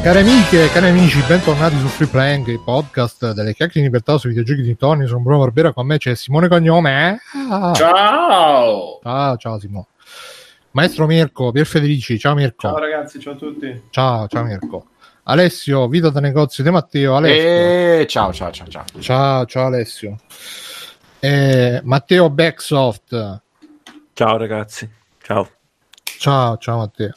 Cari amiche, cari amici, bentornati su Free Playing, il podcast delle chiacchiere di libertà sui videogiochi di Tony. Sono Bruno Barbera, con me c'è Simone Cognome. Ah. Ciao! Ciao, ciao Simone. Maestro Mirko, Pier Federici, ciao Mirko. Ciao ragazzi, ciao a tutti. Ciao, ciao Mirko. Alessio, Vita da negozio di Matteo. Alessio. E... Ciao, ciao, ciao, ciao. Ciao, ciao Alessio. E Matteo Backsoft. Ciao ragazzi. Ciao. Ciao, ciao Matteo.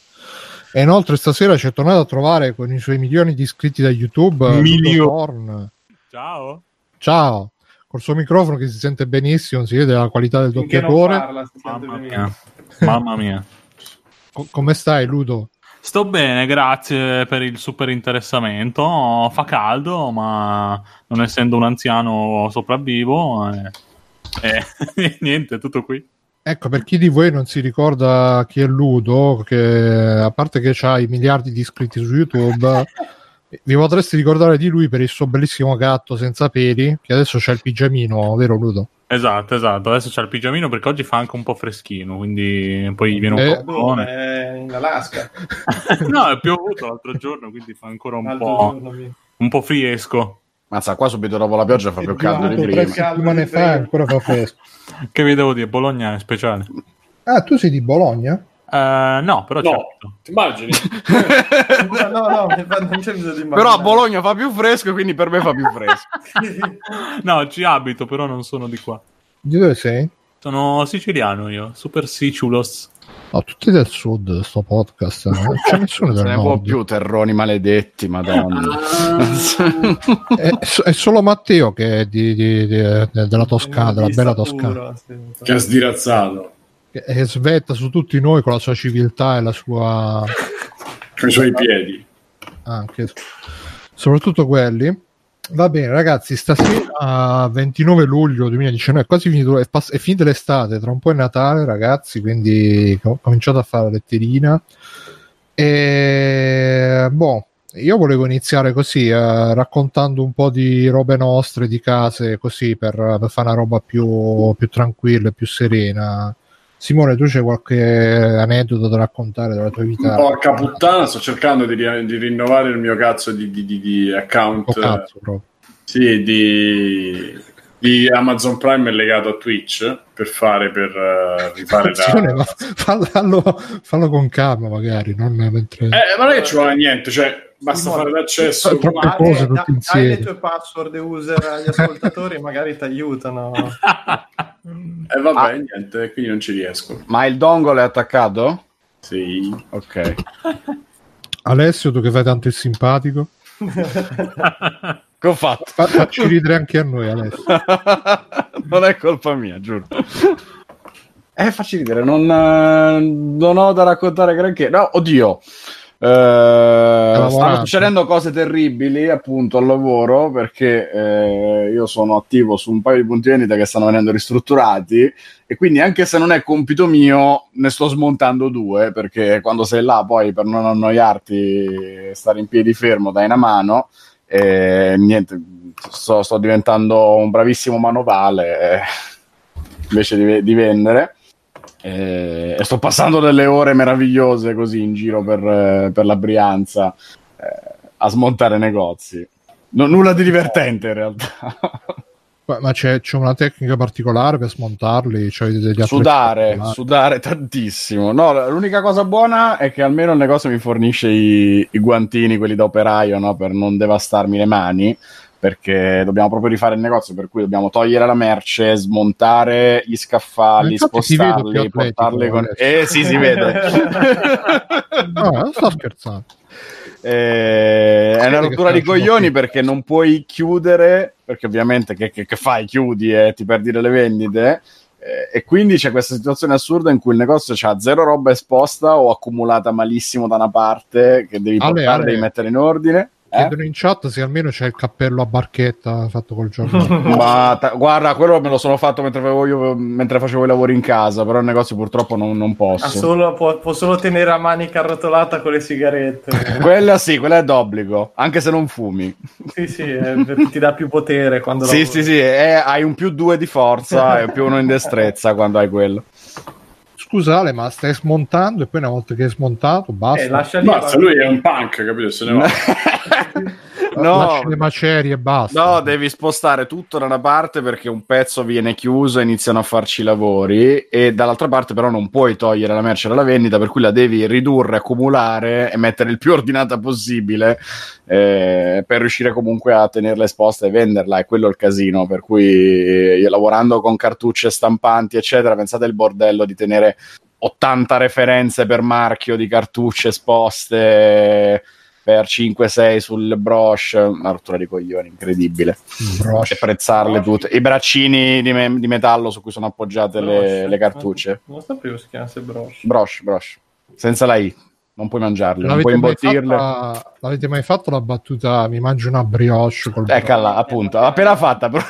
E inoltre stasera ci è tornato a trovare con i suoi milioni di iscritti da YouTube. Milioni. Ciao. Ciao. Col suo microfono che si sente benissimo, si vede la qualità del doppiatore. parla, Mamma mia. Mamma mia. Co- come stai, Ludo? Sto bene, grazie per il super interessamento. Fa caldo, ma non essendo un anziano sopravvivo. E, e niente, tutto qui. Ecco, per chi di voi non si ricorda chi è Ludo, che a parte che ha i miliardi di iscritti su YouTube, vi potreste ricordare di lui per il suo bellissimo gatto senza peli, che adesso c'ha il pigiamino, vero Ludo? Esatto, esatto. Adesso c'è il pigiamino perché oggi fa anche un po' freschino, quindi poi viene un Eh. po'. È in Alaska. no, è piovuto l'altro giorno, quindi fa ancora un L'altro po', giorno un po' friesco. Mazza, qua subito dopo la pioggia fa più caldo di prima. settimane fa ancora fa fresco. Che vi devo dire? Bologna è speciale. Ah, tu sei di Bologna? Eh, no, però No, certo. ti immagini? No, no, infatti non c'è bisogno di immaginare. Però a Bologna fa più fresco, quindi per me fa più fresco. No, ci abito, però non sono di qua. Di dove sei? Sono siciliano io, super siciulos. No, tutti del sud, sto podcast. Non c'è nessuno del se ne può nord. più, terroni maledetti, madonna. È, è solo Matteo che è di- di- di- della Toscana, della bella Toscana. che ha sdirazzato che è svetta su tutti noi con la sua civiltà e la sua con i suoi piedi. anche soprattutto quelli va bene ragazzi stasera 29 luglio 2019 è quasi finito è, pass- è finita l'estate tra un po' è Natale ragazzi quindi ho cominciato a fare la letterina. E boh io volevo iniziare così eh, raccontando un po' di robe nostre di case così per, per fare una roba più, più tranquilla più serena Simone tu c'è qualche aneddoto da raccontare della tua vita Porca puttana, sto cercando di, di rinnovare il mio cazzo di, di- di- account. Oh, cazzo. Sì, di, di Amazon Prime è legato a Twitch per fare per eh, rifare Attenzione, ma la. fallo, fallo- fallo con calma magari non mentre Eh, ma non è che ci vuole niente, cioè basta Simone, fare l'accesso. troppe Ma cose tutte dai le tue password user agli ascoltatori magari ti aiutano. E vabbè, Ah. niente, quindi non ci riesco. Ma il dongle è attaccato? Sì. Ok. Alessio tu che fai tanto il simpatico Che ho fatto? Fa- facci ridere anche a noi Alessio non è colpa mia, giuro. Eh, facci ridere, non, eh, non ho da raccontare granché. No, oddio. Eh, stanno succedendo cose terribili appunto al lavoro perché eh, io sono attivo su un paio di punti vendita che stanno venendo ristrutturati e quindi anche se non è compito mio ne sto smontando due perché quando sei là poi per non annoiarti stare in piedi fermo dai una mano e niente sto, sto diventando un bravissimo manovale eh, invece di, di vendere. E, e sto passando delle ore meravigliose così in giro per, eh, per la Brianza eh, a smontare negozi. No- nulla di divertente in realtà ma c'è, c'è una tecnica particolare per smontarli attrezzi sudare, sudare tantissimo. No, l'unica cosa buona è che almeno il negozio mi fornisce i, i guantini, quelli da operaio, no, per non devastarmi le mani. Perché dobbiamo proprio rifare il negozio, per cui dobbiamo togliere la merce, smontare gli scaffali, spostarli, atletico, portarli con. Eh sì, si vede. no non sto scherzando Eh, è una rottura di coglioni perché non puoi chiudere, perché ovviamente che, che- che fai? Chiudi e ti perdi delle vendite. Eh, e quindi c'è questa situazione assurda in cui il negozio ha zero roba esposta o accumulata malissimo da una parte che devi Ale, portare, Ale. devi mettere in ordine. Eh? chiedono in chat se almeno c'è il cappello a barchetta fatto col giorno Ma ta- guarda, quello me lo sono fatto mentre, io- mentre facevo i lavori in casa, però il negozio purtroppo non, non posso. solo- può, può solo tenere a manica arrotolata con le sigarette. Quella sì, quella è d'obbligo, anche se non fumi. sì, sì, eh, perché ti dà più potere quando Sì, lavori. sì, sì, è- hai un più due di forza e più uno in destrezza quando hai quello. Scusate, ma stai smontando e poi una volta che hai smontato, basta. Eh, Basta, lui è un punk, capito? Se ne va. no, le macerie e basta. No, devi spostare tutto da una parte perché un pezzo viene chiuso e iniziano a farci i lavori e dall'altra parte però non puoi togliere la merce dalla vendita per cui la devi ridurre, accumulare e mettere il più ordinata possibile eh, per riuscire comunque a tenerla esposta e venderla e quello è il casino per cui io lavorando con cartucce stampanti eccetera pensate il bordello di tenere 80 referenze per marchio di cartucce esposte per 5-6 sul broche, una rottura di coglioni incredibile. Broche. E prezzarle tutte. I braccini di, me- di metallo su cui sono appoggiate le, le cartucce. Non sapevo si chiamasse broche. Broche, broche. Senza la I. Non puoi mangiarle, non puoi L'avete mai, imbottirle. fatta, l'avete mai fatto la battuta mi mangio una brioche col Eccola, appunto, appena fatta. però.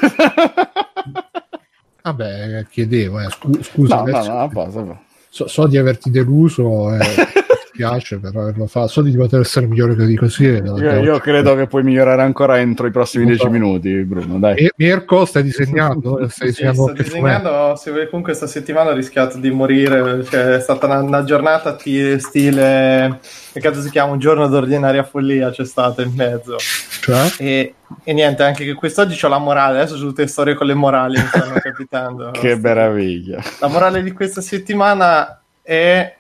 Vabbè, chiedevo, eh, scu- scusa, no, no, no, so, so di averti deluso e mi spiace per averlo fatto, so di poter essere migliore di così. e Io, io credo che puoi migliorare ancora entro i prossimi Non 10 so. minuti, Bruno. Dai. E Mirko stai disegnando? Stai Sì, disegnando sto disegnando, se vuoi, comunque sta settimana ho rischiato di morire, cioè, è stata una, una giornata ti- stile, che cazzo si chiama, un giorno d'ordinaria follia c'è stato in mezzo. Cioè? E, e niente, anche che quest'oggi ho la morale, adesso su tutte le storie con le morali mi stanno capitando. Che meraviglia. La morale di questa settimana è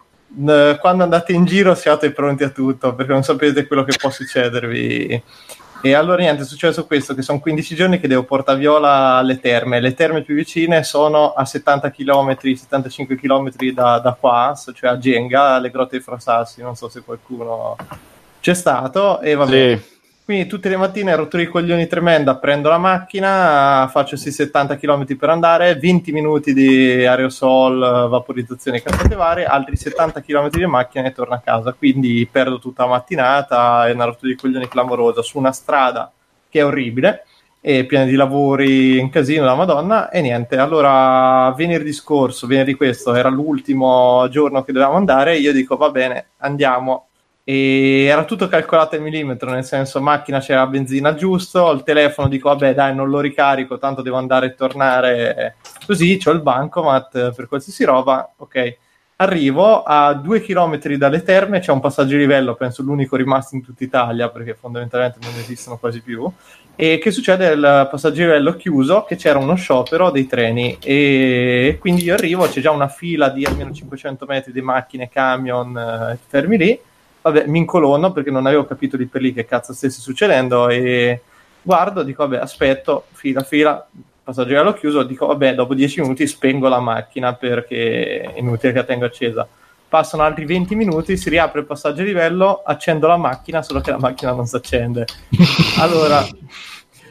quando andate in giro siate pronti a tutto perché non sapete quello che può succedervi. E allora niente, è successo questo, che sono 15 giorni che devo portare Viola alle terme. Le terme più vicine sono a 70 km, 75 km da, da qua, cioè a Genga, alle grotte dei Frasassi, non so se qualcuno c'è stato. E vabbè, Sì. Quindi tutte le mattine rottura i coglioni tremenda, prendo la macchina, faccio sì 70 km per andare, 20 minuti di aerosol, vaporizzazione cazzate varie, altri 70 km di macchina e torno a casa. Quindi perdo tutta la mattinata, è una rottura di coglioni clamorosa su una strada che è orribile e piena di lavori in casino la Madonna e niente. Allora venerdì scorso, venerdì questo era l'ultimo giorno che dovevamo andare, io dico va bene, andiamo e era tutto calcolato al millimetro, nel senso macchina c'era benzina giusto, il telefono dico vabbè dai non lo ricarico, tanto devo andare e tornare così, c'ho il bancomat per qualsiasi roba, ok. Arrivo a due chilometri dalle terme, c'è un passaggio livello, penso l'unico rimasto in tutta Italia perché fondamentalmente non esistono quasi più. E che succede? Il passaggio livello chiuso, che c'era uno sciopero dei treni e quindi io arrivo, c'è già una fila di almeno 500 metri di macchine, camion eh, fermi lì vabbè, mi incolono perché non avevo capito lì per lì che cazzo stesse succedendo e guardo, dico vabbè, aspetto, fila, fila, passaggio di livello chiuso, dico vabbè, dopo 10 minuti spengo la macchina perché è inutile che la tengo accesa. Passano altri 20 minuti, si riapre il passaggio di livello, accendo la macchina, solo che la macchina non si accende. Allora,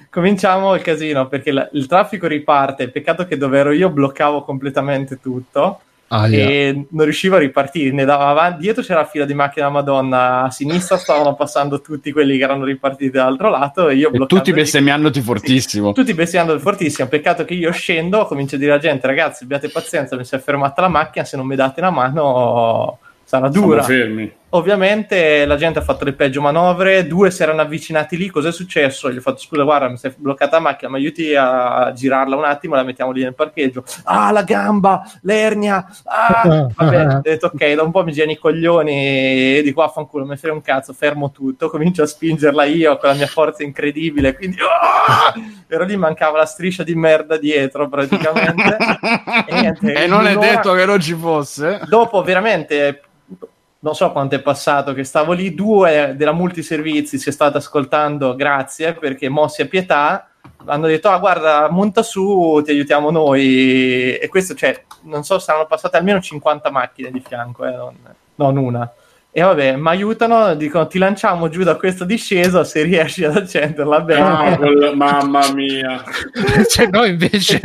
cominciamo il casino perché la- il traffico riparte. Peccato che dove ero io bloccavo completamente tutto Ah, yeah. e non riuscivo a ripartire. Ne dava avanti, dietro c'era la fila di macchine della Madonna, a sinistra stavano passando tutti quelli che erano ripartiti dall'altro lato e io E tutti bestemmiandoti fortissimo. tutti bestemmiando fortissimo. Peccato che io scendo, comincio a dire alla gente: ragazzi, abbiate pazienza, mi si è fermata la macchina. Se non mi date una mano, sarà dura. Siamo fermi. Ovviamente la gente ha fatto le peggio manovre, due si erano avvicinati lì, cos'è successo? Gli ho fatto scusa, guarda, mi è bloccata la macchina, mi aiuti a girarla un attimo, la mettiamo lì nel parcheggio. Ah, la gamba, l'ernia, ah! Vabbè, ho detto ok, da un po' mi girano i coglioni e di qua fanculo, mi frega un cazzo, fermo tutto, comincio a spingerla io con la mia forza incredibile, quindi ah! ero lì, mancava la striscia di merda dietro praticamente. E niente, e non è detto che non ci fosse. dopo veramente non so quanto è passato che stavo lì. Due della multiservizi si è stato ascoltando grazie perché mossi a pietà. Hanno detto ah guarda monta su ti aiutiamo noi. E questo cioè non so saranno passate almeno 50 macchine di fianco eh, non, non una. E vabbè mi aiutano dicono ti lanciamo giù da questa discesa se riesci ad accenderla bene. Ah, mamma mia. cioè, noi invece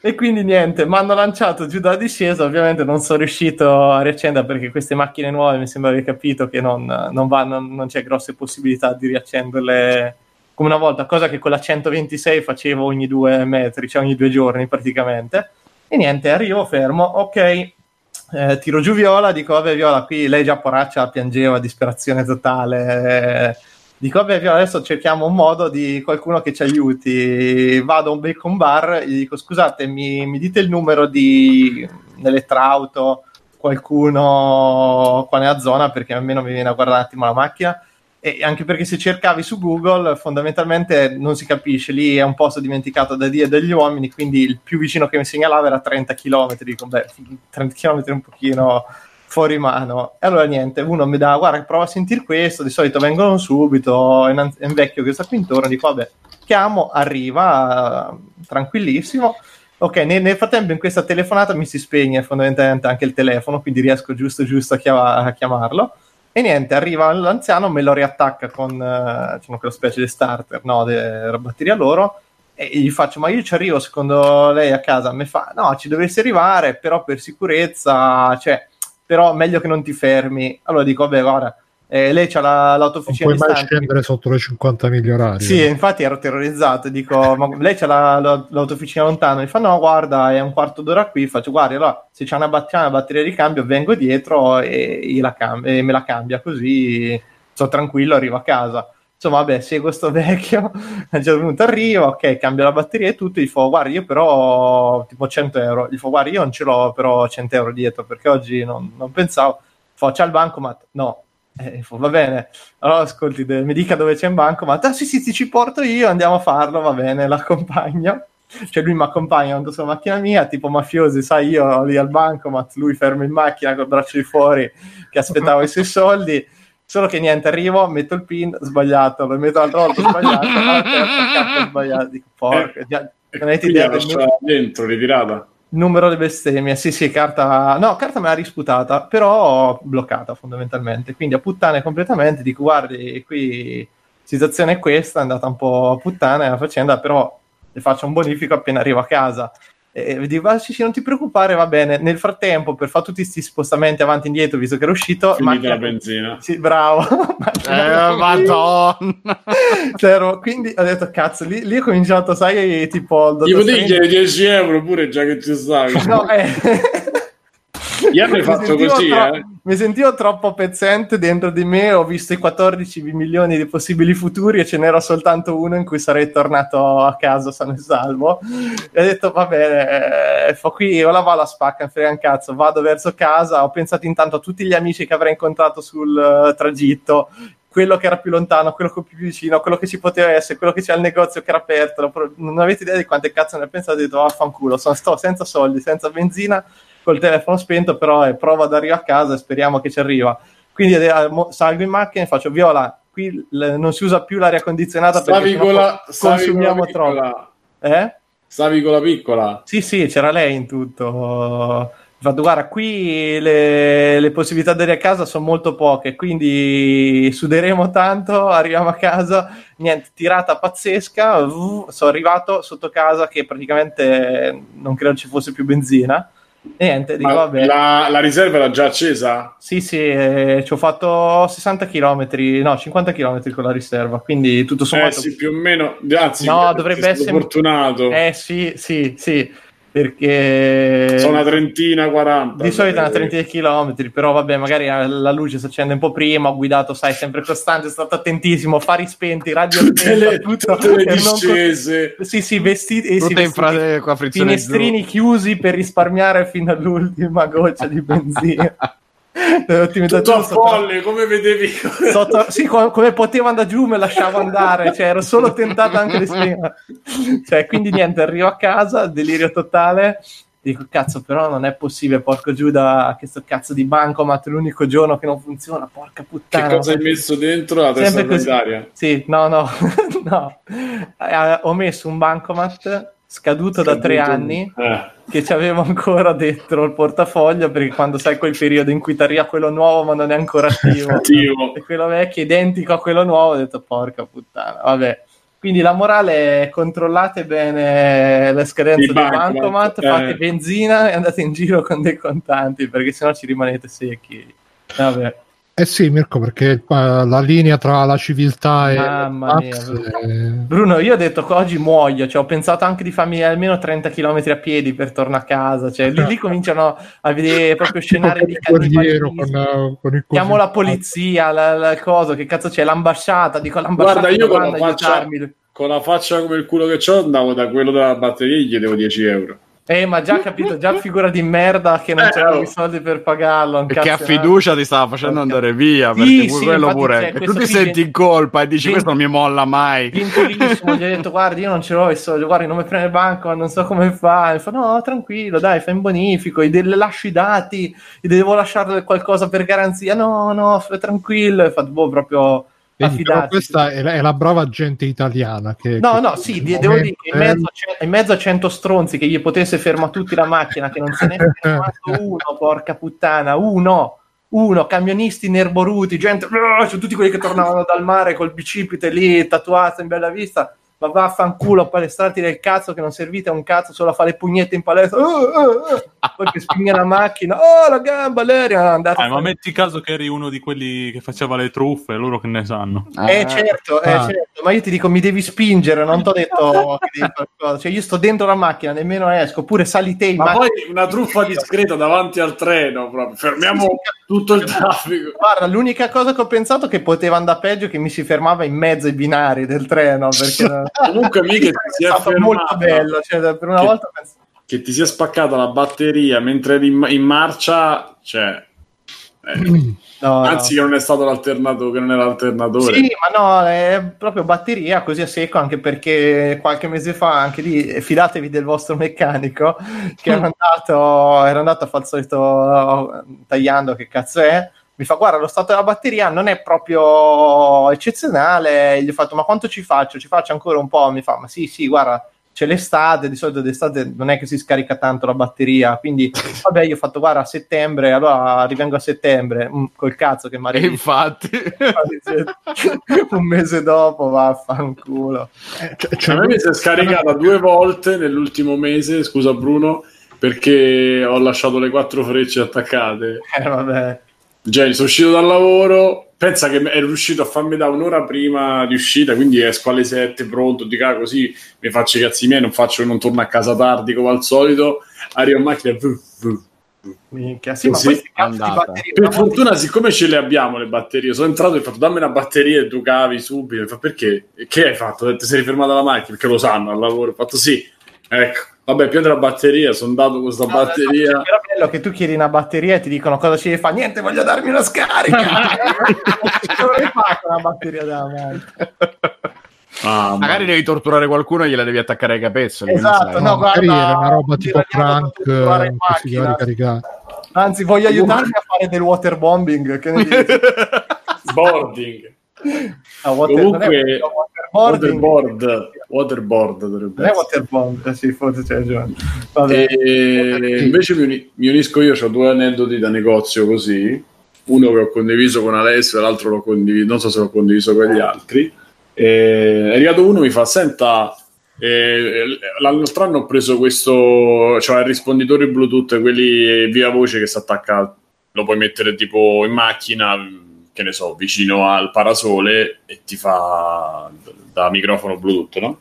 E quindi niente, mi hanno lanciato giù dalla discesa, ovviamente non sono riuscito a riaccendere perché queste macchine nuove mi sembra aver capito che non, non vanno, non c'è grosse possibilità di riaccenderle come una volta, cosa che con la 126 facevo ogni due metri, cioè ogni due giorni praticamente. E niente, arrivo, fermo, ok, eh, tiro giù Viola, dico vabbè Viola, qui lei già poraccia piangeva, disperazione totale. eh. Dico vabbè adesso cerchiamo un modo di qualcuno che ci aiuti. Vado a un bacon bar, gli dico scusate, mi, mi dite il numero di, elettrauto qualcuno qua nella zona perché almeno mi viene a guardare un attimo la macchina. E anche perché se cercavi su Google fondamentalmente non si capisce, lì è un posto dimenticato da Dio e dagli uomini, quindi il più vicino che mi segnalava era 30 km, dico beh 30 km è un pochino fuori mano. E allora niente, uno mi dà guarda prova a sentire questo, di solito vengono subito, è un, vecchio che sta qui intorno, dico vabbè chiamo, arriva tranquillissimo. Ok, nel, nel, frattempo in questa telefonata mi si spegne fondamentalmente anche il telefono, quindi riesco giusto giusto a, chiama, a chiamarlo e niente, arriva l'anziano, me lo riattacca con diciamo, quella specie di starter, no, della batteria loro, e gli faccio, ma io ci arrivo secondo lei a casa? Mi fa, no, ci dovresti arrivare, però per sicurezza, cioè, però meglio che non ti fermi. Allora dico, vabbè, guarda, eh, lei c'ha la, l'autofficina non puoi mai scendere sotto le 50 miglia orarie sì no? infatti ero terrorizzato dico ma lei c'ha la, la, l'autofficina lontano mi fa no guarda è un quarto d'ora qui faccio guarda allora se c'è una, bat- una batteria di cambio vengo dietro e, cam- e, me la cambia così sto tranquillo arrivo a casa insomma vabbè seguo sto vecchio a un certo punto arriva ok cambio la batteria e tutto gli fa guarda io però tipo 100 euro gli fa guarda io non ce l'ho però 100 euro dietro perché oggi non, non pensavo faccio al bancomat no. Eh, va bene, allora ascolti, mi dica dove c'è un banco, ma ah, sì, sì, sì, ci porto io, andiamo a farlo, va bene, l'accompagno. Cioè lui mi accompagna quando sono macchina mia, tipo mafiosi, sai, io lì al banco, ma lui fermo in macchina col braccio di fuori che aspettavo i suoi soldi. Solo che niente, arrivo, metto il pin, sbagliato, lo metto l'altra volta sbagliato, alla terza sbagliato, dico porca, eh, non avete idea del mio... dentro, ritirata numero di bestemmie, sì sì, carta, no, carta me l'ha risputata, però bloccata fondamentalmente, quindi a puttane completamente, dico guardi, qui situazione è questa, è andata un po' a puttane la faccenda, però le faccio un bonifico appena arrivo a casa. E dico, ah, sì, sì, non ti preoccupare, va bene. Nel frattempo, per fare tutti questi spostamenti avanti e indietro, visto che era uscito, finita macchina... la benzina. Sì, bravo. eh, madonna. cioè, quindi ho detto, cazzo, lì, lì ho cominciato, sai, tipo... Gli chiedere 10 euro pure, già che ci sai. no, eh... Io avrei fatto così, tro- eh. Mi sentivo troppo pezzente dentro di me, ho visto i 14 milioni di possibili futuri e ce n'era soltanto uno in cui sarei tornato a casa sano e salvo. E ho detto, va bene, eh, fa qui, ora va la spacca, frega un cazzo, vado verso casa. Ho pensato intanto a tutti gli amici che avrei incontrato sul uh, tragitto, quello che era più lontano, quello che più vicino, quello che ci poteva essere, quello che c'è al negozio che era aperto. Non avete idea di quante cazzo ne ho pensato, ho detto vaffanculo, sono sto senza soldi, senza benzina col telefono spento, però è prova ad arrivare a casa e speriamo che ci arriva. Quindi eh, salgo in macchina e faccio viola, qui non si usa più l'aria condizionata perché la, consumiamo troppo. Eh? Stavi con la piccola? Sì, sì, c'era lei in tutto. Infatti, guarda, qui le, le possibilità di a casa sono molto poche, quindi suderemo tanto, arriviamo a casa, niente, tirata pazzesca, sono arrivato sotto casa che praticamente non credo ci fosse più benzina Niente, dico, vabbè. La, la, riserva era già accesa? Sì, sì, eh, ci ho fatto 60 km, no, 50 km con la riserva, quindi tutto sommato... Eh sì, più o meno, anzi, no, dovrebbe essere... fortunato. Eh sì, sì, sì perché sono una trentina, 40 di solito una trentina di chilometri però vabbè magari la luce si accende un po' prima ho guidato sai sempre costante sono stato attentissimo fari spenti radio tutte le, tutto, tutte le discese. Non... sì sì vestiti, eh, sì, vestiti. fra... finestrini chiusi per risparmiare fino all'ultima goccia di benzina tutto folle come vedevi? sotto, sì, come, come, potevo andare giù me lasciavo andare cioè ero solo tentato anche di spiegare cioè, quindi niente arrivo a casa delirio totale. Dico cazzo però non è possibile porco giù da questo cazzo di bancomat l'unico giorno che non funziona porca puttana. Che cosa hai messo dentro la testa sanitaria sì no no no. Eh, ho messo un bancomat scaduto, scaduto da tre anni eh. che ci avevo ancora dentro il portafoglio perché quando sai quel periodo in cui ti arriva quello nuovo ma non è ancora attivo, attivo. e quello vecchio identico a quello nuovo ho detto porca puttana vabbè quindi la morale è controllate bene le scadenze del bancomat, eh. fate benzina e andate in giro con dei contanti perché sennò ci rimanete secchi vabbè eh sì, Mirko, perché la linea tra la civiltà e Mamma mia, Bruno. Bruno, io ho detto che oggi muoio, cioè, ho pensato anche di farmi almeno 30 km a piedi per tornare a casa, cioè, lì, lì cominciano a vedere proprio scenari di cannibalismo. Con, Chiamo la polizia, la, la, cosa, che cazzo c'è, l'ambasciata, dico l'ambasciata Guarda, io con la, faccia, con la faccia come il culo che ho andavo da quello della batteria e gli chiedevo 10 euro. Eh, ma già capito, già figura di merda che non Eh, c'erano i soldi per pagarlo. E che a fiducia ti stava facendo andare via Sì, perché sì, quello pure c'è e tu ti senti in colpa e dici Sì. questo non mi molla mai. Gentilissimo, gli ho detto guardi io non ce l'ho i soldi, guardi non mi prende il banco, non so come fa, mi fa no tranquillo dai fai un bonifico, gli de- le lascio i dati, gli devo lasciare qualcosa per garanzia, no no fai tranquillo, e fa boh proprio Vedi, questa è la, è la brava gente italiana che, No, che no, sì, di- devo dire che in momento mezzo, a in mezzo a 100 stronzi che gli potesse fermare tutti la macchina, che non se ne è fermato uno, porca puttana, uno, uno, camionisti nerboruti, gente, tutti quelli che tornavano dal mare col bicipite lì, tatuato in bella vista, ma vaffanculo, palestrati del cazzo che non servite a un cazzo, solo a fare le pugnette in palestra, "Ah, ah, ah", poi che spinge la macchina, oh la gamba, l'aereo, è andato a Eh, ma metti caso che eri uno di quelli che faceva le truffe, loro che ne sanno. Eh certo, eh, Ah. certo, ma io ti dico mi devi spingere, non ti ho detto che devi fare qualcosa. Cioè io sto dentro la macchina, nemmeno esco, oppure sali te in Ma macchina. poi una truffa discreta davanti al treno, proprio. fermiamo tutto il traffico. Guarda, l'unica cosa che ho pensato è che poteva andare peggio è che mi si fermava in mezzo ai binari del treno, perché Comunque, mica ti è stato molto bello, cioè, per una Che- volta penso- che ti sia spaccata la batteria mentre eri in, in marcia, cioè, eh, no, no. anzi che non è stato l'alternato, che non era l'alternatore. Sì, ma no, è proprio batteria così a secco, anche perché qualche mese fa, anche lì, fidatevi del vostro meccanico, che era andato, era andato a fare il solito eh, tagliando, che cazzo è, mi fa, guarda, lo stato della batteria non è proprio eccezionale, gli ho fatto, ma quanto ci faccio? Ci faccio ancora un po'? Mi fa, ma sì, sì, guarda, c'è l'estate, di solito d'estate non è che si scarica tanto la batteria, quindi vabbè, io ho fatto, guarda, a settembre, allora rivengo a settembre, Mm, col cazzo che mi E arriva infatti. Un mese dopo vaffanculo. Cioè, cioè, a me mi si è scaricata due volte nell'ultimo mese, scusa Bruno, perché ho lasciato le quattro frecce attaccate. eh, vabbè. Cioè, sono uscito dal lavoro, pensa che ero riuscito a farmi da un'ora prima di uscita, quindi esco alle 7 pronto, di cago così mi faccio i cazzi miei, non faccio non torno a casa tardi come al solito, arrivo in macchina, vu, vu. minchia sì andata. batterie Per fortuna, siccome ce le abbiamo le batterie, sono entrato e ho fatto dammi una batteria e tu cavi subito. Mi Fa perché? Che hai fatto? Ti sei rifermata la macchina? Perché lo sanno al lavoro. Ho fatto sì. Ecco, vabbè, prendi la batteria. Sono andato con questa No, batteria. no, però è bello che tu chiedi una batteria e ti dicono cosa ci devi fare niente voglio darmi una scarica fare con una batteria davanti Ah, ma- magari devi torturare qualcuno e gliela devi attaccare ai capezzoli Esatto, no, magari guarda, era una roba ti tipo da in eh, ricaricare. anzi voglio aiutarmi a fare del waterbombing che ne dici? boarding. No, water- Comunque, waterboard. Waterboard dovrebbe non è eh sì forse c'è ragione. E invece mi, uni- mi unisco io, ho due aneddoti da negozio così, uno che ho condiviso con Alessio e l'altro l'ho condiviso, non so se l'ho condiviso con gli altri. E è arrivato uno mi fa, senta, eh, l'altro anno ho preso questo, cioè il risponditore Bluetooth, quelli via voce che si attacca, lo puoi mettere tipo in macchina, che ne so, vicino al parasole e ti fa da microfono Bluetooth, no?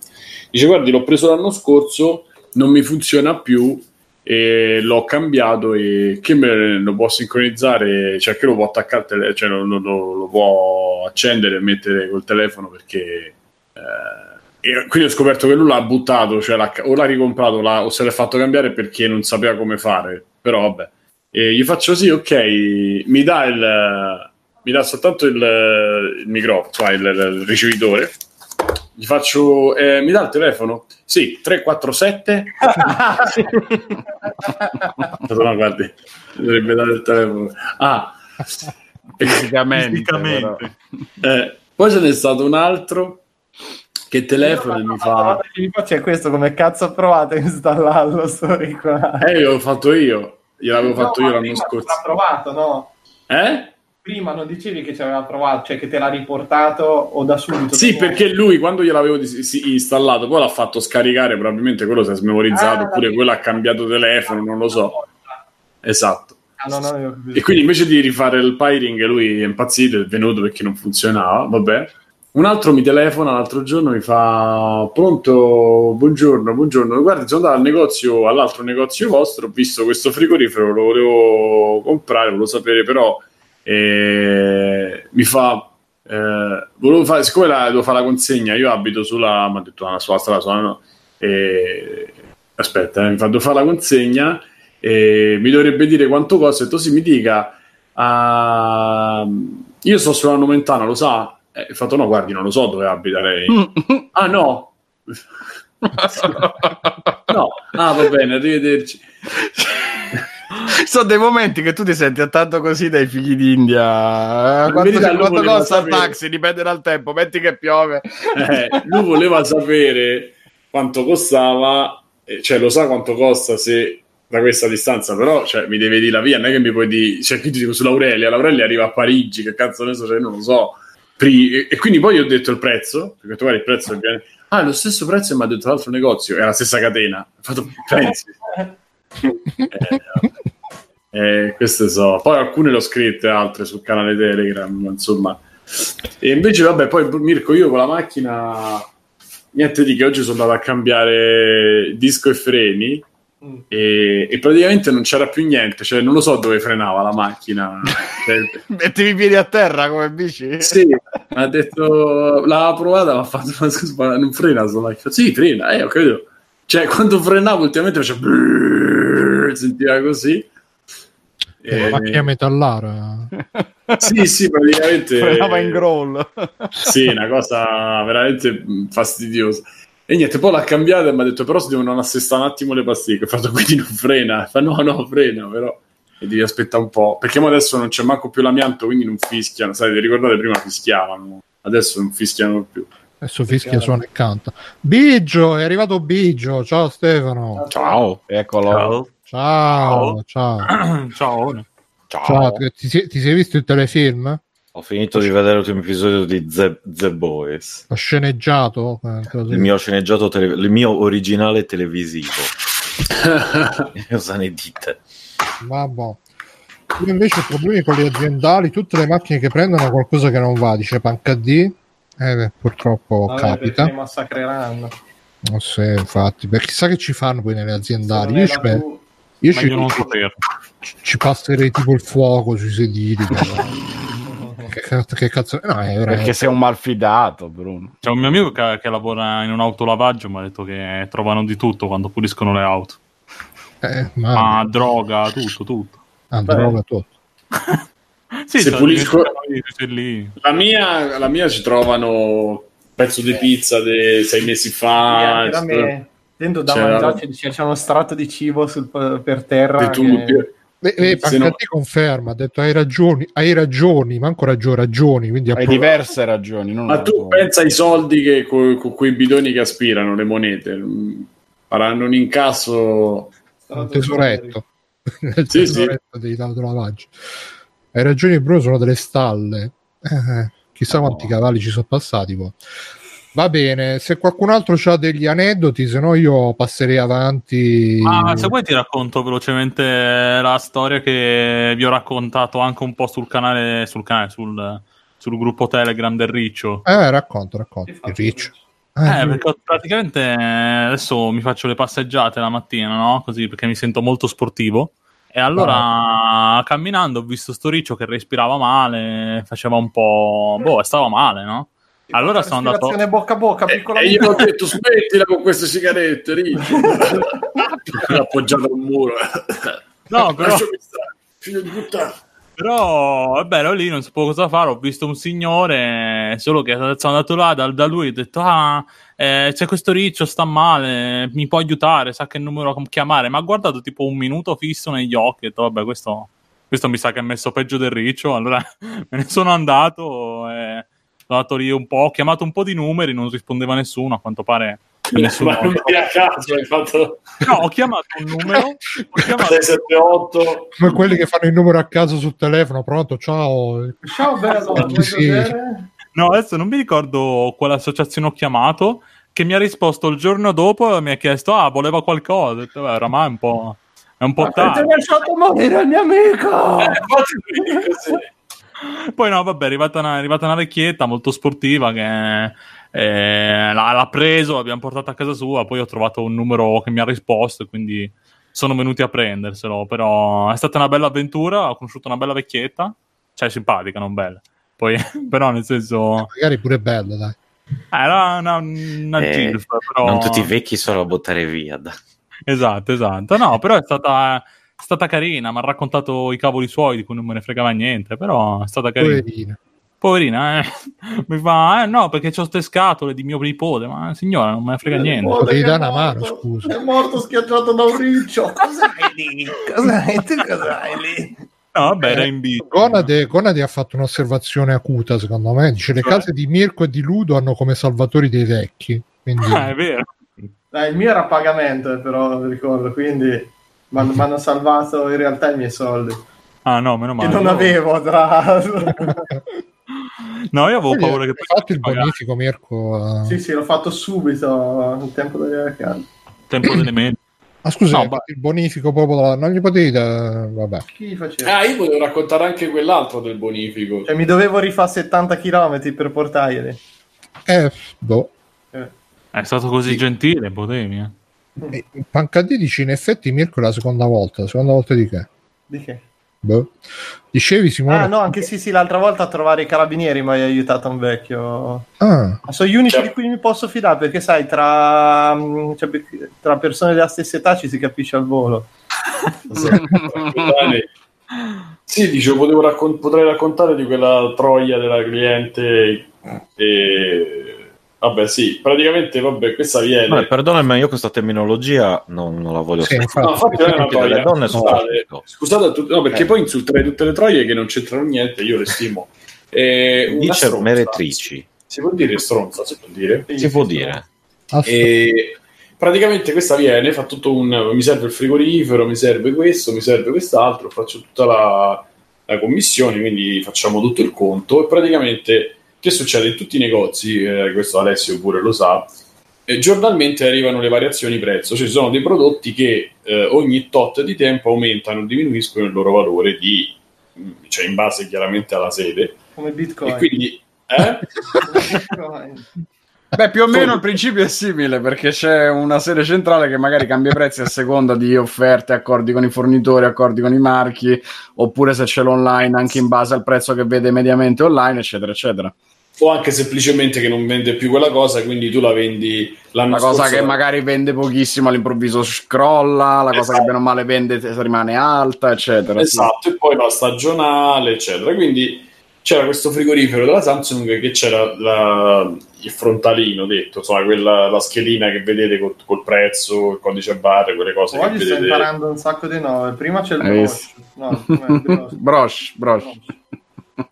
Dice, guardi, l'ho preso l'anno scorso, non mi funziona più e l'ho cambiato e che me lo può sincronizzare, cioè che lo può attaccare, tele- cioè lo- lo- lo può accendere e mettere col telefono perché... eh, e quindi ho scoperto che lui l'ha buttato, cioè l'ha- o l'ha ricomprato l'ha- o se l'è fatto cambiare perché non sapeva come fare, però vabbè. E gli faccio sì, ok, mi dà il... Mi dà soltanto il, il microfono, cioè il, il ricevitore. Gli faccio, eh, mi dà il telefono? Sì, 347. no, guardi, dovrebbe dare il telefono. Ah, Fisicamente. Fisicamente. eh, poi ce n'è stato un altro che telefona e mi La fa... domanda che mi faccio è questo, come cazzo ho provato a installarlo sto auricolare? Eh, l'ho fatto io, gliel'avevo fatto No, io l'anno scorso. L'ha provato, no? Eh? Prima non dicevi che ci aveva provato, cioè che te l'ha riportato o da subito? Sì, dopo- perché lui quando gliel'avevo installato, poi l'ha fatto scaricare, probabilmente quello si è smemorizzato, Ah, oppure quello ha cambiato telefono, non lo so. Esatto. Ah, no, no, io. E quindi invece di rifare il piring, lui è impazzito, è venuto perché non funzionava. Vabbè. Un altro mi telefona l'altro giorno, mi fa: Pronto, buongiorno, buongiorno. Guarda, sono andato al negozio, all'altro negozio vostro, ho visto questo frigorifero, lo volevo comprare, volevo sapere, però eh, mi fa. eh, volevo fare, siccome la, devo fare la consegna, io abito sulla, mi ha detto, "Ah, sulla strada, sulla, no, eh, aspetta, eh, mi fa devo fare la consegna e mi dovrebbe dire quanto costa. E tu sì, mi dica, ah, io sto sulla Nomentana, lo sa? Eh, ho fatto no, guardi, non lo so dove abita lei. ah no, no, ah va bene, arrivederci. Sono dei momenti che tu ti senti tanto così dai figli d'India. Quanto, quanto costa il taxi? Dipende dal tempo. Metti che piove. Eh, lui voleva sapere quanto costava, eh, cioè lo sa quanto costa se da questa distanza, però cioè, mi deve dire la via, non è che mi puoi dire, cioè qui ti dico sull'Aurelia, l'Aurelia arriva a Parigi, che cazzo ne so, cioè, non lo so. E, e quindi poi ho detto il prezzo, perché tu guarda il prezzo che viene- Ah, è lo stesso prezzo mi ha detto l'altro negozio, è la stessa catena. Ho fatto, pensi? Eh, eh, queste so. Poi alcune le ho scritte, altre sul canale Telegram, ma insomma. E invece, vabbè, poi Mirko, io con la macchina, niente di che oggi sono andato a cambiare disco e freni Mm. e, e praticamente non c'era più niente, cioè non lo so dove frenava la macchina. Cioè, Mettevi i piedi a terra come bici? sì, ha detto, l'ha provata, ma ha fatto, ma scusa, non frena sta macchina. Sì, frena, eh, ho capito. Cioè, quando frenavo ultimamente faceva sentiva così. È una E- macchina metallare. sì, sì, praticamente Frenava in growl. Sì, una cosa veramente fastidiosa. E niente, poi l'ha cambiata e mi ha detto: Però si devono assestare un attimo le pasticche. Ho fatto quindi non frena. Fa no, no, frena, però. E devi aspettare un po'. Perché mo adesso non c'è manco più l'amianto, quindi non fischiano. Sai, vi ricordate prima fischiavano. Adesso non fischiano più. Adesso fischia, suona e canta. Bigio, è arrivato Bigio. Ciao Stefano. Ciao. Eccolo. Ciao, ciao. Ciao. Ciao. Ciao, ti, sei- ti sei visto il telefilm? Ho finito di vedere l'ultimo episodio di The, The Boys, Ho sceneggiato? Eh, così. il mio sceneggiato, tele- il mio originale televisivo. Cosa ne dite? Vabbè. Io invece ho problemi con le aziendali, tutte le macchine che prendono qualcosa che non va, dice Panca D. Eh, purtroppo Vabbè, capita. perché massacreranno. Non so, infatti, perché chissà che ci fanno poi nelle aziendali. Io ci, è la pe- tu- io ci- non saperlo. ci passerei tipo il fuoco sui sedili. che, cazzo- che cazzo? No, è veramente- Perché sei un malfidato, Bruno. C'è un mio amico che, che lavora in un autolavaggio, mi ha detto che trovano di tutto quando puliscono le auto. eh, ma Ah, droga, tutto, tutto. ah, droga tutto. Sì, Se pulisco- lì. La mia, la mia ci trovano pezzo di pizza di sei mesi Sì, fa. me. Dentro da C'era- mangiare c'è, uno strato di cibo sul- per terra. Che Eh, eh, Se Panca no- conferma, ha detto hai ragioni, hai ragioni, manco ragioni, ragioni, quindi Hai appro- diverse ragioni. Non Ma tu sola. pensa ai soldi che co- con quei bidoni che aspirano, le monete, mm, faranno un incasso. un tesoretto. Nel Sì, sì. tesoretto dei. Hai ragioni, Bruno, sono delle stalle. Eh, chissà quanti cavalli ci sono passati. poi. Va bene, se qualcun altro ha degli aneddoti, se no io passerei avanti. Ah, se vuoi ti racconto velocemente la storia che vi ho raccontato anche un po' sul canale, sul, canale, sul, sul gruppo Telegram del Riccio. Eh, racconto, racconto. Il riccio. Ah, Eh, perché praticamente eh, adesso mi faccio le passeggiate la mattina, no? Così perché mi sento molto sportivo. E allora camminando ho visto sto riccio che respirava male, faceva un po'. boh, stava male, no? Allora sono andato. Bocca a bocca, piccola. E io ho detto smettila con queste sigarette, Ricci. appoggiato al muro. No, però, figlio di puttana. però è bello lì, non sapevo cosa fare. Ho visto un signore, solo che sono andato là da, da lui. Ho detto: Ah, eh, c'è questo riccio, sta male, mi può aiutare? Sa che numero chiamare? Ma ha guardato tipo un minuto fisso negli occhi. Ho detto: Vabbè, questo, questo mi sa che è messo peggio del riccio. Allora me ne sono andato. E sono andato lì un po'. Ho chiamato un po' di numeri, non rispondeva nessuno. A quanto pare. Nessuno. Ma a caso hai fatto No, ho chiamato un numero. Ho chiamato 678 come quelli che fanno il numero a caso sul telefono. Pronto, ciao. Ciao, bello. Sì. No, adesso non mi ricordo quale associazione ho chiamato. Che mi ha risposto il giorno dopo e mi ha chiesto: Ah, voleva qualcosa. Ho detto, Beh, oramai è un po'. È un po' tardi. lasciato morire il mio amico. Eh, così. Poi, no, vabbè, è arrivata una, è arrivata una vecchietta molto sportiva che eh, l'ha, l'ha preso, l'abbiamo portato a casa sua. Poi ho trovato un numero che mi ha risposto quindi sono venuti a prenderselo. Però è stata una bella avventura. Ho conosciuto una bella vecchietta, cioè simpatica, non bella. Poi, però, nel senso, Magari pure bello, dai. era una, una Eh, gilf, però. Non tutti i vecchi sono da buttare via. dai. esatto, esatto. No, però è stata, è stata carina, mi ha raccontato i cavoli suoi di cui non me ne fregava niente, però è stata carina. Poverina. Poverina, eh. mi fa, eh no, perché ho ste scatole di mio nipote, ma signora non me ne frega niente. Potevi Che è dare una mano, morto. scusa. È morto schiacciato da un riccio. Cos'hai lì? Cos'hai? Tu cos'hai lì? No, vabbè, era in bici. Conade, Conade ha fatto un'osservazione acuta, secondo me. Dice: Le Cioè? case di Mirko e di Ludo hanno come salvatori dei vecchi. Quindi, Ah, è vero. Eh, il mio era a pagamento, eh, però ricordo, quindi mi hanno salvato in realtà i miei soldi. Ah, no, meno Che male. non avevo, tra l'altro. No, io avevo Quindi paura che hai fatto il bonifico, Mirko. eh. sì, sì, l'ho fatto subito il tempo delle vacanze. il tempo delle medie. Ah, scusa, No, fatto il bonifico proprio. Non gli potevi dare- Vabbè. Chi faceva? Ah, io volevo raccontare anche quell'altro del bonifico. Cioè, mi dovevo rifare 70 km per portarglieli. Eh, boh. Eh. È stato così gentile, potevi. Eh. E Pancadì dice: In effetti, Mirko è la seconda volta. La seconda volta di che? Di che? Boh. Dicevi, Simone? Ah, no, anche sì, sì, l'altra volta a trovare i carabinieri mi hai aiutato un vecchio. Ah, Ma sono gli unici Cioè- di cui mi posso fidare perché, sai, tra, mm, cioè, tra persone della stessa età ci si capisce al volo. Sì, dicevo, potevo raccon- potrei raccontare di quella troia della cliente. E... Vabbè, sì, praticamente, vabbè, questa viene. Vabbè, perdonami, ma io questa terminologia non, non la voglio sì, sentire. No, infatti. infatti non è una troia. donne sono Scusate, schifo. scusate a tutti- no, perché Eh. poi insulterei tutte le troie che non c'entrano niente, io le stimo. Eh, una Dice stronza. meretrici. Si può dire stronza, si può dire. Si può dire. E praticamente questa viene, fa tutto un mi serve il frigorifero, mi serve questo, mi serve quest'altro, faccio tutta la, la commissione, quindi facciamo tutto il conto e praticamente che succede in tutti i negozi, eh, questo Alessio pure lo sa, eh, giornalmente arrivano le variazioni prezzo, cioè ci sono dei prodotti che eh, ogni tot di tempo aumentano o diminuiscono il loro valore di, cioè in base chiaramente alla sede Come Bitcoin. e quindi eh? Bitcoin. Beh, più o meno il principio è simile perché c'è una sede centrale che magari cambia i prezzi a seconda di offerte, accordi con i fornitori, accordi con i marchi, oppure se c'è l'online anche in base al prezzo che vede mediamente online, eccetera, eccetera. O anche semplicemente che non vende più quella cosa, quindi tu la vendi l'anno La cosa che magari vende pochissimo all'improvviso scrolla, la cosa Esatto. che bene o male vende rimane alta, eccetera. sì. Esatto, e poi la stagionale, eccetera. Quindi c'era questo frigorifero della Samsung che c'era la- il frontalino detto, insomma, quella, la schedina che vedete col, col prezzo, il codice barre, quelle cose Oggi che sto vedete. imparando un sacco di nome. Prima c'è il Hai brosh. visto? No? Brosh, brosh.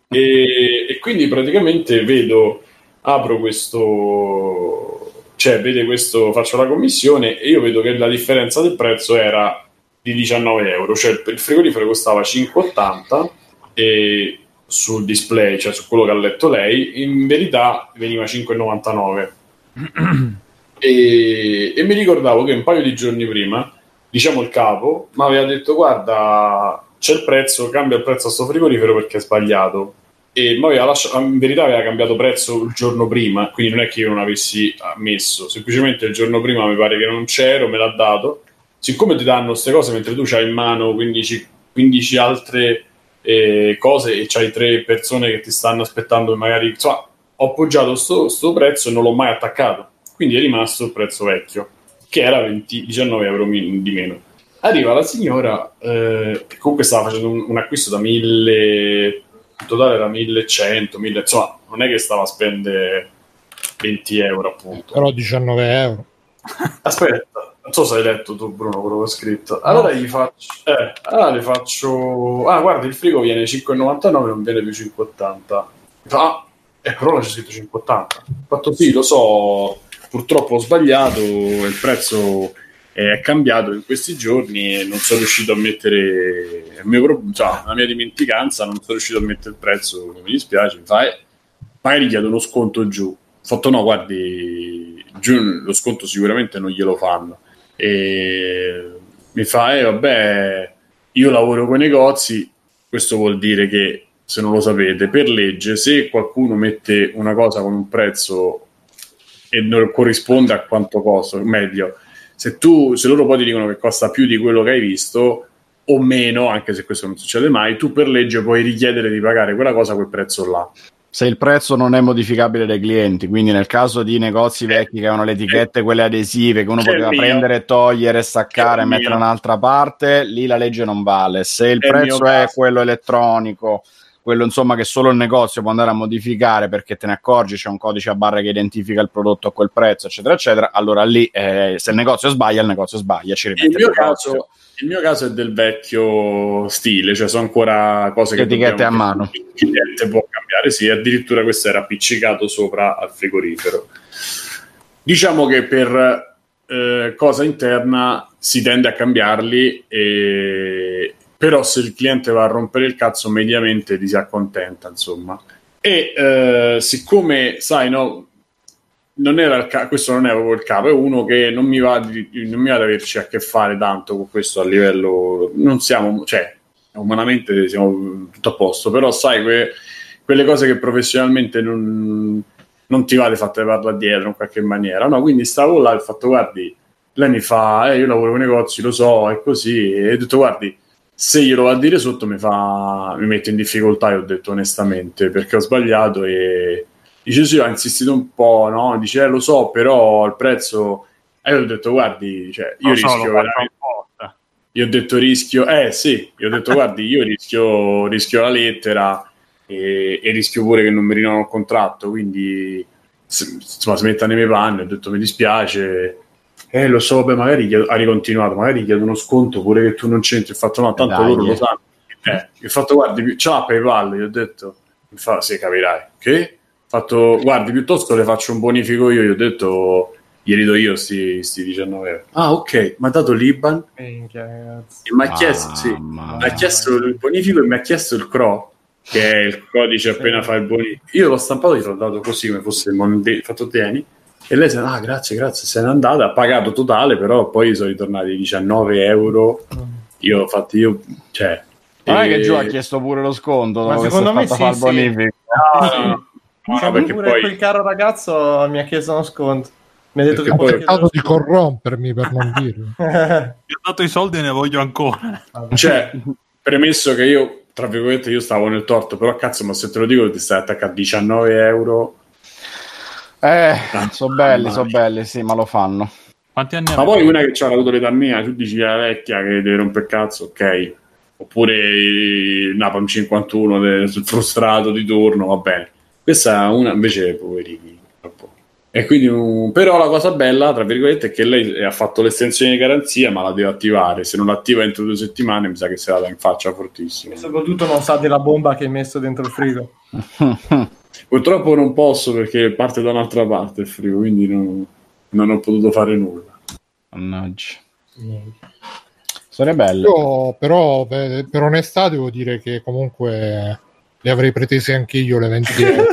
E, e quindi praticamente vedo, apro questo, cioè vede questo, faccio la commissione e io vedo che la differenza del prezzo era di 19 euro, cioè il, frigorifero costava 5,80 e sul display, cioè su quello che ha letto lei, in verità veniva 5,99. e, e mi ricordavo che un paio di giorni prima, diciamo il capo, mi aveva detto guarda c'è il prezzo, cambia il prezzo a sto frigorifero perché è sbagliato e aveva lasciato, in verità aveva cambiato prezzo il giorno prima, quindi non è che io non avessi messo, semplicemente il giorno prima mi pare che non c'ero, me l'ha dato. Siccome ti danno queste cose mentre tu c'hai in mano 15, 15 altre eh, cose e c'hai tre persone che ti stanno aspettando magari insomma, ho appoggiato sto, sto prezzo e non l'ho mai attaccato, quindi è rimasto il prezzo vecchio, che era 20, 19 euro di meno. Arriva la signora, eh, che comunque stava facendo un, un acquisto da 1000, in totale era 1100, 1000, insomma, non è che stava a spendere 20 euro appunto. Però 19 euro. Aspetta, non so se hai letto tu, Bruno, quello che ho scritto. Allora gli faccio. Eh, allora le faccio. Ah, guarda, il frigo viene 5,99, non viene più 5,80. Fa, Ah, eh, però là c'è scritto 5,80. Ho fatto sì, lo so, purtroppo ho sbagliato, il prezzo è cambiato in questi giorni e non sono riuscito a mettere il mio cioè, la mia dimenticanza, non sono riuscito a mettere il prezzo, mi dispiace. Mi fa, eh, magari chiedo uno sconto giù. Ho fatto no, guardi, giù lo sconto sicuramente non glielo fanno. E mi fa, eh vabbè, io lavoro con i negozi, questo vuol dire che, se non lo sapete, per legge, se qualcuno mette una cosa con un prezzo e non corrisponde a quanto costa, meglio, se, tu, se loro poi ti dicono che costa più di quello che hai visto, o meno, anche se questo non succede mai, tu per legge puoi richiedere di pagare quella cosa a quel prezzo là. se il prezzo non è modificabile dai clienti, quindi nel caso di negozi vecchi che avevano le etichette, quelle adesive, che uno Che è poteva mio. prendere, togliere, staccare e mettere da un'altra parte, lì la legge non vale. Se il È il prezzo è quello elettronico, quello insomma che solo il negozio può andare a modificare perché te ne accorgi, c'è un codice a barre che identifica il prodotto a quel prezzo, eccetera, eccetera, allora lì eh, se il negozio sbaglia, il negozio sbaglia, ci rimette Il mio, caso, il mio caso è del vecchio stile, cioè sono ancora cose che Etichette a mano. Il cliente può cambiare, sì, addirittura questo era appiccicato sopra al frigorifero. Diciamo che per eh, cosa interna si tende a cambiarli, e- però se il cliente va a rompere il cazzo mediamente ti si accontenta, insomma. E eh, siccome, sai, no, non era il ca- questo non è proprio il capo, è uno che non mi va di, non mi va ad averci a che fare tanto con questo a livello, non siamo, cioè, umanamente siamo tutto a posto, però sai, que- quelle cose che professionalmente non, non ti va di fatte parlare dietro in qualche maniera, no? Quindi stavo là e ho fatto, guardi, lei mi fa, eh, io lavoro in negozi, lo so, è così, e ho detto, guardi, se glielo va a dire sotto mi fa, mi mette in difficoltà, io ho detto onestamente, perché ho sbagliato e dice sì, ha insistito un po', no? Dice, eh, lo so, però il prezzo... E io ho detto, guardi, cioè, io Lo so, rischio faccio veramente... Io ho detto rischio, eh sì, io ho detto guardi, io rischio, rischio la lettera e, e rischio pure che non mi rinnovano il contratto, quindi insomma si metta nei miei panni, ho detto mi dispiace, eh lo so, beh magari ha ricontinuato, magari chiedo uno sconto pure che tu non c'entri, ho fatto no, tanto Dai, loro lo eh. sanno, eh, ho fatto guardi, l'ha PayPal, gli ho detto, mi fa sì capirai, che? Ho fatto guardi piuttosto le faccio un bonifico io, gli ho detto glieli do io sti, sti 19 euro. Ah ok, mi ha dato l'Iban Minchia, e mi ha chiesto, sì, mi ha chiesto il bonifico e mi ha chiesto il CRO, che è il codice appena fa il bonifico. Io l'ho stampato e gli ho dato così come fosse il monte- fatto tieni. E lei si è ah grazie, grazie, se n'è andata, ha pagato totale, però poi sono ritornati 19 euro. Io ho fatto io, cioè... Non è che e- Giù ha chiesto pure lo sconto Ma secondo si è me sì, sì. bonifico. No, no, no, Cioè, perché pure poi... quel caro ragazzo mi ha chiesto uno sconto. Mi ha detto Perché che poi- cercato di corrompermi per non dirlo. chiedere- Gli ho dato i soldi e ne voglio ancora. Cioè, premesso che io, tra virgolette, io stavo nel torto, però cazzo, ma se te lo dico ti stai attaccando a 19 euro... Eh, Ah, sono belli, sono belli, sì, ma lo fanno. Quanti anni Ma avevi? poi una che c'ha avuto l'età mia, tu dici la vecchia che deve rompere cazzo, ok. Oppure il Napalm 51 del frustrato di turno, va bene. Questa è una invece poverini. troppo. E quindi, un- però la cosa bella, tra virgolette, è che lei ha fatto l'estensione di garanzia, ma la deve attivare. Se non l'attiva entro due settimane, mi sa che se la dà in faccia fortissimo. E soprattutto non sa della bomba che hai messo dentro il frigo. Purtroppo non posso perché parte da un'altra parte il frigo, quindi non, non ho potuto fare nulla. Mannaggia. Storie belle. Io però per, per onestà devo dire che comunque le avrei pretese anche io le 20 euro.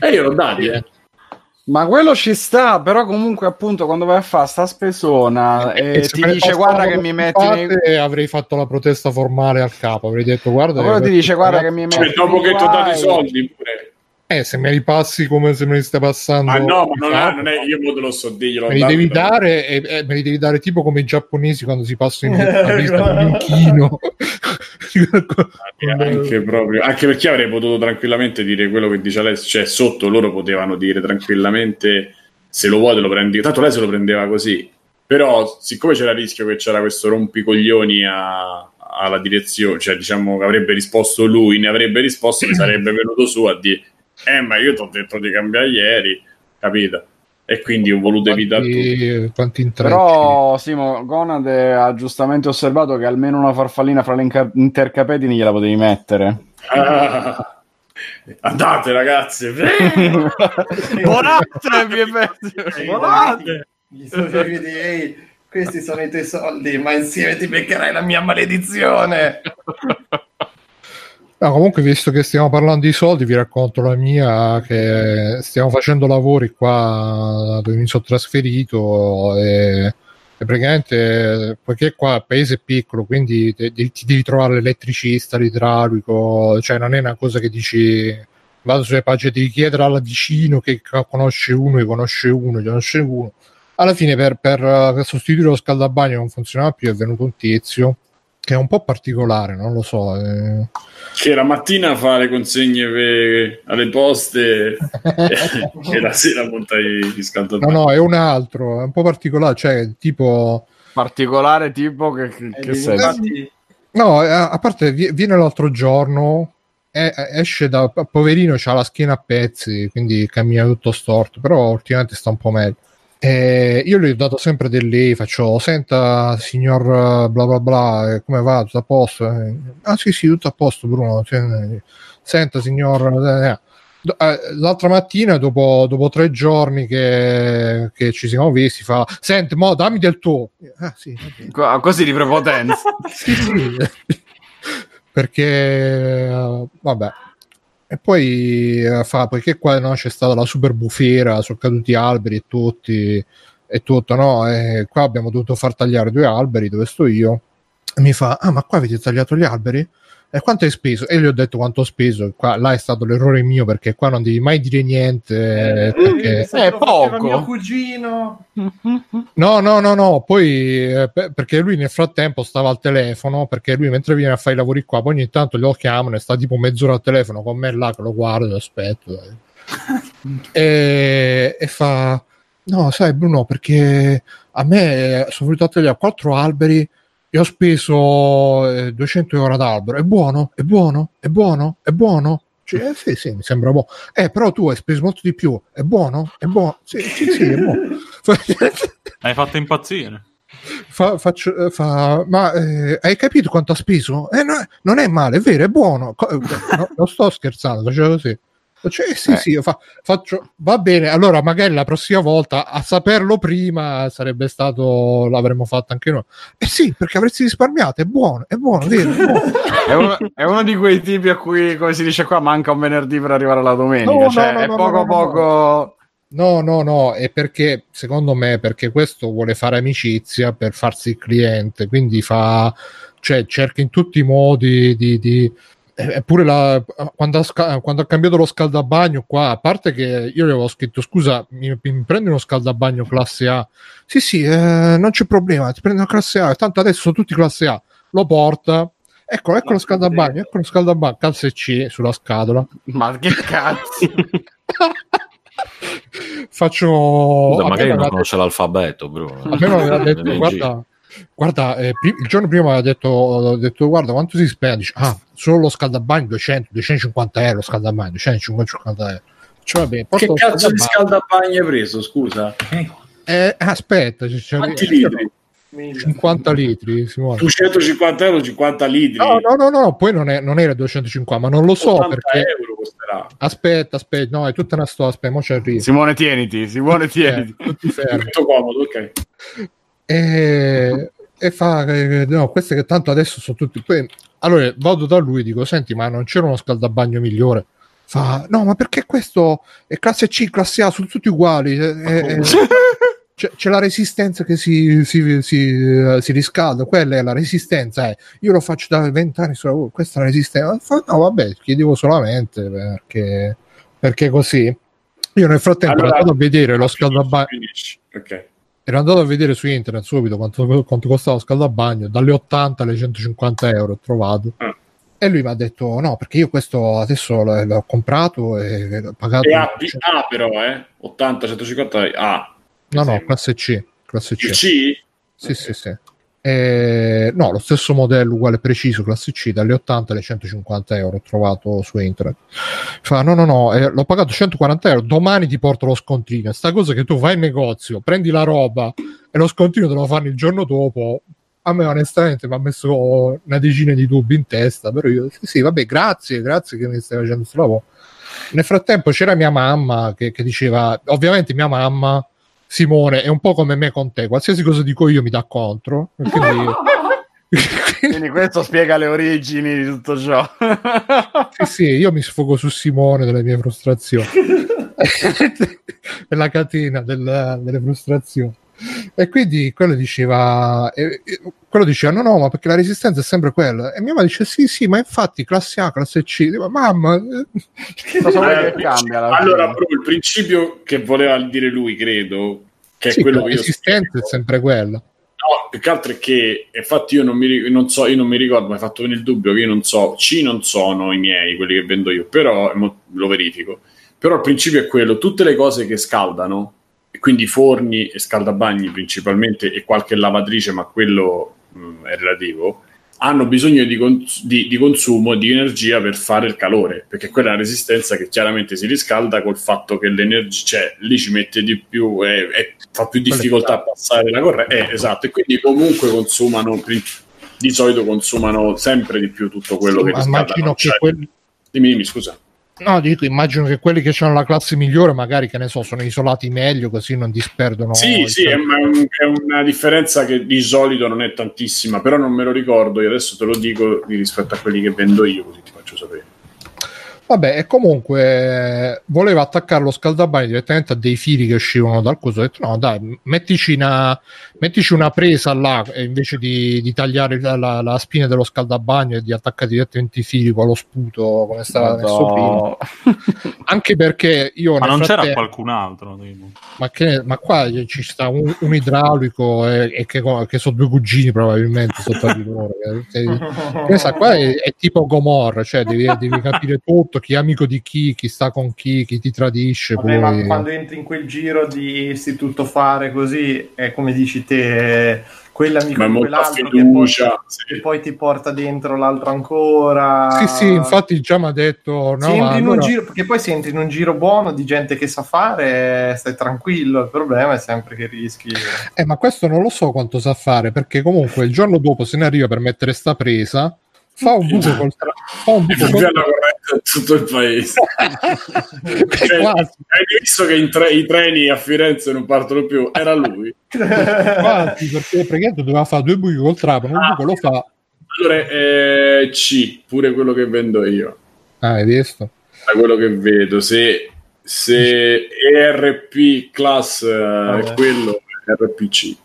E io l'ho dati, eh. Ma quello ci sta, però comunque appunto quando vai a fare sta spesona e E se ti dice guarda che mi metti nei... avrei fatto la protesta formale al capo avrei detto guarda Quello ti dice guarda che mi metti Cioè, dopo che ti ho dato i soldi pure. Eh, se me li passi come se me li stai passando Ma no, ma non è, non è io mo te lo so dire, gliel'ho me li devi però- dare e, e me li devi dare tipo come i giapponesi quando si passano in a vista di un inchino. Anche, proprio, anche perché avrei potuto tranquillamente dire quello che dice lei, cioè sotto loro potevano dire tranquillamente se lo vuoi te lo prendi, tanto lei se lo prendeva così, però siccome c'era il rischio che c'era questo rompicoglioni a- alla direzione, cioè diciamo che avrebbe risposto lui, ne avrebbe risposto, mi sarebbe venuto su a dire eh ma io ti ho detto di cambiare ieri, capito? E quindi ho voluto evitare tutto. quanti, quanti intrecci Però Simo Gonad ha giustamente osservato che almeno una farfallina fra le inca- intercapedini gliela potevi mettere. Ah, andate ragazzi, Buonanotte! Gli di ehi, questi sono i tuoi soldi, ma insieme ti beccherai la mia maledizione. No, comunque, visto che stiamo parlando di soldi, vi racconto la mia che stiamo facendo lavori qua dove mi sono trasferito e, e praticamente poiché qua il paese è piccolo, quindi ti, devi trovare l'elettricista, l'idraulico, cioè non è una cosa che dici vado sulle pagine, devi chiedere alla vicino che conosce uno, che conosce uno, conosce uno. Alla fine per, per, eh, per sostituire lo scaldabagno non funzionava più è venuto un tizio che è un po' particolare, non lo so. eh. Che la mattina fa le consegne per- alle poste e la sera monta i No, riscaldamenti. no, è un altro, è un po' particolare, cioè tipo... Particolare tipo che, che, Eh, che senso? infatti, No, eh, a parte vi- viene l'altro giorno, esce da... Poverino, c'ha la schiena a pezzi, quindi cammina tutto storto, però ultimamente sta un po' meglio. E io gli ho dato sempre del lei, faccio, senta signor eh, bla bla bla, eh, come va? Tutto a posto? Eh, Ah sì sì, tutto a posto Bruno. Eh, Senta signor... eh, eh. Eh, L'altra mattina, dopo, dopo tre giorni che, che ci siamo visti, fa: Senti, mo dammi del tuo. Ah, sì. Co- Così di prepotenza. Sì, sì. perché eh, vabbè e poi eh, fa poiché qua no, c'è stata la super bufera sono caduti alberi e tutti e tutto no? E qua abbiamo dovuto far tagliare due alberi dove sto io. E mi fa ah ma qua avete tagliato gli alberi e quanto hai speso? E gli ho detto quanto ho speso. Qua, là è stato l'errore mio perché qua non devi mai dire niente. eh, perché... Eh, lo faceva poco. mio cugino. No, no, no, no. Poi eh, pe- perché lui nel frattempo stava al telefono. Perché lui mentre viene a fare i lavori qua, poi ogni tanto lo chiamano e sta tipo mezz'ora al telefono con me là che lo guardo e aspetto. e, e fa: No, sai, Bruno, perché a me sono venuto a tagliare quattro alberi e ho speso eh, 200 euro ad albero. È buono? È buono? È buono? È buono? Cioè, eh, sì, sì, mi sembra buono. Eh, però tu hai speso molto di più. È buono? È buono? Sì, sì, sì, è buono. Hai fatto impazzire. Fa- faccio- eh, fa, ma eh, hai capito quanto ha speso? Eh, no, non è male, è vero, è buono. Co- no, non sto scherzando, faceva così. Eh, sì, Eh. sì, io fa- faccio, va bene. Allora, magari la prossima volta a saperlo prima sarebbe stato, l'avremmo fatto anche noi. Eh sì, perché avresti risparmiato. È buono, è buono, vero? È buono. È uno, è uno di quei tipi a cui, come si dice qua, manca un venerdì per arrivare alla domenica. No, no, cioè, no, è no, poco no, no, no. poco. No, no, no, è perché secondo me perché questo vuole fare amicizia per farsi il cliente, quindi fa, cioè cerca in tutti i modi di, di eppure la, quando, ha, quando ha cambiato lo scaldabagno qua, a parte che io gli avevo scritto scusa, mi, mi prendi uno scaldabagno classe A? Sì, sì, eh, non c'è problema, ti prendi una classe A, tanto adesso sono tutti classe A, lo porta. Ecco, ecco lo scaldabagno, ecco lo scaldabagno, classe C sulla scatola. Ma che cazzo? Faccio Scusa, magari non conosce l'alfabeto, Bruno. A me non aveva detto, guarda, guarda eh, pri- il giorno prima aveva detto, ho detto, guarda quanto si spende. Dice, ah, solo lo scaldabagno 200, 250 euro. Scaldabagno 250 euro. Cioè, vabbè, Che cazzo di scaldabagno. hai preso, scusa? Eh, aspetta, c- c'è- Quanti litri? 50 litri. Simone. 250 euro, 50 litri. No, no, no, no, poi non, è- non era 250, ma non lo so 80 perché. euro costerà. Aspetta, aspetta, no, è tutta una storia. Aspetta, mo ci arrivo. Simone, tieniti, Simone, Eh, tieniti. tutti fermi. Tutto comodo, ok. E, e fa eh, no, queste che tanto adesso sono tutti poi, allora vado da lui e dico senti ma non c'era uno scaldabagno migliore fa no ma perché questo è classe C classe A sono tutti uguali eh, eh, c'è, c'è la resistenza che si, si, si, eh, si riscalda quella è la resistenza eh. io lo faccio da vent'anni questa è la resistenza Fa, no vabbè chiedevo solamente perché perché così io nel frattempo Allora, andato a vedere lo scaldabagno Finisci, Ok. Ero andato a vedere su internet subito quanto, quanto costava lo scaldabagno, dalle 80 alle 150 euro ho trovato. Ah. E lui mi ha detto: No, perché io questo adesso l'ho, l'ho comprato e l'ho pagato. E A, B- A però, eh? 80, 150 A. no, no, sembra. classe C. Classe C. C? Sì, sì, sì. E- no, lo stesso modello uguale preciso, classe C, dalle 80 alle 150 euro ho trovato su internet. Fa, no, no, no, eh, l'ho pagato 140 euro, domani ti porto lo scontrino. Sta cosa che tu vai in negozio, prendi la roba e lo scontrino te lo fanno il giorno dopo. A me onestamente mi ha messo una decina di dubbi in testa, però io, sì, sì, vabbè, grazie, grazie che mi stai facendo questo lavoro. Nel frattempo c'era mia mamma che, che diceva, ovviamente mia mamma, Simone, è un po' come me con te, qualsiasi cosa dico io mi dà contro. Quindi, Quindi questo spiega le origini di tutto ciò. sì, sì, io mi sfogo su Simone delle mie frustrazioni. è la catena del- delle frustrazioni. E quindi quello diceva, e- e- quello diceva: No, no, ma perché la resistenza è sempre quella. E mia mamma dice: Sì, sì, ma infatti classe A, classe C. Dico, Mamma, eh, Eh, che cambia allora, bro, il principio che voleva dire lui, credo, che è sì, quello la che io resistenza è sempre quella. più che altro è che, infatti, io non mi, non so, io non mi ricordo, mi hai fatto venire il dubbio che io non so, C non sono i miei, quelli che vendo io, però lo verifico. Però il principio è quello: tutte le cose che scaldano, quindi forni e scaldabagni principalmente, e qualche lavatrice, ma quello mh, è relativo hanno bisogno di, cons- di, di consumo di energia per fare il calore, perché quella è una resistenza che chiaramente si riscalda col fatto che l'energia, cioè lì ci mette di più e, e fa più difficoltà a passare la corrente. Eh, esatto, e quindi comunque consumano, di solito consumano sempre di più tutto quello Sì, che ma riscalda. immagino che quelli- Dimmi, dimmi, scusa. No, dico, immagino che quelli che hanno la classe migliore, magari che ne so, sono isolati meglio, così non disperdono. Sì, sì, è un- è una differenza che di solito non è tantissima, però non me lo ricordo, io adesso te lo dico rispetto a quelli che vendo io, così ti faccio sapere. Vabbè, e comunque voleva attaccare lo scaldabagni direttamente a dei fili che uscivano dal coso. Ho detto: no, dai, mettici una, mettici una presa là e invece di, di tagliare la, la- la spina dello scaldabagno e di attaccare direttamente i fili con lo sputo come stava messo prima. Anche perché io Ma non c'era frattempo- qualcun altro? ma, che- ma qua ci sta un, un idraulico e, e che, che sono due cugini probabilmente sotto di loro. Che- qua è, è tipo Gomorra, cioè devi, devi capire tutto, chi è amico di chi, chi sta con chi, chi ti tradisce. Vabbè, ma poi- quando entri in quel giro di si tutto fare così, è come dici te, quell'amico Ma è di quell'altro che poi, fiducia. sì. che poi ti porta dentro l'altro ancora. Sì, sì, infatti già mi ha detto... No, entri in un allora- giro, perché poi se entri in un giro buono di gente che sa fare, stai tranquillo. Il problema è sempre che rischi. Eh, ma questo non lo so quanto sa fare, perché comunque il giorno dopo se ne arriva per mettere sta presa, fa un buco col tra- fa un buco col tutto il paese. Cioè, Hai visto che in tre- i treni a Firenze non partono più? Era lui. quasi, perché praticamente doveva fare due buchi col trapano, un buco lo fa. Allora, eh, C, pure quello che vendo io, Ah, hai visto? da quello che vedo. Se, se ERP class eh, è quello, RPC.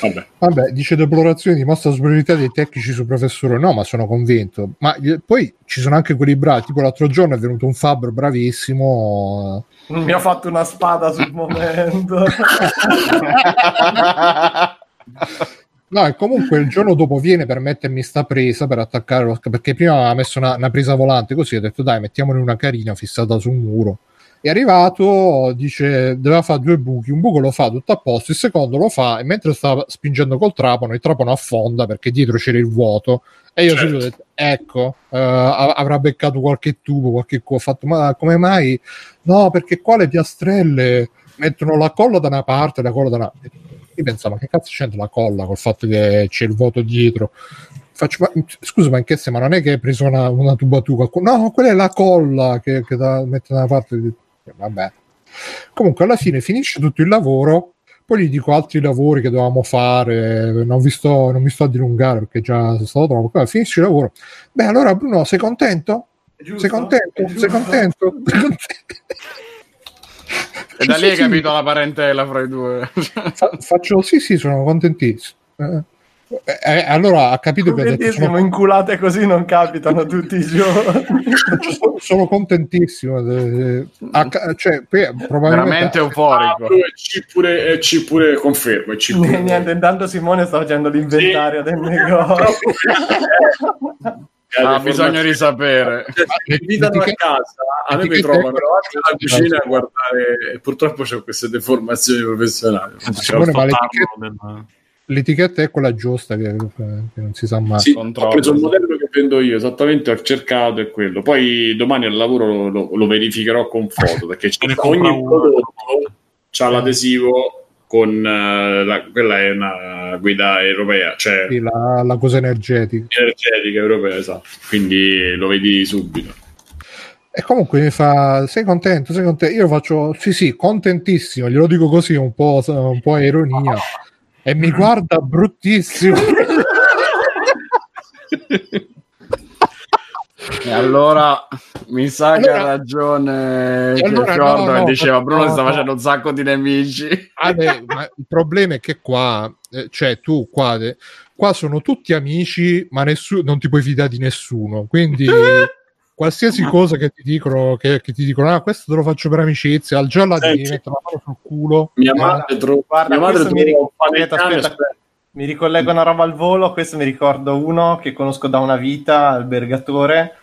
Vabbè. Vabbè, dice deplorazione dimostra la superiorità dei tecnici sul professore. No, ma sono convinto. Ma poi ci sono anche quelli bravi. Tipo l'altro giorno è venuto un fabbro bravissimo. Mi ha fatto una spada sul momento. No, e comunque il giorno dopo viene per mettermi sta presa per attaccare lo perché prima aveva messo una, una presa volante così ho detto dai mettiamone una carina fissata sul muro è arrivato dice doveva fare due buchi un buco lo fa tutto a posto il secondo lo fa e mentre stava spingendo col trapano il trapano affonda perché dietro c'era il vuoto e io Certo. ho detto ecco av- avrà beccato qualche tubo qualche ho fatto ma come mai no perché qua le piastrelle mettono la colla da una parte e la colla da un'altra io pensavo, ma che cazzo c'entra la colla col fatto che c'è il vuoto dietro? Faccio, ma, scusa, ma in che senso? Ma non è che hai preso una, una tubatura? No, quella è la colla che, che da, mette da una parte. Vabbè. Comunque, alla fine finisce tutto il lavoro. Poi gli dico altri lavori che dovevamo fare. Non, vi sto, non mi sto a dilungare perché già sono stato troppo. Finisce il lavoro. Beh, allora, Bruno, sei contento? Giusto? Sei contento? Sei contento? Sei contento? E da lì hai capito la parentela fra i due. Fa- faccio sì, sì, sono contentissimo. Eh, eh, allora ha capito che ha detto, sono, inculate così non capitano tutti i giorni. sono- sono contentissimo. eh, ha ca- cioè, poi probabilmente Veramente Ah, euforico. pure pure, e C pure confermo. e pure. Niente, intanto Simone sta facendo l'inventario del negozio. Eh, Ha le bisogno informazioni- di sapere. Cioè, mi invitano a casa, a me mi trovano davanti alla cucina a guardare. e Purtroppo c'ho queste deformazioni professionali. Simone, ma l'etichetta, l'etichetta è quella giusta che, che non si sa mai. Sì, ho Controllo. preso il modello che vendo io, esattamente ho cercato è quello. Poi domani al lavoro lo, lo- lo verificherò con foto perché c'è- ogni prodotto ha l'adesivo con eh, la- quella è una guida europea, cioè Sì, la, la cosa energetica. energetica europea, esatto. Quindi lo vedi subito. E comunque mi fa: Sei contento? Sei contento? Io faccio sì, sì, contentissimo. Glielo dico così un po', un po' a ironia. E mi guarda bruttissimo. E allora mi sa che ha Allora- ragione E allora Fiordo no, che no, diceva no, Bruno sta facendo un sacco di nemici. Beh, ma il problema è che qua, eh, cioè tu qua, eh, qua sono tutti amici, ma nessuno, non ti puoi fidare di nessuno. Quindi qualsiasi cosa che ti dicono, che, che ti dicono, ah, questo te lo faccio per amicizia, al Senti. ti metto la mano sul culo. Mia Eh, madre, tro- Guarda, mia madre mi ricorda- falegname aspetta, spe- Mi ricollego una roba al volo, questo mi ricordo uno che conosco da una vita, albergatore,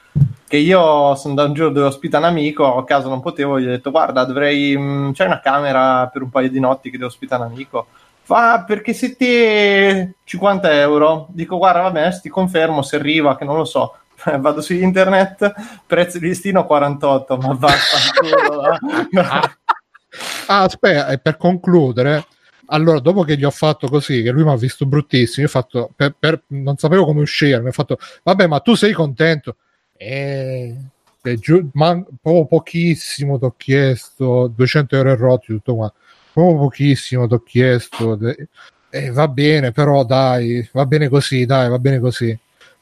che io sono da un giorno dove ospita un amico, a caso non potevo, gli ho detto guarda dovrei, mh, c'è una camera per un paio di notti che devo ospitare un amico. Fa perché se ti 50 euro, dico guarda va bene, ti confermo se arriva, che non lo so, vado su internet, prezzo di listino 48, ma vaffanculo. Ah, aspetta, e per concludere, allora dopo che gli ho fatto così, che lui mi ha visto bruttissimo, io ho fatto, per, per- non sapevo come uscire, mi ha fatto, vabbè, ma tu sei contento? Eh, giù, man- proprio pochissimo ti ho chiesto, 200 euro e rotti, tutto qua, proprio pochissimo ti ho chiesto, de- eh, va bene, però dai, va bene così, dai, va bene così.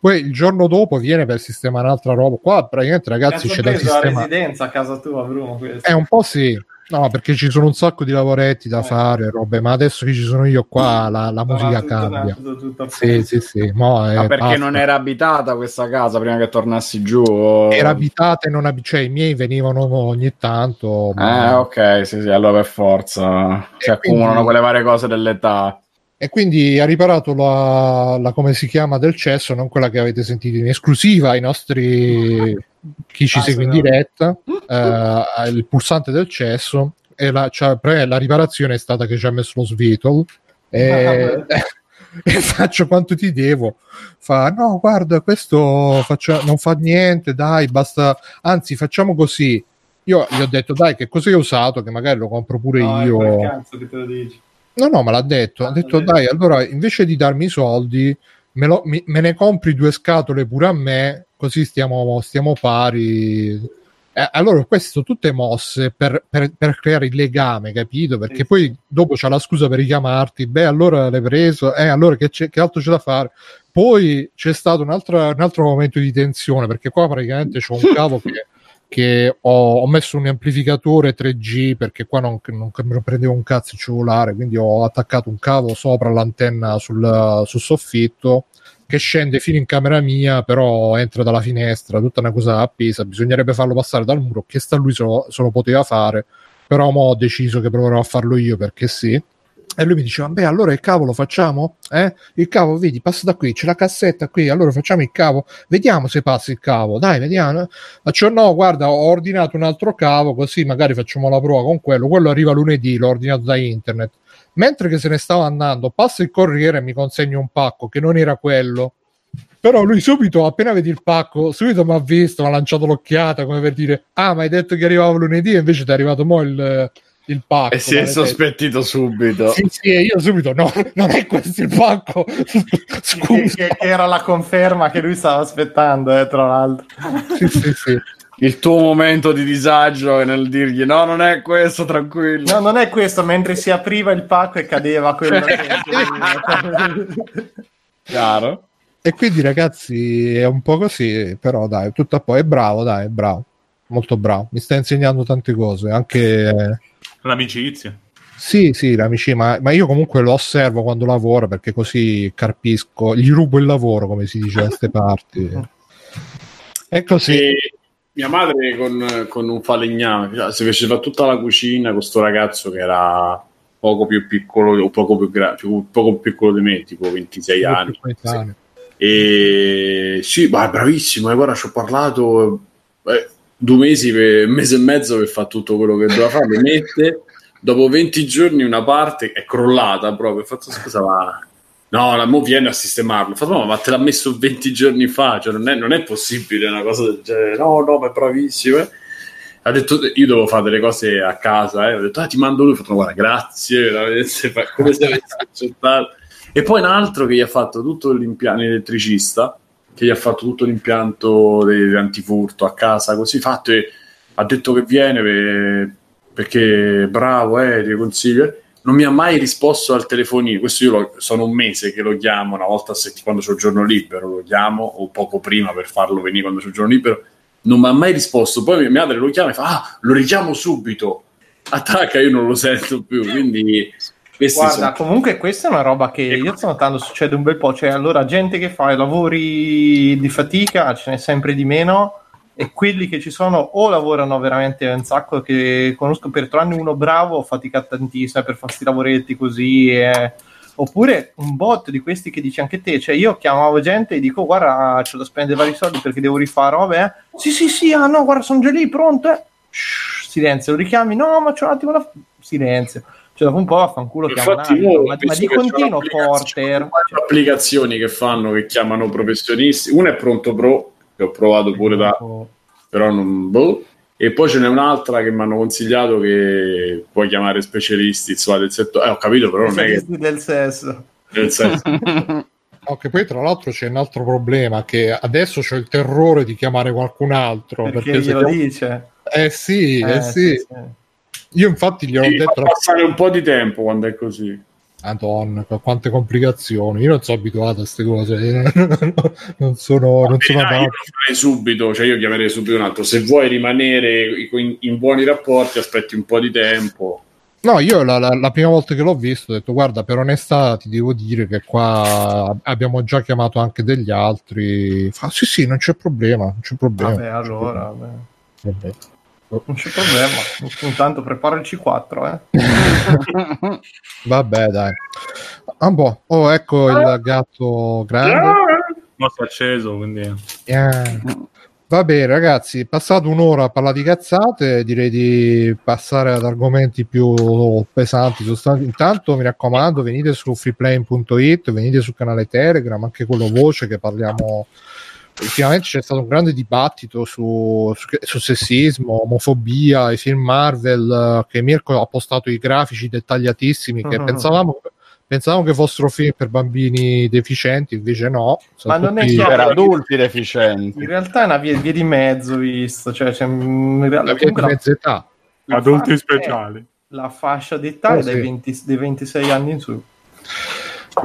Poi il giorno dopo viene per sistemare un'altra roba. Qua praticamente, ragazzi, c'è da preso la sistemare. residenza a casa tua, Bruno. Questo. È un po' sì. No, perché ci sono un sacco di lavoretti da Eh. fare, robe, ma adesso che ci sono io qua, la, la musica tutto cambia. tutto a Sì, sì, sì. mo, eh, Ma perché basta. non era abitata questa casa prima che tornassi giù? o- Era abitata e non abitata, cioè i miei venivano ogni tanto. Eh, ma- ok, sì, sì, allora per forza si E accumulano quindi- quelle varie cose dell'età. E quindi ha riparato la, la- come si chiama del cesso, non quella che avete sentito in esclusiva ai nostri chi ci Ah, segue in diretta, eh, il pulsante del cesso e la, cioè, pre- la riparazione è stata che ci ha messo lo svitol e, e faccio quanto ti devo. Fa no guarda questo faccia- non fa niente dai basta anzi facciamo così. Io gli ho detto dai che cosa hai usato? Che magari lo compro pure No, io. quel cazzo che te lo dici. No, no, ma l'ha detto. Ha Ah, detto, dai, allora invece di darmi i soldi, me, lo- mi- me ne compri due scatole pure a me, così stiamo, stiamo pari. Eh, allora, queste sono tutte mosse per, per- per creare il legame, capito? Perché Sì, poi dopo c'è la scusa per richiamarti. Beh, allora l'hai preso, eh, allora che, c'è- che altro c'è da fare? Poi c'è stato un altro, un altro momento di tensione, perché qua praticamente c'è un cavo che che ho, ho messo un amplificatore 3G perché qua non, non, non prendevo un cazzo il cellulare, quindi ho attaccato un cavo sopra l'antenna sul, sul soffitto che scende fino in camera mia, però entra dalla finestra, tutta una cosa appesa, bisognerebbe farlo passare dal muro, che sta lui se lo, se lo poteva fare, però ho deciso che proverò a farlo io perché sì. E lui mi diceva, beh, allora il cavo lo facciamo? Eh? Il cavo, vedi, passa da qui, c'è la cassetta qui, allora facciamo il cavo, vediamo se passa il cavo, dai, vediamo. Faccio, no, guarda, ho ordinato un altro cavo, così magari facciamo la prova con quello, quello arriva lunedì, l'ho ordinato da internet. Mentre che se ne stava andando, passa il corriere e mi consegna un pacco che non era quello. Però lui subito, appena vedi il pacco, subito mi ha visto, mi ha lanciato l'occhiata come per dire, ah, ma hai detto che arrivava lunedì e invece ti è arrivato mo il, il pacco. E si è maledetto." sospettito subito. Sì, sì, e io subito, no, non è questo il pacco. Che, Scusa. che- che era la conferma che lui stava aspettando, eh, tra l'altro. Sì, sì, sì. Il tuo momento di disagio nel dirgli no, non è questo, tranquillo. No, non è questo, mentre si apriva il pacco e cadeva quello. Chiaro. E quindi ragazzi è un po' così, però dai, tutto a poi è bravo, dai, è bravo, molto bravo, mi sta insegnando tante cose, anche eh, L'amicizia. sì, sì, l'amici, ma, ma io comunque lo osservo quando lavora perché così carpisco, gli rubo il lavoro, come si dice da queste parti. È così. E mia madre con, con un falegname cioè, si faceva tutta la cucina con sto ragazzo che era poco più piccolo o poco più, gra- più- poco più piccolo di me, tipo 26 anni. Coetaneo. E sì, ma è bravissimo. E guarda, ci ho parlato eh, due mesi, per, un mese e mezzo per fare tutto quello che doveva fare. Mette dopo 20 giorni una parte è crollata proprio. Ho fatto scusa, ma no, la mo viene a sistemarlo. Fatto, no, ma te l'ha messo 20 giorni fa, cioè non è, non è possibile una cosa del genere. No, no, ma è bravissimo. Ha detto, io devo fare delle cose a casa. Eh. Ho detto, ah, ti mando lui. Ho fatto, guarda, grazie, come se avessi accettato. E poi un altro che gli ha fatto tutto l'impianto, elettricista, che gli ha fatto tutto l'impianto di antifurto a casa, così fatto, e ha detto che viene per- perché bravo, eh, ti consiglio. Non mi ha mai risposto al telefonino. Questo io lo- sono un mese che lo chiamo una volta a settimana quando c'ho il giorno libero, lo chiamo o poco prima per farlo venire quando c'ho il giorno libero. Non mi ha mai risposto. Poi mia madre lo chiama e fa: Ah, lo richiamo subito. Attacca, io non lo sento più. Quindi, questi Guarda, sono- comunque questa è una roba che io sto notando succede un bel po', cioè allora gente che fa i lavori di fatica ce n'è sempre di meno e quelli che ci sono o lavorano veramente un sacco che conosco per tre anni uno bravo, fatica tantissimo per fare questi lavoretti così e Oppure un bot di questi che dici anche te, cioè io chiamavo gente e dico guarda c'ho da spendere vari soldi perché devo rifare robe, eh. Sì sì sì, ah no, guarda sono già lì, pronto, eh. Shh, silenzio, lo richiami, no ma c'è un attimo da... silenzio. Cioè dopo un po' vaffanculo Infatti, mo, ma, ma di continuo Porter. quattro applicazioni che fanno che chiamano professionisti. Una è Pronto Pro, che ho provato pure da, però non boh. E poi ce n'è un'altra che mi hanno consigliato che puoi chiamare specialisti insomma, del settore. Eh, ho capito, però non è che del sesso. nel senso, No, che poi tra l'altro c'è un altro problema che adesso c'è il terrore di chiamare qualcun altro Perché, perché, se glielo chiam- dice. eh sì, eh, Eh, sì. sì, sì. Io infatti gli ho detto passare un po' di tempo quando è così. Madonna, qu- quante complicazioni io non sono abituato a queste cose non sono, non sono dai, io farei subito, cioè io chiamerei subito un altro. Se vuoi rimanere in, in buoni rapporti, aspetti un po' di tempo. No, io la, la- la prima volta che l'ho visto ho detto guarda per onestà ti devo dire che qua abbiamo già chiamato anche degli altri fa sì sì non c'è problema non c'è problema Vabbè, allora, vabbè. Vabbè. Non c'è problema. Intanto prepara il C4, eh. Vabbè, dai ah, boh. oh ecco il gatto grande No, sta acceso, quindi... Eh. Va bene, ragazzi, passato un'ora a parlare di cazzate, direi di passare ad argomenti più pesanti. Intanto mi raccomando, venite su freeplane.it, venite sul canale Telegram, anche quello voce che parliamo. Ultimamente c'è stato un grande dibattito su, su, su sessismo, omofobia, i film Marvel. eh, Che Mirko ha postato i grafici dettagliatissimi che Mhm. pensavamo, pensavamo che fossero film per bambini deficienti, invece no. sono Ma non è tutti- chiaro. per adulti deficienti. In realtà è una via, via di mezzo, visto. Cioè, c'è, in realtà, la via di mezza età. Adulti speciali. eh, la fascia d'età Eh, è dai, sì. 20 dei 26 anni in su.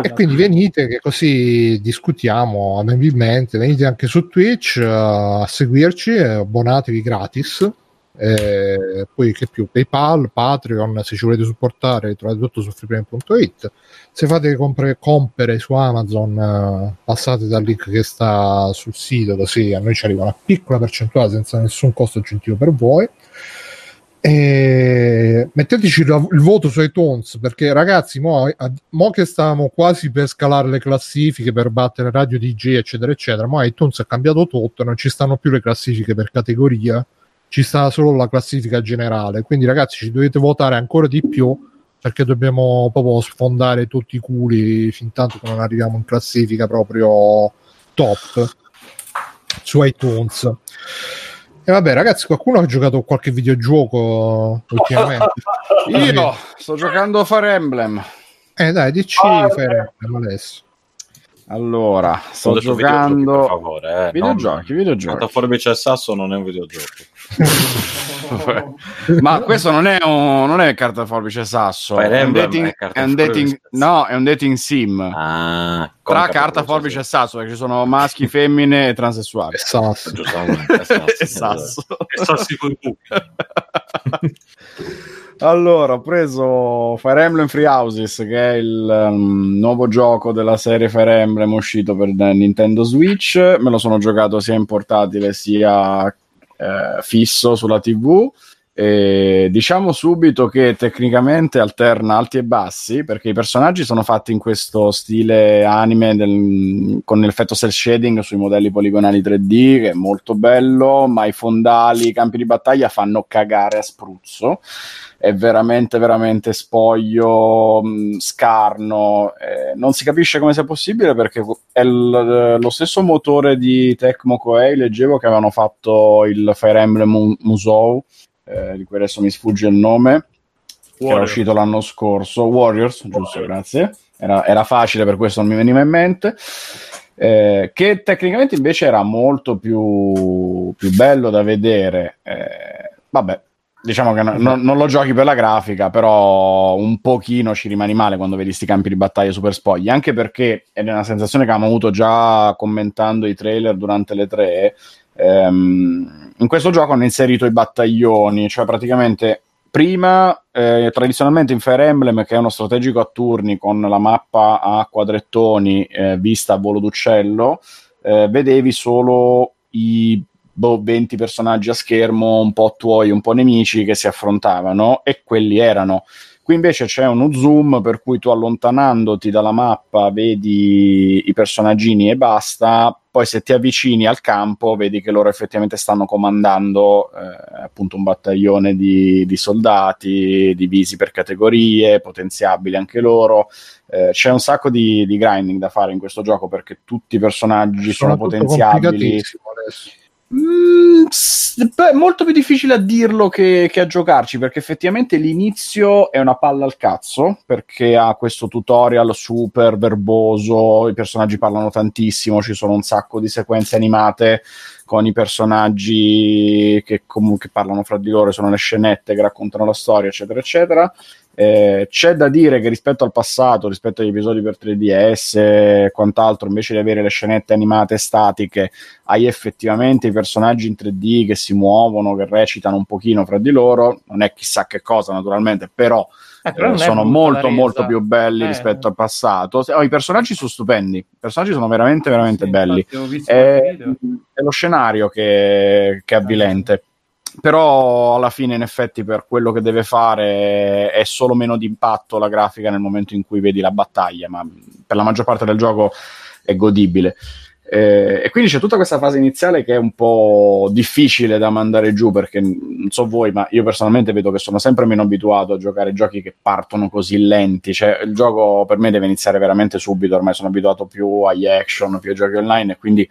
E quindi venite che così discutiamo amabilmente, venite anche su Twitch eh, a seguirci, eh, abbonatevi gratis. eh, poi che più PayPal, Patreon, se ci volete supportare trovate tutto su freeplane.it. Se fate compre, compere su Amazon, eh, passate dal link che sta sul sito, così a noi ci arriva una piccola percentuale senza nessun costo aggiuntivo per voi. E metteteci il voto su iTunes perché ragazzi mo, mo che stavamo quasi per scalare le classifiche per battere radio DJ eccetera eccetera ma iTunes ha cambiato tutto non ci stanno più le classifiche per categoria ci sta solo la classifica generale. Quindi ragazzi ci dovete votare ancora di più perché dobbiamo proprio sfondare tutti i culi fin tanto che non arriviamo in classifica proprio top su iTunes e vabbè ragazzi qualcuno ha giocato qualche videogioco ultimamente Io sto giocando a Fire Emblem. Eh dai, dici Ah, Fere, adesso. Allora, sto detto videogiochi, per giocando favore, eh, videogiochi, non- videogiochi. Quanto forbice e sasso non è un videogioco. Ma questo non è un non è carta forbice sasso, è un dating, è carta è un forbice dating- sasso. no, è un dating sim. Ah, Tra carta forbice e sasso, perché ci sono maschi, femmine e transessuali. E sasso, e sasso. E sassi coi buchi. Allora, ho preso Fire Emblem Free Houses, che è il um, nuovo gioco della serie Fire Emblem uscito per Nintendo Switch. Me lo sono giocato sia in portatile sia eh, fisso sulla TV. E diciamo subito che tecnicamente alterna alti e bassi perché i personaggi sono fatti in questo stile anime del- con l'effetto cel shading sui modelli poligonali 3D che è molto bello ma i fondali, i campi di battaglia fanno cagare a spruzzo. È veramente veramente spoglio mh, scarno eh, non si capisce come sia possibile perché è l- lo stesso motore di Tecmo Koei leggevo che avevano fatto il Fire Emblem Mu- Musou eh, di cui adesso mi sfugge il nome che era uscito l'anno scorso Warriors, giusto, grazie. Era, era facile per questo non mi veniva in mente. Eh, che tecnicamente invece era molto più, più bello da vedere. Eh, vabbè diciamo che no- no- non lo giochi per la grafica però un pochino ci rimani male quando vedi sti campi di battaglia super spogli anche perché è una sensazione che abbiamo avuto già commentando i trailer durante le tre ehm, in questo gioco hanno inserito i battaglioni cioè praticamente prima eh, tradizionalmente in Fire Emblem che è uno strategico a turni con la mappa a quadrettoni eh, vista a volo d'uccello eh, vedevi solo i boh, 20 personaggi a schermo un po' tuoi un po' nemici che si affrontavano e quelli erano. Qui invece c'è uno zoom per cui tu allontanandoti dalla mappa vedi i personaggini e basta, poi se ti avvicini al campo vedi che loro effettivamente stanno comandando eh, appunto un battaglione di, di, soldati divisi per categorie, potenziabili anche loro. Eh, c'è un sacco di, di, grinding da fare in questo gioco perché tutti i personaggi sono, sono potenziabili. Adesso Mm, beh, molto più difficile a dirlo che, che, a giocarci perché effettivamente l'inizio è una palla al cazzo perché ha questo tutorial super verboso, i personaggi parlano tantissimo, ci sono un sacco di sequenze animate con i personaggi che comunque parlano fra di loro, sono le scenette che raccontano la storia, eccetera, eccetera. Eh, c'è da dire che rispetto al passato, rispetto agli episodi per 3DS e quant'altro, invece di avere le scenette animate statiche, hai effettivamente i personaggi in 3D che si muovono, che recitano un pochino fra di loro. Non è chissà che cosa, naturalmente, però. Eh, però eh, sono molto molto più belli eh. rispetto al passato. Oh, I personaggi sono stupendi, i personaggi sono veramente veramente sì, belli. È, è, lo scenario che, che è avvilente però alla fine in effetti per quello che deve fare è solo meno d'impatto la grafica nel momento in cui vedi la battaglia, ma per la maggior parte del gioco è godibile. Eh, e quindi c'è tutta questa fase iniziale che è un po' difficile da mandare giù perché non so voi, ma io personalmente vedo che sono sempre meno abituato a giocare giochi che partono così lenti. Cioè, il gioco per me deve iniziare veramente subito. Ormai sono abituato più agli action, più ai giochi online e quindi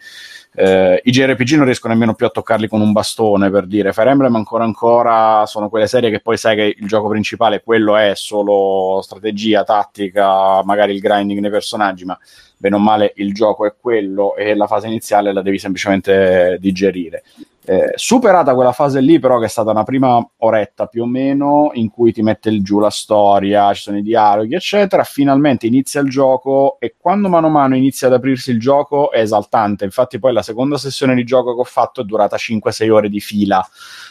eh, I JRPG non riesco nemmeno più a toccarli con un bastone per dire Fire Emblem ancora ancora sono quelle serie che poi sai che il gioco principale quello è solo strategia, tattica, magari il grinding nei personaggi, ma bene o male il gioco è quello e la fase iniziale la devi semplicemente digerire. Eh, superata quella fase lì, però, che è stata una prima oretta più o meno, in cui ti mette giù la storia, ci sono i dialoghi, eccetera. Finalmente inizia il gioco e quando mano a mano inizia ad aprirsi il gioco è esaltante. Infatti, poi la seconda sessione di gioco che ho fatto è durata 5-6 ore di fila,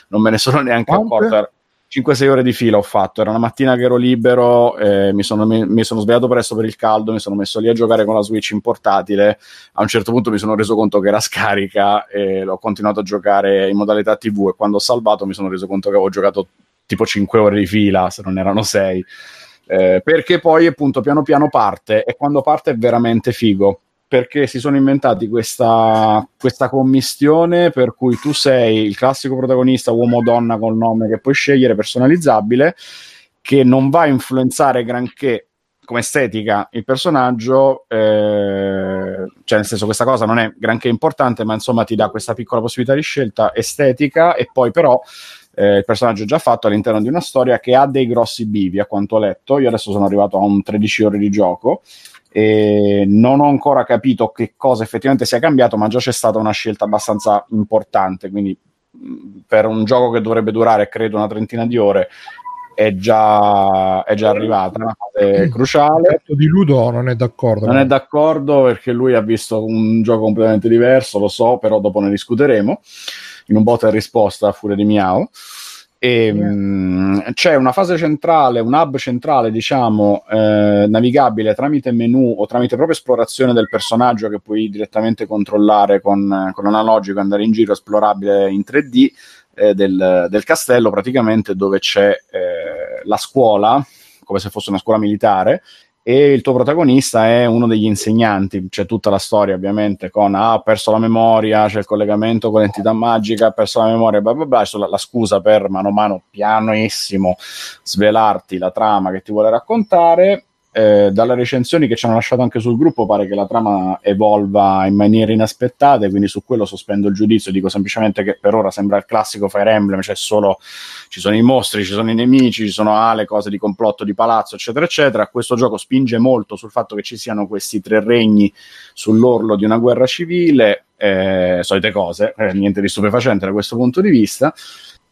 non me ne sono neanche Quante? accorto 5-6 ore di fila ho fatto. Era una mattina che ero libero, eh, mi, sono, mi, mi, sono, svegliato presto per il caldo, mi sono messo lì a giocare con la Switch in portatile. A un certo punto mi sono reso conto che era scarica e l'ho continuato a giocare in modalità TV. E quando ho salvato mi sono reso conto che avevo giocato tipo 5 ore di fila, se non erano 6. Eh, perché poi appunto piano piano parte e quando parte è veramente figo perché si sono inventati questa, questa commistione per cui tu sei il classico protagonista uomo o donna col nome che puoi scegliere personalizzabile che non va a influenzare granché come estetica il personaggio, eh, cioè nel senso questa cosa non è granché importante, ma insomma ti dà questa piccola possibilità di scelta estetica e poi però eh, il personaggio è già fatto all'interno di una storia che ha dei grossi bivi, a quanto ho letto. Io adesso sono arrivato a un 13 ore di gioco e non ho ancora capito che cosa effettivamente sia cambiato, ma già c'è stata una scelta abbastanza importante, quindi per un gioco che dovrebbe durare credo una trentina di ore è già, è già arrivata una fase cruciale. Di Ludo non è d'accordo. Non no? è d'accordo perché lui ha visto un gioco completamente diverso, lo so, però dopo ne discuteremo in un bot e risposta a furia di miau. E, yeah. mh, c'è una fase centrale, un hub centrale, diciamo, eh, navigabile tramite menu o tramite proprio esplorazione del personaggio che puoi direttamente controllare con, con l'analogico, andare in giro, esplorabile in 3D eh, del, del, castello, praticamente dove c'è eh, la scuola, come se fosse una scuola militare, e il tuo protagonista è uno degli insegnanti, c'è tutta la storia ovviamente con ah, perso la memoria, c'è il collegamento con l'entità magica, ha perso la memoria, bla bla bla, la, la scusa per mano a mano pianissimo svelarti la trama che ti vuole raccontare eh, dalle recensioni che ci hanno lasciato anche sul gruppo pare che la trama evolva in maniere inaspettate, quindi su quello sospendo il giudizio, dico semplicemente che per ora sembra il classico Fire Emblem, cioè solo ci sono i mostri, ci sono i nemici, ci sono ah, le cose di complotto, di palazzo, eccetera, eccetera. Questo gioco spinge molto sul fatto che ci siano questi tre regni sull'orlo di una guerra civile, eh, solite cose, eh, niente di stupefacente da questo punto di vista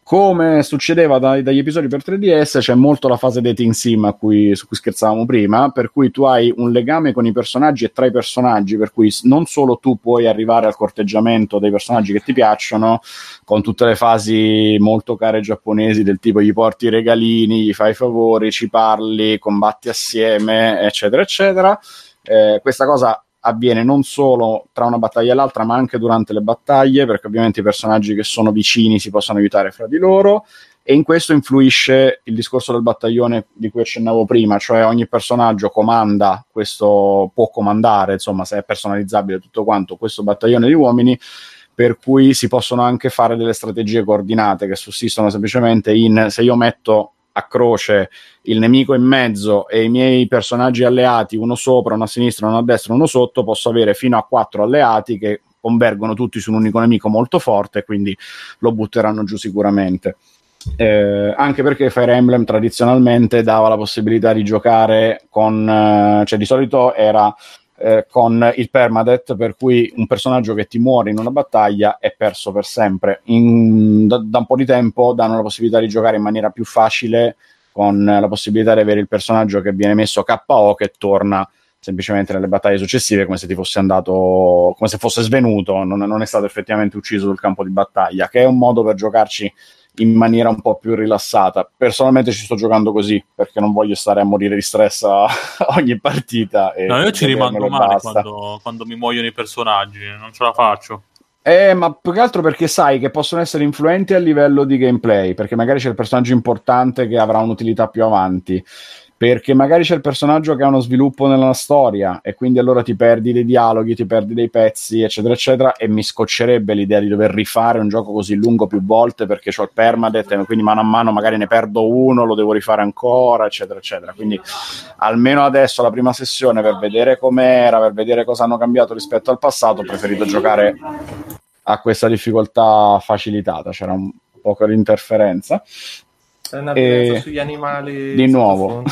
come succedeva dai, dagli episodi per 3DS, c'è molto la fase dating sim cui, su cui scherzavamo prima, per cui tu hai un legame con i personaggi e tra i personaggi, per cui non solo tu puoi arrivare al corteggiamento dei personaggi che ti piacciono, con tutte le fasi molto care giapponesi del tipo gli porti i regalini, gli fai favori, ci parli, combatti assieme, eccetera, eccetera. Eh, questa cosa avviene non solo tra una battaglia e l'altra, ma anche durante le battaglie, perché ovviamente i personaggi che sono vicini si possono aiutare fra di loro. e in questo influisce il discorso del battaglione di cui accennavo prima, cioè ogni personaggio comanda questo, può comandare, insomma, se è personalizzabile tutto quanto, questo battaglione di uomini per cui si possono anche fare delle strategie coordinate che sussistono semplicemente in se io metto a croce il nemico in mezzo e i miei personaggi alleati, uno sopra, uno a sinistra, uno a destra, uno sotto, posso avere fino a quattro alleati che convergono tutti su un unico nemico molto forte, quindi lo butteranno giù sicuramente. Eh, anche perché Fire Emblem tradizionalmente dava la possibilità di giocare con, eh, cioè di solito era eh, con il permadeath, per cui un personaggio che ti muore in una battaglia è perso per sempre. In, da, da, un po' di tempo danno la possibilità di giocare in maniera più facile, con la possibilità di avere il personaggio che viene messo KO che torna semplicemente nelle battaglie successive come se ti fosse andato come se fosse svenuto non, non, è stato effettivamente ucciso sul campo di battaglia che è un modo per giocarci in maniera un po' più rilassata. Personalmente ci sto giocando così perché non voglio stare a morire di stress ogni partita. no, io ci rimango male quando, quando, mi muoiono i personaggi, non ce la faccio. Eh, ma più che altro perché sai che possono essere influenti a livello di gameplay, perché magari c'è il personaggio importante che avrà un'utilità più avanti perché magari c'è il personaggio che ha uno sviluppo nella storia e quindi allora ti perdi dei dialoghi, ti perdi dei pezzi, eccetera, eccetera, e mi scoccerebbe l'idea di dover rifare un gioco così lungo più volte perché ho il permadeath e quindi mano a mano magari ne perdo uno, lo devo rifare ancora, eccetera, eccetera. Quindi almeno adesso la prima sessione per vedere com'era, per vedere cosa hanno cambiato rispetto al passato, ho preferito giocare a questa difficoltà facilitata, c'era un poco di interferenza c'è una e... sugli animali. Di nuovo.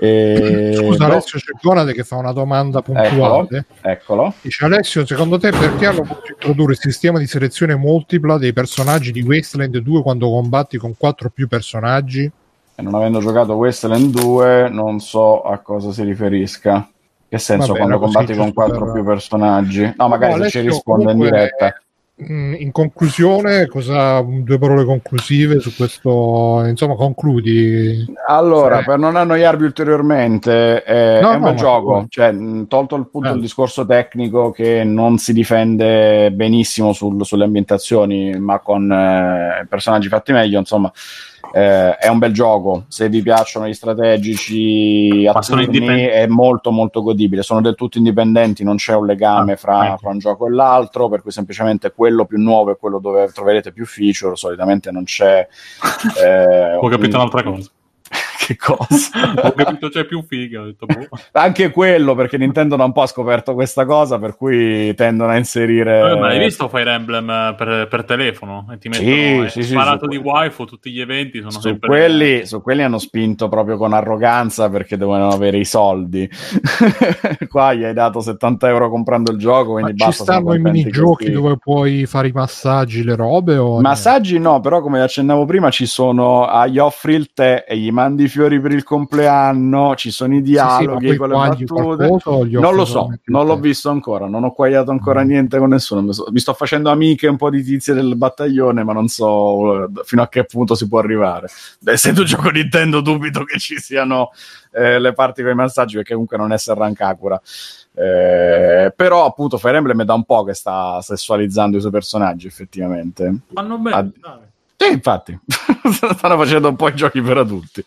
e... Scusa Alessio, c'è Conade che fa una domanda puntuale. Eccolo, eccolo. Dice Alessio, secondo te perché hanno voluto introdurre il sistema di selezione multipla dei personaggi di Wasteland 2 quando combatti con 4 o più personaggi? E non avendo giocato Wasteland 2 non so a cosa si riferisca. Che senso Vabbè, quando combatti con 4 o per... più personaggi? No, magari no, se Alessio, ci risponde in diretta. Mm, in conclusione, cosa, due parole conclusive su questo, insomma, concludi. Allora, sì. per non annoiarvi ulteriormente, eh, no, è un no, bel gioco, cioè, mm, tolto il punto eh. del discorso tecnico che non si difende benissimo sul, sulle ambientazioni, ma con eh, personaggi fatti meglio, insomma, eh, è un bel gioco. Se vi piacciono gli strategici a turni, è molto molto godibile. Sono del tutto indipendenti, non c'è un legame ah, fra, fra, un gioco e l'altro, per cui semplicemente quello più nuovo è quello dove troverete più feature. Solitamente non c'è. Eh, Ho capito un... un'altra cosa che cosa. Ho capito c'è più figa. Ho detto, boh. Anche quello, perché Nintendo da un po' ha scoperto questa cosa, per cui tendono a inserire... Eh, ma hai visto Fire Emblem per, per telefono? E ti mettono sì, sì, sparato sì, di waifu, tutti gli eventi sono su sempre... Quelli, su quelli hanno spinto proprio con arroganza perché dovevano avere i soldi. Qua gli hai dato 70 euro comprando il gioco, quindi ma basta. Ci stanno i minigiochi così. dove puoi fare i massaggi, le robe? O massaggi no, però come accennavo prima ci sono, ah, gli offri il tè e gli mandi fiori per il compleanno, ci sono i dialoghi sì, sì, con le battute. Non lo so, non l'ho visto ancora, non ho quagliato ancora mm. niente con nessuno. Mi sto facendo amiche un po' di tizie del battaglione, ma non so eh, fino a che punto si può arrivare. Beh, essendo un gioco Nintendo, dubito che ci siano eh, le parti con i massaggi, perché comunque non è Serran Kakura. Eh, però appunto Fire Emblem è da un po' che sta sessualizzando i suoi personaggi effettivamente vanno bene Ad- sì, infatti, stanno facendo un po' i giochi per adulti.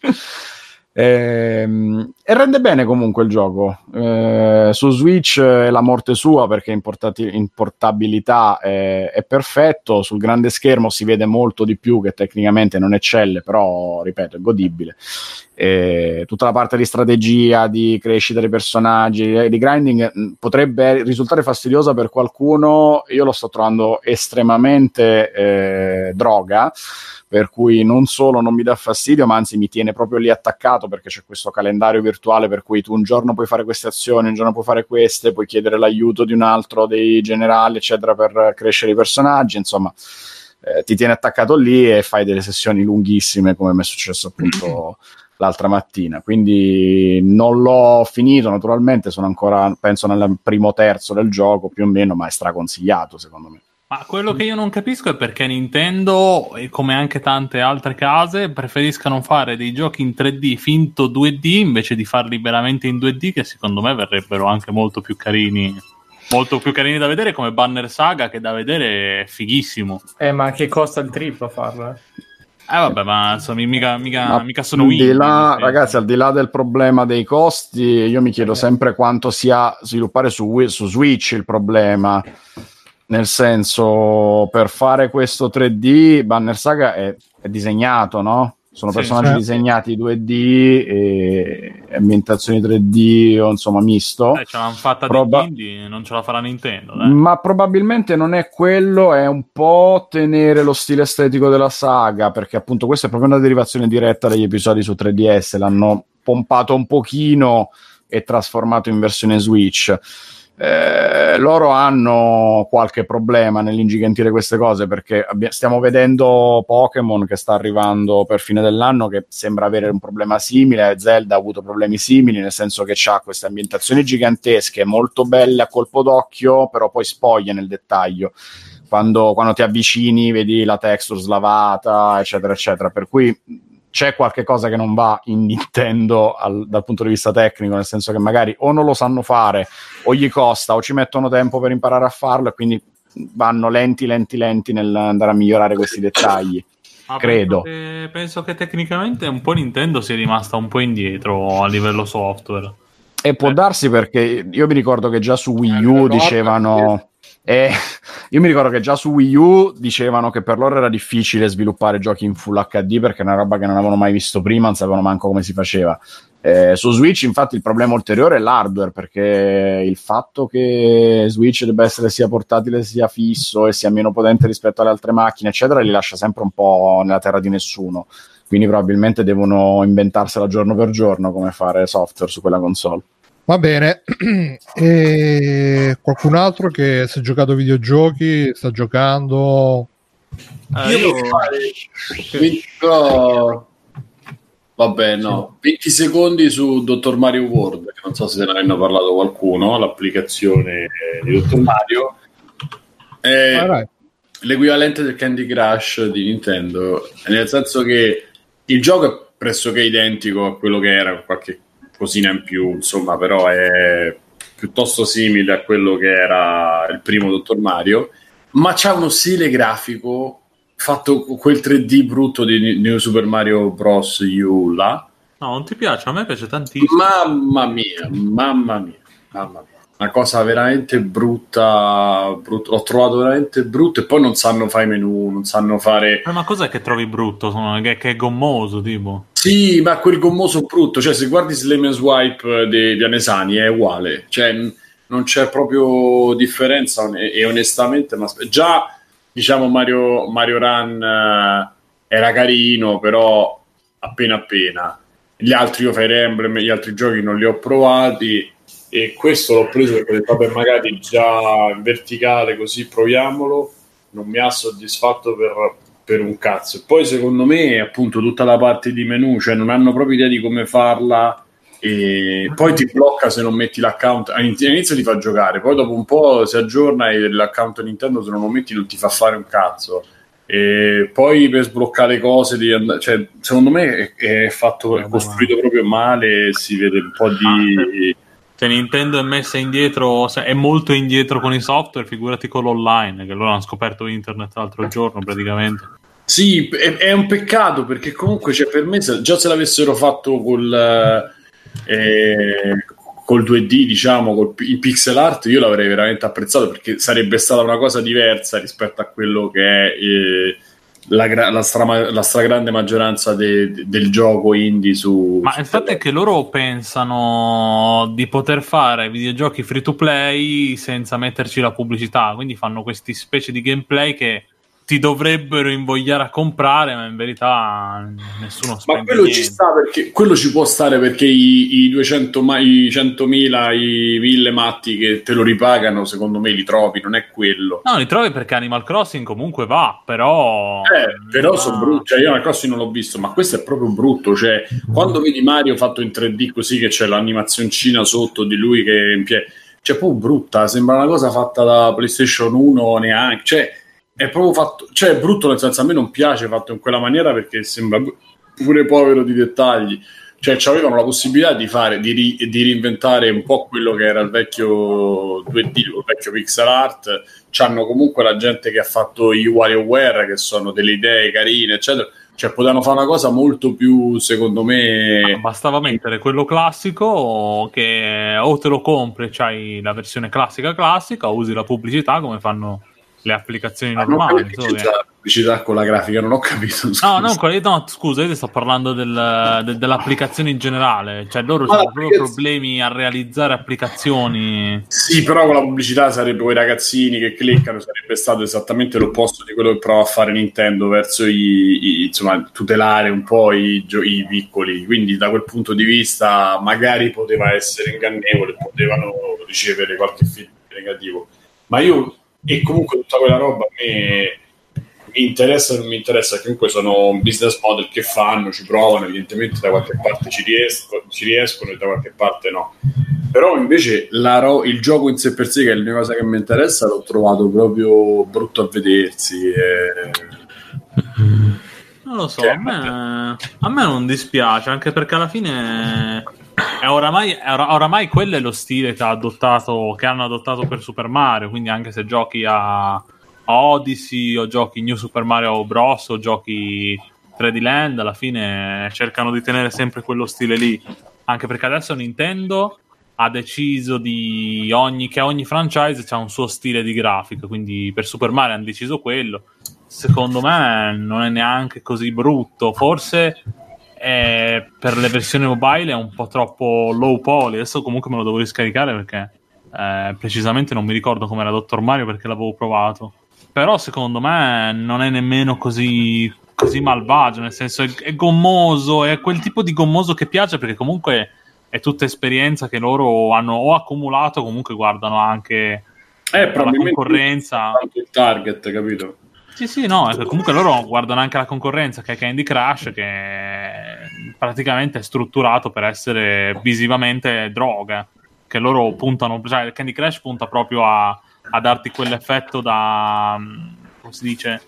Ehm, e rende bene comunque il gioco. Eh, su Switch è la morte sua perché in, portati- in portabilità è, è, perfetto. Sul grande schermo si vede molto di più che tecnicamente non eccelle, però ripeto, è godibile. Eh, tutta la parte di strategia, di crescita dei personaggi, di grinding potrebbe risultare fastidiosa per qualcuno. Io lo sto trovando estremamente eh, droga per cui non solo non mi dà fastidio, ma anzi mi tiene proprio lì attaccato perché c'è questo calendario virtuale per cui tu un giorno puoi fare queste azioni, un giorno puoi fare queste, puoi chiedere l'aiuto di un altro dei generali, eccetera, per crescere i personaggi, insomma. Eh, ti tiene attaccato lì e fai delle sessioni lunghissime come mi è successo appunto l'altra mattina quindi non l'ho finito naturalmente sono ancora penso nel primo terzo del gioco più o meno ma è straconsigliato secondo me ma quello che io non capisco è perché Nintendo, e come anche tante altre case, preferiscano fare dei giochi in 3D finto 2D invece di farli veramente in 2D, che secondo me verrebbero anche molto più carini. molto più carini da vedere come Banner Saga che da vedere è fighissimo. Eh, ma che costa il triplo farlo? Eh? Eh vabbè, ma insomma, mica, mica, mica sono senso. ragazzi, al di là del problema dei costi, io mi chiedo sempre quanto sia sviluppare su, su Switch il problema. Nel senso, per fare questo 3D, Banner Saga è, è disegnato, no? Sono personaggi sì. disegnati 2D e ambientazioni 3D o insomma misto. Eh, ce l'hanno fatta Proba- di indie, non ce la farà Nintendo. dai. Ma probabilmente non è quello, è un po' tenere lo stile estetico della saga, perché appunto questa è proprio una derivazione diretta dagli episodi su 3DS, l'hanno pompato un pochino e trasformato in versione Switch. Eh, loro hanno qualche problema nell'ingigantire queste cose perché abbia- stiamo vedendo Pokémon che sta arrivando per fine dell'anno che sembra avere un problema simile. Zelda ha avuto problemi simili, nel senso che ha queste ambientazioni gigantesche, molto belle a colpo d'occhio, però poi spoglie nel dettaglio. Quando, quando ti avvicini, vedi la texture slavata, eccetera, eccetera. Per cui c'è qualche cosa che non va in Nintendo al- dal punto di vista tecnico, nel senso che magari o non lo sanno fare, o gli costa, o ci mettono tempo per imparare a farlo, e quindi vanno lenti, lenti, lenti nell'andare a migliorare questi dettagli. Ma credo. Penso che, penso che tecnicamente un po' Nintendo sia rimasta un po' indietro a livello software. E può Eh. darsi perché io mi ricordo che già su Wii Eh, U ricordo, dicevano. Eh, io mi ricordo che già su Wii U dicevano che per loro era difficile sviluppare giochi in full HD perché è una roba che non avevano mai visto prima, non sapevano manco come si faceva. Eh, su Switch, infatti, il problema ulteriore è l'hardware perché il fatto che Switch debba essere sia portatile sia fisso e sia meno potente rispetto alle altre macchine, eccetera, li lascia sempre un po' nella terra di nessuno. Quindi probabilmente devono inventarsela giorno per giorno come fare software su quella console. Va bene, e qualcun altro che si è giocato videogiochi, sta giocando... Eh, Io devo fare 20 però- Vabbè, no, 20 secondi su Dottor Mario World, che non so se ne hanno parlato qualcuno, l'applicazione di Dottor Mario. È vai. l'equivalente del Candy Crush di Nintendo, nel senso che il gioco è pressoché identico a quello che era, qualche cosina in più, insomma, però è piuttosto simile a quello che era il primo Dottor Mario, ma c'ha uno stile grafico fatto con quel 3D brutto di New Super Mario Bros. U là. No, non ti piace? A me piace tantissimo. Mamma mia, mamma mia, mamma mia. Una cosa veramente brutta, brutta. L'ho trovato veramente brutto e poi non sanno fare i menu, non sanno fare... Eh, ma cos'è che trovi brutto? Sono- Che, che è gommoso, tipo. Sì, ma quel gommoso brutto, cioè se guardi Slam and Swipe dei Pianesani è uguale, cioè non c'è proprio differenza on- e onestamente ma già diciamo Mario, Mario Run eh, era carino, però appena appena. Gli altri io Fire Emblem, gli altri giochi non li ho provati e questo l'ho preso perché ho detto vabbè magari già in verticale così proviamolo, non mi ha soddisfatto per per un cazzo. E poi secondo me appunto tutta la parte di menu, cioè non hanno proprio idea di come farla e poi ti blocca se non metti l'account. All'inizio ti fa giocare, poi dopo un po' si aggiorna e l'account Nintendo se non lo metti non ti fa fare un cazzo. E poi per sbloccare cose, devi and- cioè, secondo me è, è fatto, è costruito proprio male. Si vede un po' di. Se Nintendo è messa indietro, è molto indietro con i software, figurati con l'online, che loro hanno scoperto internet l'altro giorno praticamente. Sì, è, è un peccato perché comunque cioè, per me già se l'avessero fatto col, eh, col 2D, diciamo, col, il pixel art, io l'avrei veramente apprezzato perché sarebbe stata una cosa diversa rispetto a quello che è eh, la, gra- la, stra- la stragrande maggioranza de- del gioco indie su... Ma su il fatto è che loro pensano di poter fare videogiochi free to play senza metterci la pubblicità, quindi fanno questi specie di gameplay che ti dovrebbero invogliare a comprare, ma in verità nessuno Ma spende quello niente. ci sta perché quello ci può stare perché i, i 200 ma- i 100.000, i 1000 matti che te lo ripagano, secondo me li trovi, non è quello. No, li trovi perché Animal Crossing comunque va, però... Eh, però Ah. sono brutti. Cioè, io Animal Crossing non l'ho visto, ma questo è proprio brutto. Cioè, quando vedi Mario fatto in 3D così, che c'è l'animazioncina sotto di lui che in piedi, cioè, proprio brutta. Sembra una cosa fatta da PlayStation 1 neanche. Cioè, è proprio fatto. Cioè, è brutto nel senso, a me non piace fatto in quella maniera perché sembra pure povero di dettagli. cioè avevano la possibilità di fare di, ri, di, reinventare un po' quello che era il vecchio 2D, il vecchio pixel art. C'hanno comunque la gente che ha fatto i WarioWare, che sono delle idee carine, eccetera. Cioè, potevano fare una cosa molto più, secondo me. bastava mettere quello classico che o te lo compri, c'hai la versione classica classica, o usi la pubblicità come fanno le applicazioni normali. Solo che... la pubblicità con la grafica, non ho capito. Scusa. No, no, no, scusa, io ti sto parlando del, de, dell'applicazione in generale. Cioè, loro hanno proprio problemi a realizzare applicazioni. Sì, però con la pubblicità sarebbe quei ragazzini che cliccano, sarebbe stato esattamente l'opposto di quello che prova a fare Nintendo verso i, i insomma, tutelare un po' i, i piccoli. Quindi, da quel punto di vista, magari poteva essere ingannevole, potevano ricevere qualche feedback negativo. Ma io e comunque tutta quella roba a me mi interessa o non mi interessa, comunque sono un business model che fanno, ci provano, evidentemente da qualche parte ci, riesco, ci riescono e da qualche parte no. Però invece ro- il gioco in sé per sé, che è l'unica cosa che mi interessa, l'ho trovato proprio brutto a vedersi. E... Non lo so, a me, a me non dispiace, anche perché alla fine è oramai, è oramai quello è lo stile che, adottato, che, hanno adottato per Super Mario. Quindi, anche se giochi a, a, Odyssey o giochi New Super Mario Bros. o giochi 3D Land, alla fine cercano di tenere sempre quello stile lì. Anche perché adesso Nintendo ha deciso di ogni, che ogni franchise ha un suo stile di grafica. Quindi, per Super Mario hanno deciso quello. Secondo me non è neanche così brutto. Forse è, per le versioni mobile è un po' troppo low poly. Adesso comunque me lo devo riscaricare perché eh, precisamente non mi ricordo com'era Dottor Mario perché l'avevo provato. Però secondo me non è nemmeno così, così malvagio, nel senso è, è gommoso, è quel tipo di gommoso che piace perché comunque è tutta esperienza che loro hanno o accumulato comunque guardano anche eh, la concorrenza. Il target, capito? Sì, sì, no, comunque loro guardano anche la concorrenza che è Candy Crush, che praticamente è strutturato per essere visivamente droga, che loro puntano, cioè Candy Crush punta proprio a, a darti quell'effetto da, come si dice,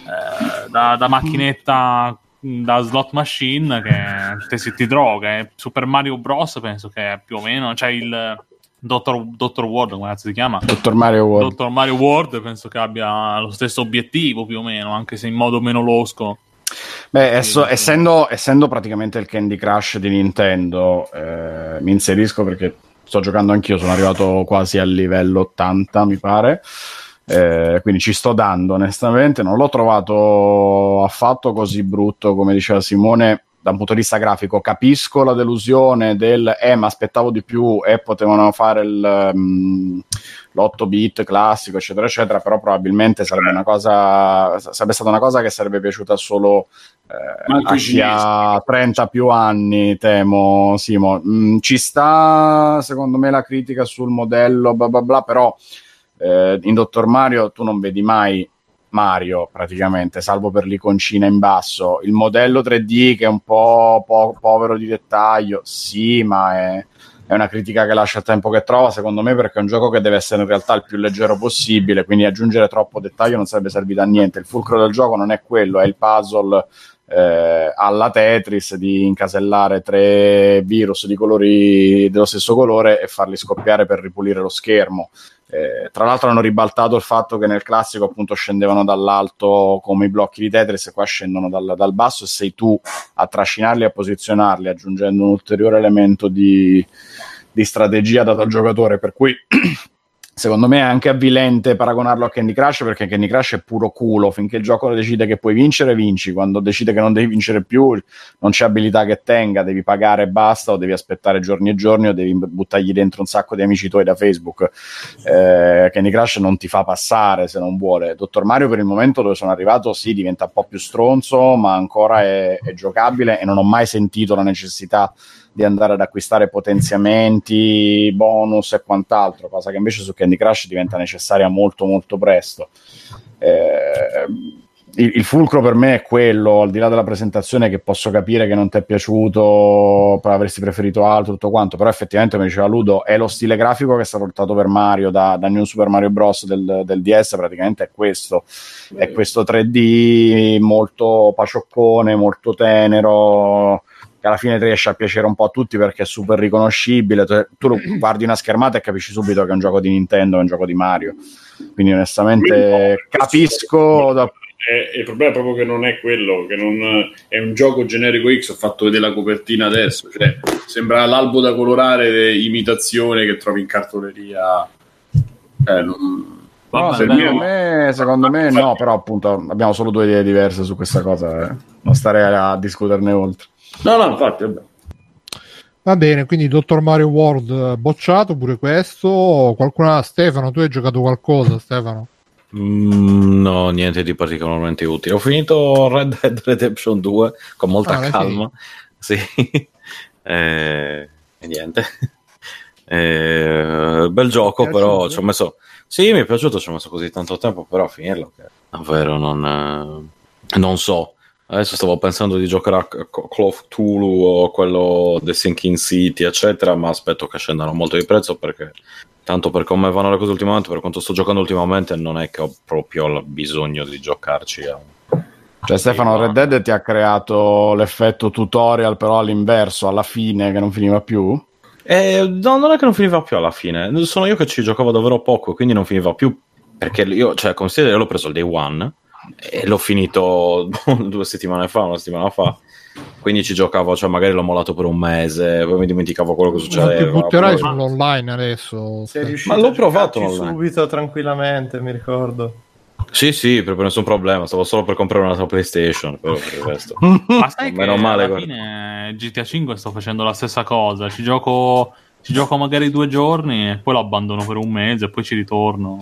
eh, da, da, macchinetta, da slot machine che ti, ti droga. Super Mario Bros. penso che è più o meno, cioè il Dottor, Dottor Ward, come si chiama? Dottor Mario World. Dottor Mario World penso che abbia lo stesso obiettivo più o meno, anche se in modo meno losco. Beh, esso, essendo, essendo, praticamente il Candy Crush di Nintendo, eh, mi inserisco perché sto giocando anch'io, sono arrivato quasi al livello 80, mi pare. Eh, quindi ci sto dando onestamente, non l'ho trovato affatto cosy brutto come diceva Simone da un punto di vista grafico capisco la delusione del eh ma aspettavo di più e potevano fare il, um, l'8 bit classico eccetera eccetera però probabilmente sarebbe una cosa sarebbe stata una cosa che sarebbe piaciuta solo eh, a chi ha 30 più anni temo Simo. Mm, ci sta secondo me la critica sul modello bla bla bla però eh, in Dottor Mario tu non vedi mai Mario praticamente, salvo per l'iconcina in basso. Il modello 3D che è un po', po- povero di dettaglio, sì, ma è, è, una critica che lascia il tempo che trova, secondo me, perché è un gioco che deve essere in realtà il più leggero possibile, quindi aggiungere troppo dettaglio non sarebbe servito a niente. Il fulcro del gioco non è quello, è il puzzle eh, alla Tetris di incasellare tre virus di colori dello stesso colore e farli scoppiare per ripulire lo schermo. Eh, tra l'altro hanno ribaltato il fatto che nel classico appunto scendevano dall'alto come i blocchi di Tetris e qua scendono dal, dal basso e sei tu a trascinarli e a posizionarli aggiungendo un ulteriore elemento di, di strategia dato al giocatore. Per cui secondo me è anche avvilente paragonarlo a Candy Crush perché Candy Crush è puro culo. Finché il gioco decide che puoi vincere vinci. Quando decide che non devi vincere più non c'è abilità che tenga. Devi pagare e basta o devi aspettare giorni e giorni o devi buttargli dentro un sacco di amici tuoi da Facebook. Eh, Candy Crush non ti fa passare se non vuole. Dottor Mario per il momento dove sono arrivato sì diventa un po' più stronzo ma ancora è, è giocabile e non ho mai sentito la necessità di andare ad acquistare potenziamenti, bonus e quant'altro, cosa che invece su Candy Crush diventa necessaria molto molto presto. Eh, il, il, fulcro per me è quello, al di là della presentazione, che posso capire che non ti è piaciuto, avresti preferito altro, tutto quanto, però effettivamente, come diceva Ludo, è lo stile grafico che è stato portato per Mario da, da New Super Mario Bros. del, del DS, praticamente è questo, è questo 3D molto pacioccone, molto tenero, che alla fine riesce a piacere un po' a tutti perché è super riconoscibile. Tu, lo guardi una schermata e capisci subito che è un gioco di Nintendo, è un gioco di Mario. Quindi onestamente capisco da- il problema è proprio che non è quello, che non è un gioco generico X. Ho fatto vedere la copertina adesso, cioè sembra l'albo da colorare imitazione che trovi in cartoleria. Eh, non- No, secondo, beh, me, secondo me no, però appunto abbiamo solo due idee diverse su questa cosa, eh. non starei a discuterne oltre. No, no, infatti, vabbè. Va bene, quindi Dottor Mario World eh, bocciato pure questo. Qualcuna Stefano, tu hai giocato qualcosa, Stefano? Mm, no, niente di particolarmente utile. Ho finito Red Dead Redemption 2 con molta Ah, calma. Sì. Eh, e niente. Eh, bel gioco, però ci ho messo. Sì, mi è piaciuto, ci ho messo così tanto tempo, però a finirlo. Che davvero non, eh, non so. Adesso stavo pensando di giocare a C- Call of Cthulhu o quello The Sinking City, eccetera, ma aspetto che scendano molto di prezzo perché tanto per come vanno le cose ultimamente, per quanto sto giocando ultimamente, non è che ho proprio bisogno di giocarci a Cioè Stefano, Red Dead ti ha creato l'effetto tutorial però all'inverso, alla fine, che non finiva più? Eh, no, non è che non finiva più alla fine. Sono io che ci giocavo davvero poco, quindi non finiva più. Perché io, cioè, considero, io l'ho preso il day one e l'ho finito due settimane fa, una settimana fa. Quindi ci giocavo, cioè, magari l'ho mollato per un mese, poi mi dimenticavo quello che Non ti succedeva. butterai poi- sull'online adesso. Ma l'ho provato online. subito tranquillamente, mi ricordo. Sì, sì, proprio nessun problema. Stavo solo per comprare un'altra PlayStation. Però per il resto. Ma sai che Meno male, alla guarda. fine GTA 5 sto facendo la stessa cosa. Ci gioco, ci gioco magari due giorni e poi lo abbandono per un mese e poi ci ritorno.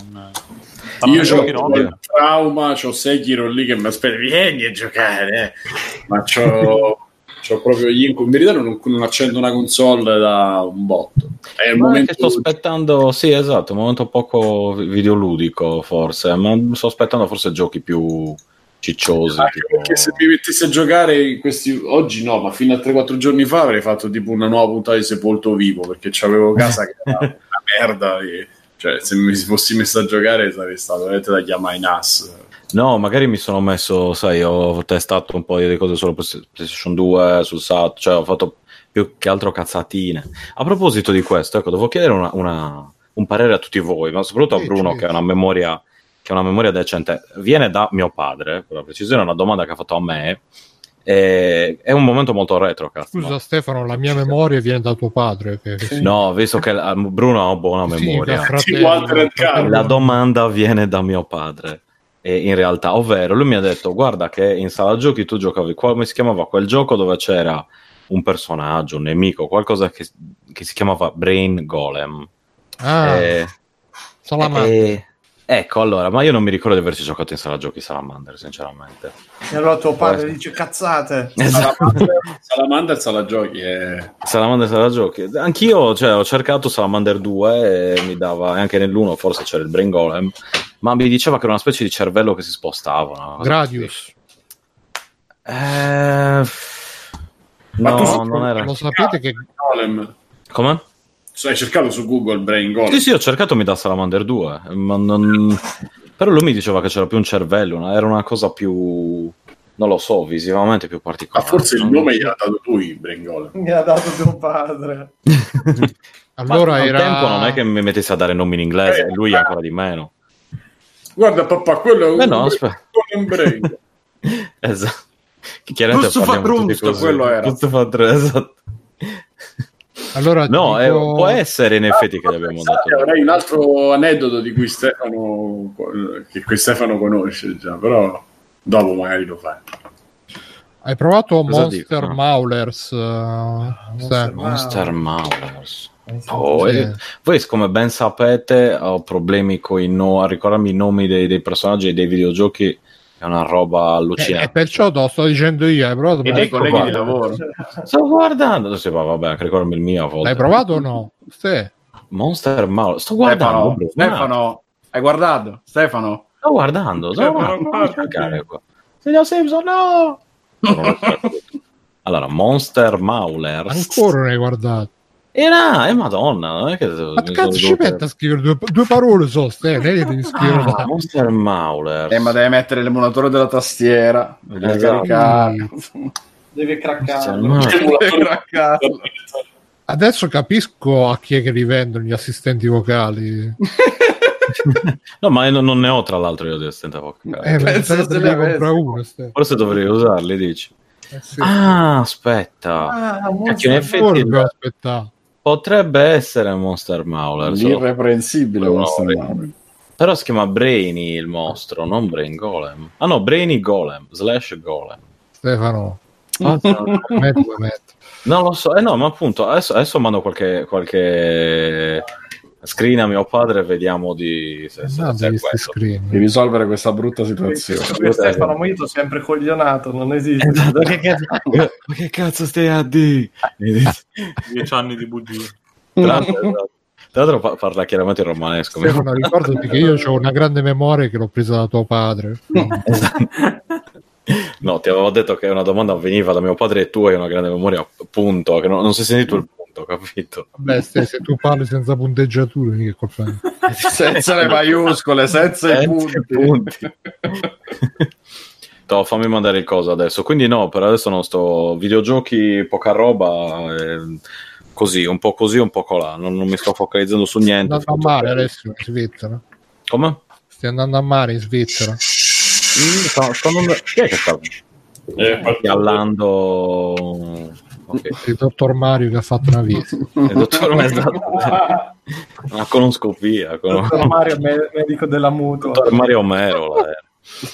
Io ho il trauma, ho Sekiro lì che mi aspetta, vieni a giocare, eh. ma c'ho, c'ho proprio gli incubi. In verità non, non accendo una console da un botto. È il Ma è momento che sto aspettando, sì, esatto, un momento poco videoludico forse, ma sto aspettando forse giochi più cicciosi. Anche tipo- perché se mi mettessi a giocare in questi oggi no, ma fino a 3-4 giorni fa avrei fatto tipo una nuova puntata di Sepolto Vivo perché c'avevo casa che era una merda. e- cioè, se mi fossi messo a giocare sarei stato veramente da chiamare in as. No, magari mi sono messo, sai, ho testato un po' di cose solo per PlayStation 2, sul SAT, cioè ho fatto più che altro cazzatine. A proposito di questo, ecco, devo chiedere una- una- un parere a tutti voi, ma soprattutto a Bruno sì. che ha una memoria che ha una memoria decente. Viene da mio padre, per la precisione, una domanda che ha fatto a me. E- è un momento molto retro, cazzo. Scusa no? Stefano, la mia memoria viene da tuo padre. Che, che No, visto che la- Bruno ha buona Sì, memoria. fratello, Sì, fratello. La domanda viene da mio padre. E in realtà, ovvero, lui mi ha detto: Guarda, che in sala giochi tu giocavi. Come si chiamava quel gioco dove c'era un personaggio, un nemico, qualcosa che, che si chiamava Brain Golem. Ah, E- Salamander. e- ecco, allora, ma io non mi ricordo di averci giocato in sala giochi Salamander, sinceramente. E allora tuo padre Può dice cazzate. Salamander, Salamander sala giochi è... Salamander sala giochi. Anch'io cioè, ho cercato Salamander 2 e mi dava, e anche nell'uno forse c'era il Brain Golem, ma mi diceva che era una specie di cervello che si spostava. Gradius. Eh, Ma tu no, su- non era. Lo sapete che Golem. Come? Hai cercato su Google Brain Golem? Sì, sì, ho cercato mi da Salamander 2, ma non... però lui mi diceva che c'era più un cervello, una- era una cosa più, non lo so, visivamente più Ma particolare. forse il nome gliel'ha dato lui, Brain Golem. Mi ha dato tuo padre. allora Ma era tempo non è che mi mettessi a dare nomi in inglese, Eh, lui ma- ancora di meno. Guarda papà, quello è un Beh, no, aspetta. Esatto. Chiaramente Giusto fa parliamo tutti Brunsto, così. quello era. Giusto fa tre, esatto. Allora No, eh, dico- può essere in effetti che gli abbiamo dato. Avrei un altro aneddoto di cui Stefano, che qui Stefano conosce già, però dopo magari lo fai. hai provato Cosa Monster dico? No. Maulers eh, Monster Stefano? Monster Maulers. Oh, Sì. eh, Voi, come ben sapete, ho problemi con i no- a ricordarmi i nomi dei, dei personaggi e dei videogiochi. È una roba Eh, e allucinante. perciò te lo sto dicendo io hai provato E dei colleghi di lavoro. Sto guardando. Sì, ma vabbè, anche ricordarmi il mio a volte. l'hai provato o no? Sì. Monster Maulers. Sto guardando. Stefano, bro. Stefano, hai guardato? Stefano? Sto guardando. Sto guardando. Signor Simpson, no! allora, Monster Maulers. Ancora non hai guardato. E no, eh, madonna, non è che... Ma cazzo ci mette a scrivere due, due parole so, Stefano? Non è che devi scrivere Ah, Monster Maulers. Eh, ma deve mettere l'emulatore della tastiera. Devi Esatto. caricare. Deve craccare. No. Ragazzi. Adesso capisco a chi è che rivendono gli assistenti vocali. No, ma io non ne ho tra l'altro io di assistente vocale. Eh, Penso se ne ne compra avessi. uno. Ste. Forse dovrei usarli, dici. Eh, sì. Ah, aspetta. Ah, Cacchio, in Monster effetti aspettare. Potrebbe essere Monster Mauler. solo- L'irreprensibile No, Monster no, Mauler. Però si chiama Brainy il mostro, non Brain Golem. Ah no, Brainy Golem, slash Golem. Stefano, metti. non lo so, eh no, ma appunto adesso, adesso mando qualche, qualche screen a mio padre e vediamo di se, se, No, se è devi risolvere questa brutta situazione. Per Stefano Moito sempre coglionato, non esiste. Esatto, che cazzo, ma che cazzo stai a di? Dieci anni di bugie. Tra l'altro, esatto. Tra l'altro parla chiaramente in romanesco. Stefano, ricordati che io ho una grande memoria che l'ho presa da tuo padre. No, ti avevo detto che una domanda veniva da mio padre e tu hai una grande memoria, punto, che non, non si è sentito il punto, capito? Beh, se, se tu parli senza punteggiature, è colpa mia. senza le maiuscole, senza i Senza punti. i punti. No, fammi mandare il coso adesso. Quindi no, per adesso non sto videogiochi, poca roba, eh, così, un po' così, un po' colà. Non, non mi sto focalizzando su niente. Stai andando a mare adesso in Svizzera. Come? Stai andando a mare in Svizzera. Mm, sto- sto non- Chi è che sta Eh, chiallando? Ok. Il dottor Mario che ha fatto una visita. Il dottor mi ha dato una colonscopia. Con... Dottor Mario, me- medico della mutua. Dottor Mario Mero. era.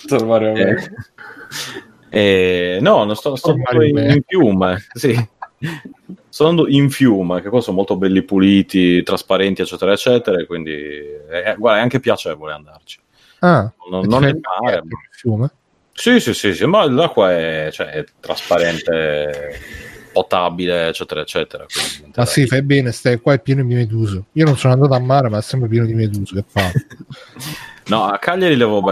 Dottor Mario Eh, Mero. eh, no, non sto, sto Mario in, in fiume. Sì. Sto andando in fiume, che qua sono molto belli puliti, trasparenti, eccetera, eccetera. Quindi, eh, guarda, è anche piacevole andarci. Ah, Non, non è mare. il fiume? Sì, sì, sì, sì, ma l'acqua è, cioè, è trasparente, potabile, eccetera, eccetera. quindi Ma sì, fai bene, stai qua è pieno di meduse. Io non sono andato a mare, ma è sempre pieno di meduse. Che fa? No, a Cagliari le avevo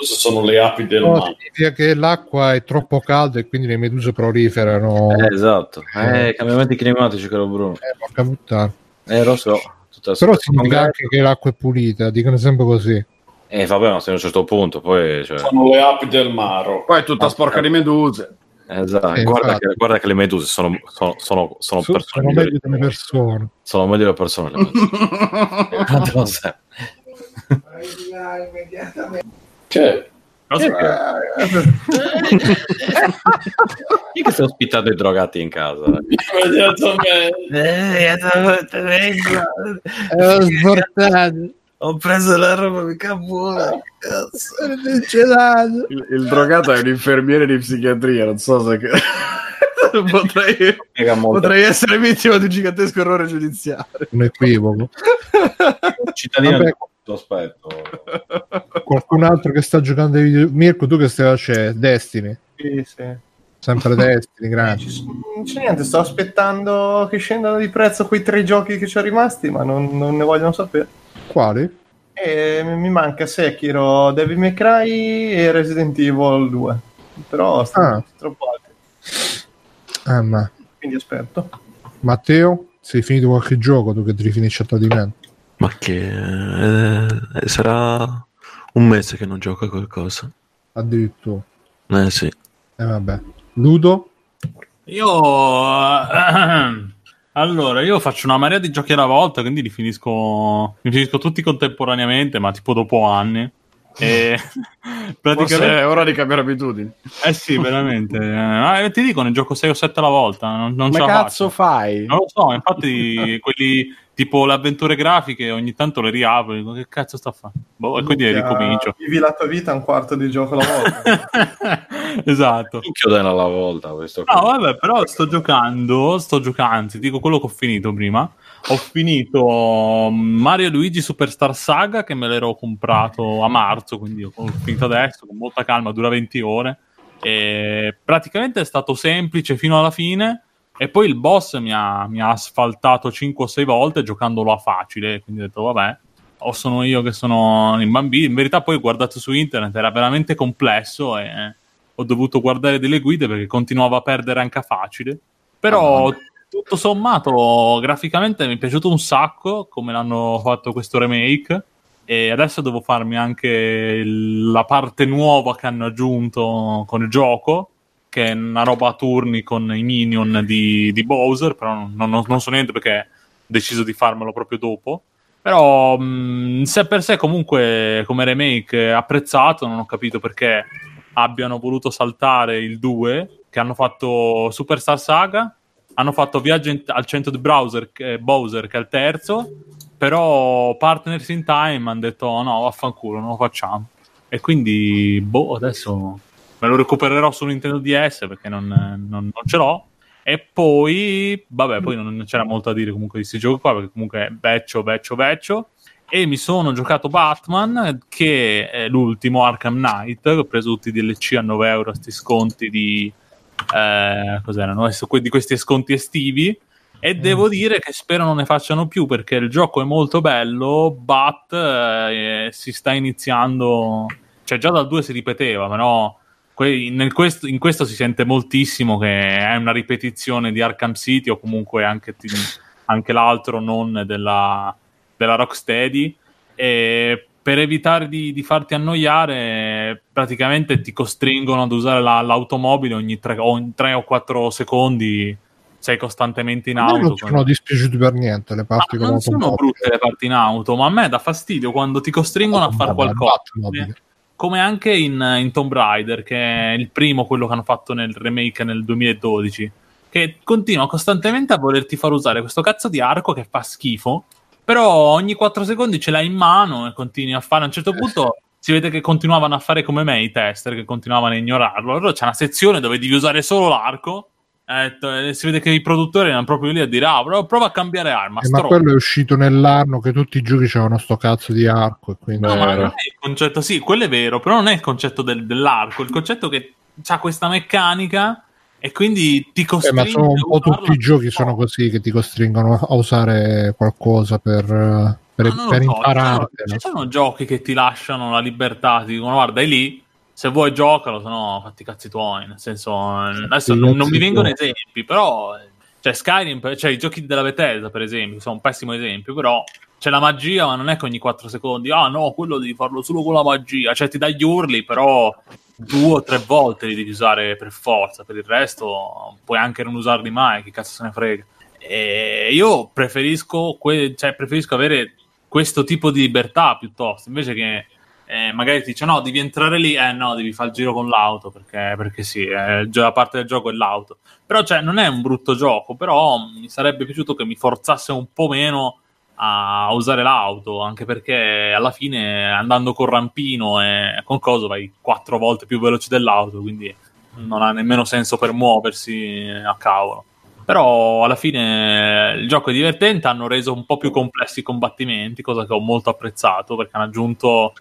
se sono le api del No, mare. significa che l'acqua è troppo calda e quindi le meduse proliferano. Eh, esatto, eh, cambiamenti climatici, caro Bruno. Eh, porca puttana. Eh, lo so. Tutte le Però significa anche che l'acqua è pulita, dicono sempre così. Eh, vabbè, ma fino a un certo punto, poi... Cioè, Sono le api del mare. Poi è tutta sporca di meduse. Esatto. Eh, guarda, che, guarda che le meduse sono, sono, sono, sono Sono, persone sono meglio delle persone. Sono meglio le persone. Le meduse. Che? Cosa- Chi è che si è ospitato i drogati in casa? Eh, sbortato. Ho preso la roba, mica buona. Il, il drogato è un infermiere di psichiatria, non so se... potrei, potrei essere vittima di un gigantesco errore giudiziario. Un equivoco. Cittadino Vabbè. aspetto. Qualcun altro che sta giocando ai video... Mirko, tu che stai facendo? Destiny. Sì, sì. Sempre Destiny, grazie. Non c'è niente, sto aspettando che scendano di prezzo quei tre giochi che ci sono rimasti, ma non, non ne vogliono sapere. Quali? E mi manca Sekiro, Devil May Cry e Resident Evil 2. Però stanno Ah. troppo alti, Ah, ma... quindi aspetto. Matteo, sei finito qualche gioco tu che ti rifinisci a tradimento? Ma che eh, sarà un mese che non gioca qualcosa. Addirittura. Eh sì. Eh vabbè. Ludo? Io eh, allora, io faccio una marea di giochi alla volta, quindi li finisco, li finisco tutti contemporaneamente, ma tipo dopo anni. E Forse praticamente, è ora di cambiare abitudini. eh sì, veramente. Eh, ti dico, ne gioco 6 o 7 alla volta. Non, non Come cazzo faccio. fai? Non lo so, infatti, quelli tipo le avventure grafiche ogni tanto le riapro. Dico, che cazzo sta a fare? Boh, e quindi ricomincio. Vivi la tua vita un quarto di gioco alla volta. esatto. Chiudono alla volta questo. No, vabbè, però sto giocando, sto giocando, anzi, dico quello che ho finito prima. Ho finito Mario Luigi Superstar Saga che me l'ero comprato a marzo, quindi ho finito adesso con molta calma, dura 20 ore. E praticamente è stato semplice fino alla fine. E poi il boss mi ha, mi ha asfaltato 5 o 6 volte giocandolo a facile. Quindi ho detto, vabbè, o sono io che sono in bambino. In verità, poi ho guardato su internet, era veramente complesso e ho dovuto guardare delle guide perché continuavo a perdere anche a facile. Però tutto sommato, graficamente mi è piaciuto un sacco come l'hanno fatto questo remake. E adesso devo farmi anche la parte nuova che hanno aggiunto con il gioco. che è una roba a turni con i minion di, di Bowser, però non, non- non so niente perché ho deciso di farmelo proprio dopo. Però mh, sé per sé comunque come remake apprezzato, non ho capito perché abbiano voluto saltare il 2, che hanno fatto Superstar Saga, hanno fatto Viaggio in- al centro di browser, che, Bowser, che è il terzo, però Partners in Time hanno detto "Oh, no, vaffanculo, non lo facciamo. E quindi, boh, adesso me lo recupererò su Nintendo DS perché non, non- non ce l'ho. E poi, vabbè, poi non c'era molto da dire comunque di questi giochi qua, perché comunque è vecchio, vecchio, vecchio. E mi sono giocato Batman, che è l'ultimo Arkham Knight. Ho preso tutti i DLC a 9 euro, sti sconti di. Eh, cos'erano? Di questi sconti estivi. E devo dire che spero non ne facciano più perché il gioco è molto bello. Bat eh, si sta iniziando. Cioè, già dal 2 si ripeteva, però que- nel questo- in questo si sente moltissimo che è una ripetizione di Arkham City o comunque anche, ti- anche l'altro non della, della Rocksteady. E per evitare di, di farti annoiare, praticamente ti costringono ad usare la- l'automobile ogni 3 o 4 secondi. Sei costantemente in auto. non sono dispiaciuti per niente le parti Ma con non sono brutte le parti in auto, ma a me dà fastidio quando ti costringono a fare qualcosa. Batmobile. Come anche in, in Tomb Raider, che è il primo, quello che hanno fatto nel remake nel 2012, che continua costantemente a volerti far usare questo cazzo di arco che fa schifo, però ogni 4 secondi ce l'hai in mano e continui a fare. A un certo Eh, punto si vede che continuavano a fare come me i tester, che continuavano a ignorarlo. Allora c'è una sezione dove devi usare solo l'arco. eh, si vede che i produttori erano proprio lì a dire: Ah, prova a cambiare arma. Eh, ma stronzo." quello è uscito nell'anno che tutti i giochi c'erano sto cazzo di arco e quindi No, ma non è il concetto, sì, quello è vero, però non è il concetto del- dell'arco, il concetto che ha questa meccanica e quindi ti Eh, costringe ma sono un po' tutti i giochi sono così che ti costringono a usare qualcosa per, eh, per, lo per so, ci sono, ci sono giochi che ti lasciano la libertà, ti dicono guarda, è lì, se vuoi giocalo, se no fatti i cazzi tuoi, nel senso, eh, adesso non, non mi vengono esempi, però, eh, cioè Skyrim, cioè i giochi della Bethesda per esempio, sono un pessimo esempio, però c'è la magia, ma non è che ogni 4 secondi, ah no, quello devi farlo solo con la magia, cioè ti dà gli urli, però due o tre volte li devi usare per forza, per il resto puoi anche non usarli mai, chi cazzo se ne frega. E io preferisco, que- cioè, preferisco avere questo tipo di libertà piuttosto, invece che eh, magari ti dice no, devi entrare lì, eh no, devi fare il giro con l'auto, perché, perché sì, eh, la parte del gioco è l'auto. Però cioè, non è un brutto gioco, però mi sarebbe piaciuto che mi forzasse un po' meno a usare l'auto, anche perché alla fine andando col rampino e con coso vai quattro volte più veloce dell'auto, quindi non ha nemmeno senso per muoversi a cavolo. Però alla fine il gioco è divertente, hanno reso un po' più complessi i combattimenti, cosa che ho molto apprezzato perché hanno aggiunto,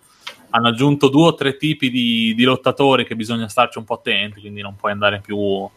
hanno aggiunto due o tre tipi di, di lottatori che bisogna starci un po' attenti, quindi non puoi andare più, non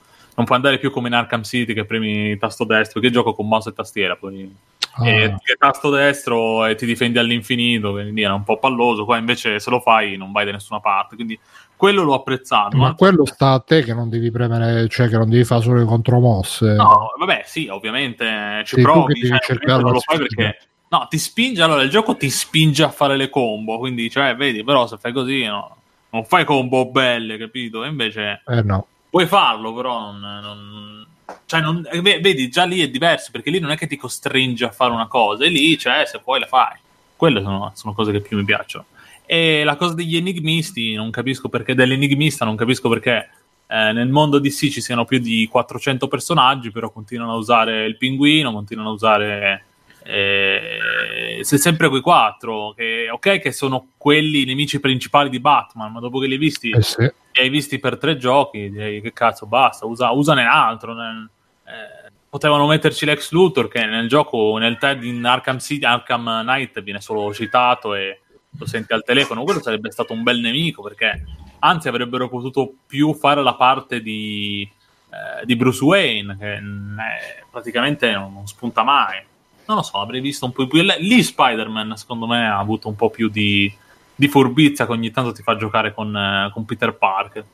puoi andare più come in Arkham City che premi tasto destro, perché gioco con mouse e tastiera, poi Ah, e tasto destro e ti difendi all'infinito, quindi era un po' palloso. Qua invece se lo fai non vai da nessuna parte, quindi quello l'ho apprezzato. ma ma- quello sta a te che non devi premere, cioè che non devi fare solo le contromosse. No, vabbè, sì, ovviamente ci Sei provi, cioè, cercare non lo fai perché no, ti spinge, allora il gioco ti spinge a fare le combo, quindi cioè, vedi, però se fai così no, non fai combo belle, capito? E invece Eh no. puoi farlo, però non, non- cioè, non- eh, ve- vedi, già lì è diverso, perché lì non è che ti costringe a fare una cosa, e lì, cioè, se vuoi la fai. Quelle sono, sono cose che più mi piacciono. E la cosa degli enigmisti, non capisco perché, dell'enigmista, non capisco perché eh, nel mondo DC ci siano più di 400 personaggi, però continuano a usare il pinguino, continuano a usare... Eh, se- sempre quei quattro, che ok che sono quelli i nemici principali di Batman, ma dopo che li hai visti Eh sì. li hai visti per tre giochi, direi che cazzo basta, usa, usane altro. nel- eh, potevano metterci l'ex Luthor che nel gioco, nel TED in Arkham City, Arkham Knight viene solo citato e lo senti al telefono. Quello sarebbe stato un bel nemico perché anzi avrebbero potuto più fare la parte di, eh, di Bruce Wayne che mm, eh, praticamente non, non spunta mai. Non lo so, avrei visto un po' più. Lì Spider-Man, secondo me, ha avuto un po' più di, di furbizia che ogni tanto ti fa giocare con, eh, con Peter Parker.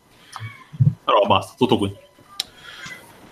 Però basta, tutto qui.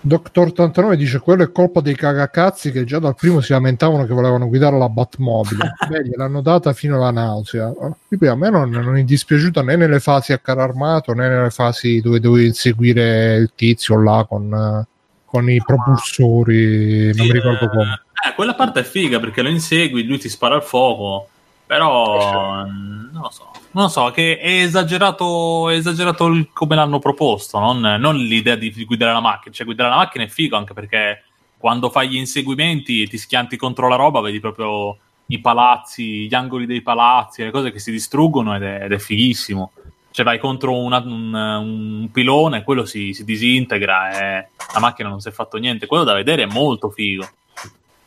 Doctor 89 dice quello è colpa dei cagacazzi che già dal primo si lamentavano che volevano guidare la Batmobile. Beh, gliel'hanno data fino alla nausea. A me non, non è dispiaciuta né nelle fasi a carro armato né nelle fasi dove dovevi inseguire il tizio là con, eh, con i propulsori. non mi ricordo eh, come. Eh, quella parte è figa perché lo insegui, lui ti spara il fuoco. Però non lo so, non lo so, che è esagerato, è esagerato il- come l'hanno proposto, non, non l'idea di guidare la macchina. Cioè, guidare la macchina è figo anche perché quando fai gli inseguimenti e ti schianti contro la roba, vedi proprio i palazzi, gli angoli dei palazzi, le cose che si distruggono ed è, ed è fighissimo. Cioè, vai contro una- un, un pilone, quello si, si disintegra e la macchina non si è fatto niente. Quello da vedere è molto figo.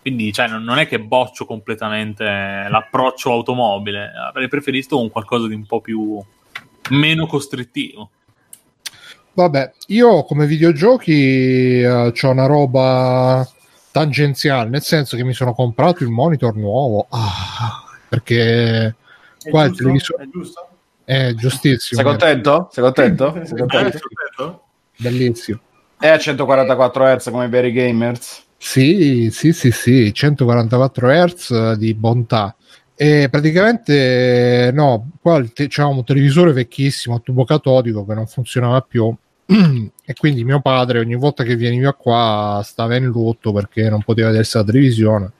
Quindi cioè, non non è che boccio completamente l'approccio automobile, avrei preferito un qualcosa di un po' più meno costrittivo. Vabbè, io come videogiochi ho una roba tangenziale, nel senso che mi sono comprato il monitor nuovo. Ah, perché È qua il giusto? televisore È giusto? È giustissimo, Sei contento? Sei contento? Sei contento? Bellissimo. È a 144 Hz come i veri gamers. Sì, sì, sì, sì, 144 Hz di bontà. E praticamente no, qua c'avevamo un televisore vecchissimo a tubo catodico che non funzionava più. e quindi mio padre ogni volta che veniva qua stava in lutto perché non poteva vedersi la televisione.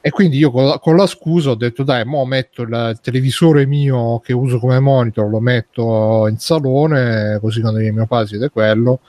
E quindi io con la, con la scusa ho detto dai, mo metto il, televisore mio che uso come monitor, lo metto in salone, così quando viene mio padre si vede quello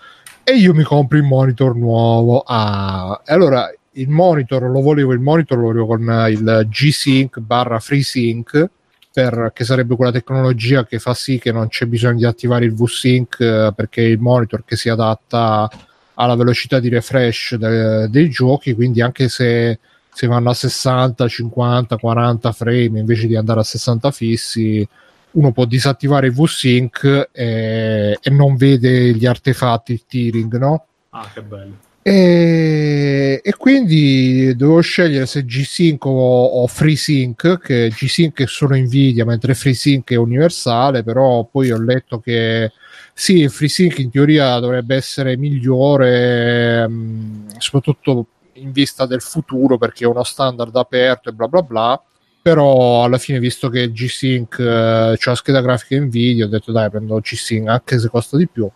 e io mi compro il monitor nuovo. Ah, e allora il monitor lo volevo, il monitor lo volevo con il G-Sync barra FreeSync per, che sarebbe quella tecnologia che fa sì che non c'è bisogno di attivare il V-Sync eh, perché è il monitor che si adatta alla velocità di refresh de- dei giochi, quindi anche se, se vanno a 60, 50, 40 frame invece di andare a 60 fissi, uno può disattivare il V-Sync e, e non vede gli artefatti, il tearing, no? Ah, che bello. E, e quindi dovevo scegliere se G-Sync o, o FreeSync, che G-Sync è solo Nvidia, mentre FreeSync è universale, però poi ho letto che sì, il FreeSync in teoria dovrebbe essere migliore, mh, soprattutto in vista del futuro, perché è uno standard aperto e bla bla bla. Però alla fine, visto che G-Sync eh, c'è la scheda grafica Nvidia, ho detto dai, prendo G-Sync anche se costa di più.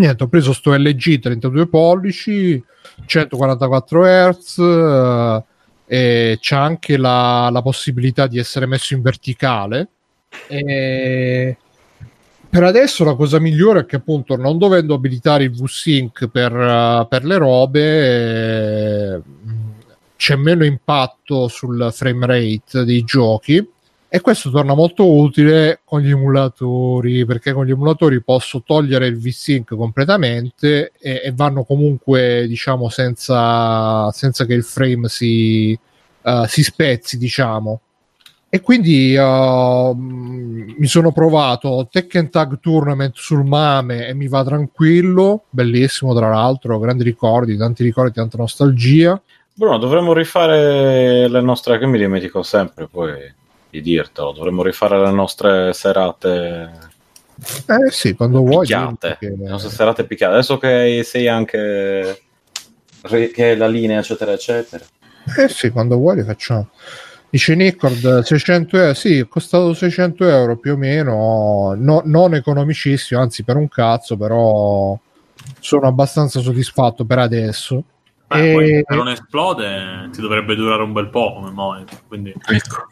Niente, ho preso sto LG 32 pollici, 144 Hz eh, e c'ha anche la, la possibilità di essere messo in verticale. E per adesso la cosa migliore è che appunto non dovendo abilitare il V-Sync per, eh, per le robe eh, c'è meno impatto sul frame rate dei giochi e questo torna molto utile con gli emulatori perché con gli emulatori posso togliere il V-Sync completamente e, e vanno comunque diciamo senza, senza che il frame si, eh, si spezzi diciamo e quindi uh, mi sono provato Tekken Tag Tournament sul Mame e mi va tranquillo, bellissimo tra l'altro, grandi ricordi, tanti ricordi, tanta nostalgia. Bruno, dovremmo rifare le nostre, che mi dimentico sempre poi di dirtelo, dovremmo rifare le nostre serate Eh sì, quando vuoi. picchiate, dimmi che- le nostre serate picchiate, adesso che sei anche che è la linea eccetera eccetera. Eh sì, quando vuoi li facciamo. Dice Nicord 600 euro, sì, è costato 600 euro più o meno, no- non economicissimo, anzi per un cazzo, però sono abbastanza soddisfatto per adesso. Beh, E- poi se non esplode ti dovrebbe durare un bel po' come monitor, quindi... Ecco.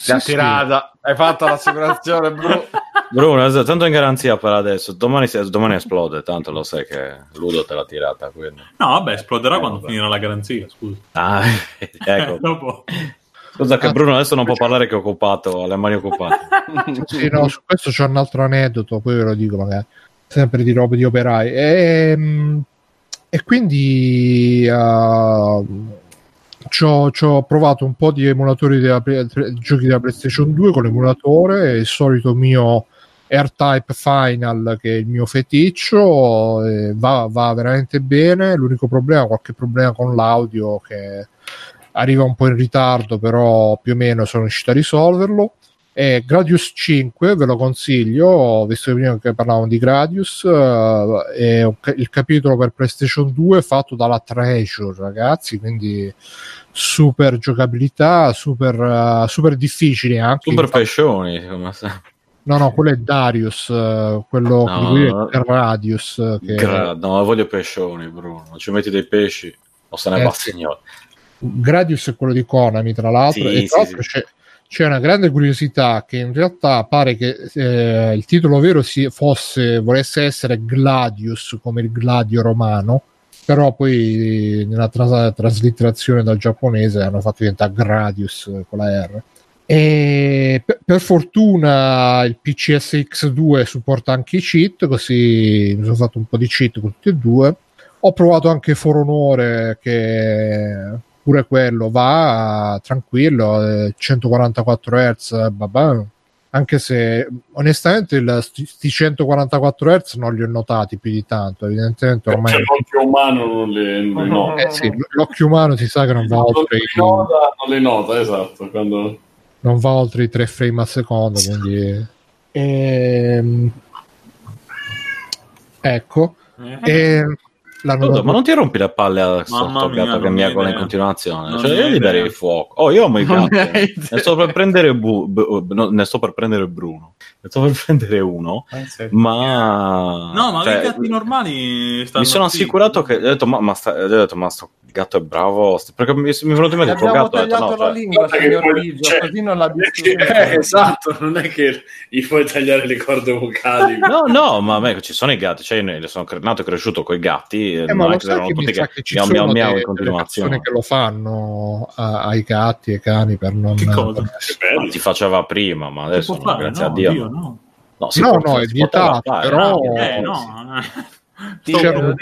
Sì, sì. tirata. Hai fatto l'assicurazione, bro. Bruno, esatto, tanto in garanzia per adesso, domani, domani esplode, tanto lo sai che Ludo te l'ha tirata, quindi. No, vabbè, esploderà Eh, quando vabbè. finirà la garanzia, scusa. Ah, ecco. Dopo... Scusa che Bruno adesso non può parlare che è occupato, ha le mani occupate. Sì, no, su questo c'è un altro aneddoto, poi ve lo dico magari, sempre di robe di operai. E, e quindi uh, ci ci ho provato un po' di emulatori della, Play- giochi della PlayStation 2 con l'emulatore, il solito mio AirType Final che è il mio feticcio, va, va veramente bene. L'unico problema, qualche problema con l'audio che arriva un po' in ritardo, però più o meno sono riuscito a risolverlo. E Gradius 5 ve lo consiglio, visto che prima che parlavamo di Gradius, eh, è il capitolo per PlayStation 2 fatto dalla Treasure, ragazzi, quindi super giocabilità, super, eh, super difficile anche. Super pescioni, come se- no, no, quello è Darius, eh, quello No, no. è Radius. Che Gra- no, voglio pescioni, Bruno. Ci metti dei pesci o se ne Eh, va, sì. signore. Gradius è quello di Konami, tra l'altro, Sì, e tra l'altro sì. c'è, c'è una grande curiosità che in realtà pare che eh, il titolo vero fosse, volesse essere Gladius come il gladio romano, però poi nella tras- traslitterazione dal giapponese hanno fatto diventare Gradius eh, con la R. E per, fortuna il PCSX2 supporta anche i cheat, così mi sono fatto un po' di cheat con tutti e due. Ho provato anche For Honor che pure quello va tranquillo, eh, 144 Hz, babà. anche se onestamente il, sti, sti 144 Hz non li ho notati più di tanto, evidentemente ormai Cioè, l'occhio umano non le nota. eh sì, l'occhio umano si sa che non va Non oltre le i, nota, non le nota, esatto. Quando... non va oltre i 3 frame al secondo, quindi ehm, ecco e Scusa, ma non ti rompi le palle a Mamma sotto mia, gatto che agola in continuazione? Non Cioè, io gli darei il fuoco. Oh, io amo i gatti. ne sto per prendere bu- bu- no, ne sto per prendere Bruno. Ne sto per prendere uno, Eh, sì. ma No, ma cioè, i gatti normali stanno mi sono assicurato che ho detto ma, ma, sta, ho detto, ma sto gatto è bravo perché mi, mi è venuto in mente il gatto ho detto, no, la cioè, lingua, che signor poi- Biggio, cioè- così non la Eh, discussione. esatto, non è che gli puoi tagliare le corde vocali. No, no, ma a me ci sono i gatti, cioè io sono cre- nato e cresciuto con i gatti, Eh, non ma è lo che sai erano che che che ci miau sono miau miau in delle- delle continuazione. persone che lo fanno a- ai gatti e cani per non Che cosa? Che Ma bello. si faceva prima, ma adesso no, fare? grazie No, a Dio. Dio, no. No, si No, può- no, è vietato, però- no, Eh, sì. no. Sì, eh, un-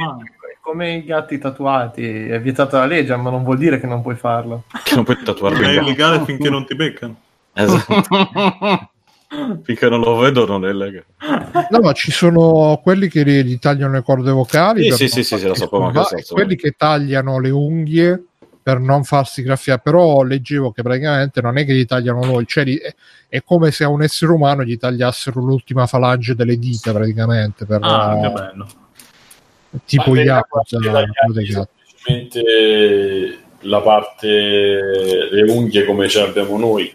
come i gatti tatuati è vietato dalla legge, ma non vuol dire che non puoi farlo. Che non puoi un è illegale finché non ti beccano. Esatto. Finché non lo vedo non è illegale. No, ma ci sono quelli che gli gli tagliano le corde vocali. Sì, sì, sì, sì, lo sapevo anche e quelli che tagliano le unghie per non farsi graffiare. Però leggevo che praticamente non è che gli tagliano loro, cioè è, è come se a un essere umano gli tagliassero l'ultima falange delle dita, praticamente. Per, Ah, eh, che bello. tipo gli vediamo Yakuza, semplicemente la parte le unghie come ce l'abbiamo noi.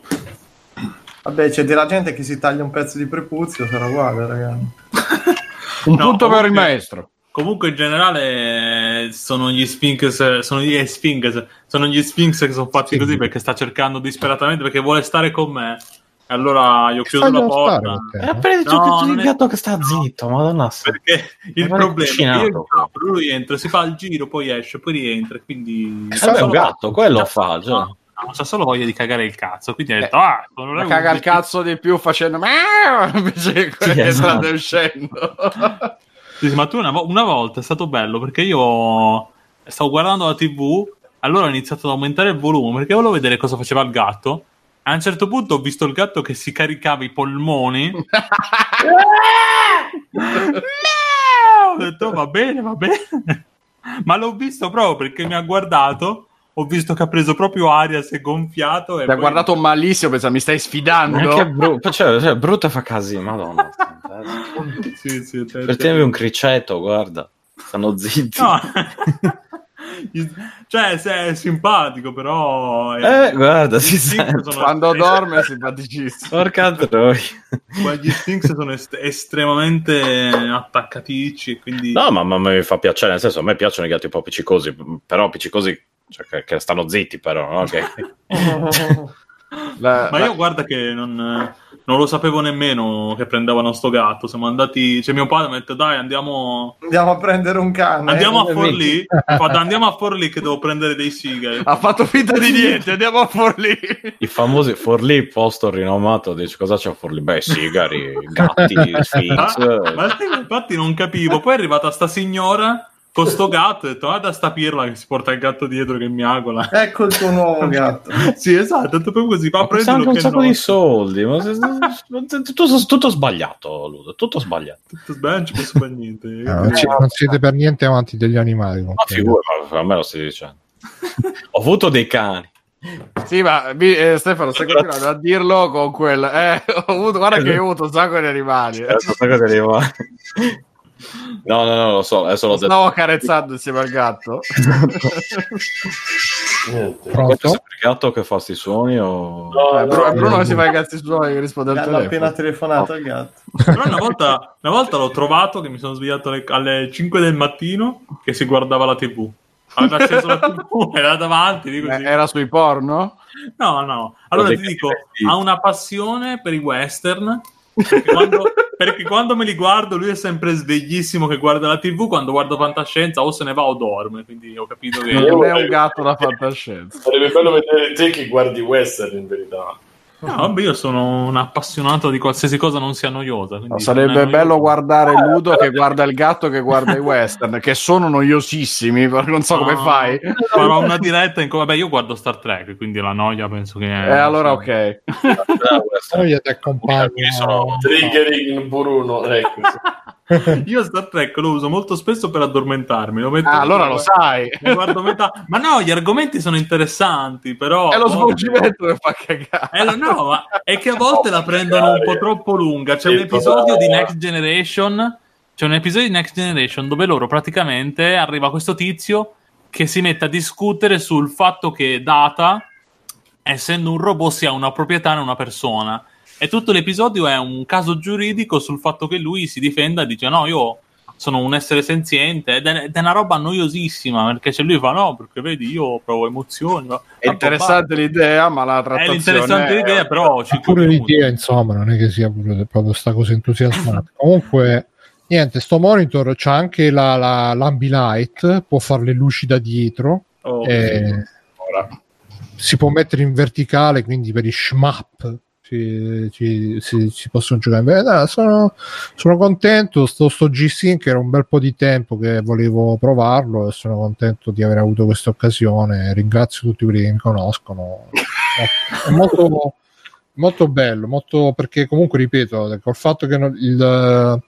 Vabbè, c'è della gente che si taglia un pezzo di prepuzio, sarà uguale, ragazzi. Un No, punto per il comunque- maestro. Comunque in generale sono gli Sphinx, sono gli eh, Sphinx, sono gli Sphinx che sono fatti Sì. così perché sta cercando disperatamente perché vuole stare con me. E allora gli ho chiuso la Faglielo stare porta. con te, Eh, no? non il è- gatto che sta zitto, madonna. Perché il problema è che io apro, lui entra, si fa il giro, poi esce, poi rientra. Quindi Eh, è un gatto, quello No, fa. Cioè. No, no, c'ha solo voglia di cagare il cazzo. Quindi ha detto: Ah, sono Ma le caga il cazzo di più facendo invece che Sì, esatto. entrando e uscendo. Sì, sì, ma tu una, una volta è stato bello perché io stavo guardando la TV, allora ho iniziato ad aumentare il volume perché volevo vedere cosa faceva il gatto. A un certo punto ho visto il gatto che si caricava i polmoni. ho detto va bene, va bene. Ma l'ho visto proprio perché mi ha guardato. Ho visto che ha preso proprio aria, si è gonfiato. E Ti ha poi- guardato malissimo, pensa mi stai sfidando. Anche brutto, cioè, cioè, brutta fa casino, madonna. Sì, sì, te- Per tenevi un criceto, guarda. Stanno zitti. No. cioè, se è simpatico, però. Eh, guarda, si sente. sono- Quando dorme è simpaticissimo. Porca troia. Gli Sphinx sono est- estremamente attaccaticci. Quindi. No, ma, ma mi fa piacere, nel senso, a me piacciono i gatti un po' appiccicosi, però appiccicosi cioè, che, che stanno zitti, però, no? Che- La- Ma la- io guarda che non, non lo sapevo nemmeno che prendevano sto gatto. Siamo andati. Cioè, mio padre mi ha detto: Dai, andiamo. Andiamo a prendere un cane. Andiamo a Eh, Forlì. Fa, "Andiamo a Forlì che devo prendere dei sigari. Ha fatto finta di niente, andiamo a Forlì. I famosi Forlì, posto rinomato, dici cosa c'è a Forlì? Beh, sigari, gatti, sphinx. Ah, ma infatti non capivo. Poi è arrivata sta signora con sto gatto ho detto: Guarda sta pirla che si porta il gatto dietro che mi agola. Ecco il tuo nuovo gatto. sì, esatto, è proprio così. Va a Ma costa prendere anche un sacco no. di soldi. Ma se- se- tutto, tutto sbagliato, Ludo, tutto sbagliato. Tutto sbagliato, non ci posso fare niente. Eh, non, non siete per niente amanti degli animali. Ma figura, ma a me lo stai dicendo. Ho avuto dei cani. Sì, ma eh, Stefano, stai continuando a dirlo con quel. Eh, ho avuto- guarda che ho avuto un sacco di animali. eh. Adesso sai cosa arriva. No, no, no, lo so, adesso l'ho detto. Stavo carezzando insieme al gatto. Niente. È Pronto? il gatto che fa sti suoni o... No, Eh, Bru- no, Bruno che si fa i cazzi suoi che risponde al telefono. appena telefonato il gatto. Però una volta, una volta l'ho trovato che mi sono svegliato alle, alle 5 del mattino che si guardava la TV. Aveva acceso la TV, era davanti, dico Eh. Era sui porno? No, no. Allora Lo ti dico, ha una passione per i western. Perché quando, perché quando me li guardo, lui è sempre sveglissimo che guarda la TV. Quando guardo fantascienza, o se ne va o dorme. Quindi ho capito che. Non è un gatto da fantascienza. Sarebbe bello vedere te che guardi western in verità. No, vabbè, io sono un appassionato di qualsiasi cosa non sia noiosa. è Sarebbe noioso. bello guardare Ludo che guarda il gatto che guarda i western, che sono noiosissimi, non so come No, fai. Farò una diretta in cui, vabbè, io guardo Star Trek, quindi la noia penso che. E allora ok. Noi ti accompagno. Quindi sono- Triggering Bruno, ecco. sì. Io Star Trek lo uso molto spesso per addormentarmi. Lo Ah, allora lo sai. metà. Ma no, gli argomenti sono interessanti, però. È lo svolgimento che fa cagare. Eh, lo- no, ma è che a volte la prendono un po' troppo lunga. C'è un episodio di Next Generation. C'è un episodio di Next Generation dove loro praticamente arriva questo tizio che si mette a discutere sul fatto che Data, essendo un robot, sia una proprietà e una persona. E tutto l'episodio è un caso giuridico sul fatto che lui si difenda e dice: No, io sono un essere senziente. Ed è, ed è una roba noiosissima perché c'è lui fa: No, perché vedi, io provo emozioni. ma- È interessante l'idea, ma la È trattazione l'interessante l'idea, però ci pure l'idea, insomma, non è che sia pure- proprio sta cosa entusiasmante. Comunque, niente, sto monitor c'ha anche la, la, l'ambilight, può fare le luci da dietro, Oh, eh, si può mettere in verticale, quindi per i shmup ci, ci- si, si possono giocare. Beh, dai, sono, sono contento, sto, sto G-Sync era un bel po' di tempo che volevo provarlo e sono contento di aver avuto questa occasione. Ringrazio tutti quelli che mi conoscono. È molto, molto bello, molto perché comunque ripeto, col fatto che il,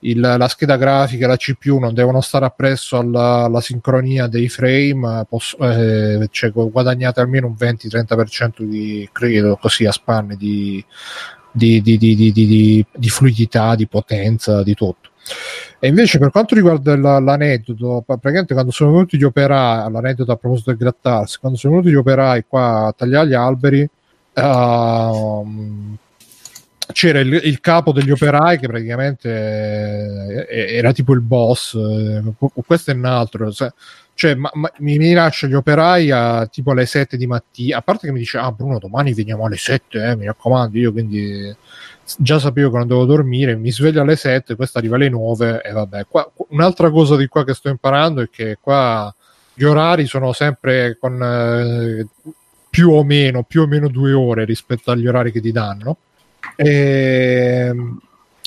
il- la scheda grafica e la CPU non devono stare appresso alla, alla sincronia dei frame, posso, eh, cioè guadagnate almeno un 20-30% di credo così a spanne di, di, di, di, di, di- di- di fluidità, di potenza, di tutto. E invece per quanto riguarda la- l'aneddoto, praticamente quando sono venuti gli operai, l'aneddoto a proposito del grattarsi, quando sono venuti gli operai qua a tagliare gli alberi, ehm, c'era il, il capo degli operai che praticamente eh, era tipo il boss, eh, questo è un altro, cioè ma- ma- mi, mi lascia gli operai a tipo alle 7 di mattina, a parte che mi dice ah Bruno domani veniamo alle 7, eh, mi raccomando, io quindi già sapevo che non dovevo dormire, mi sveglio alle 7, questa arriva alle 9 e vabbè. Qua, un'altra cosa di qua che sto imparando è che qua gli orari sono sempre con eh, più o meno, più o meno due ore rispetto agli orari che ti danno. E,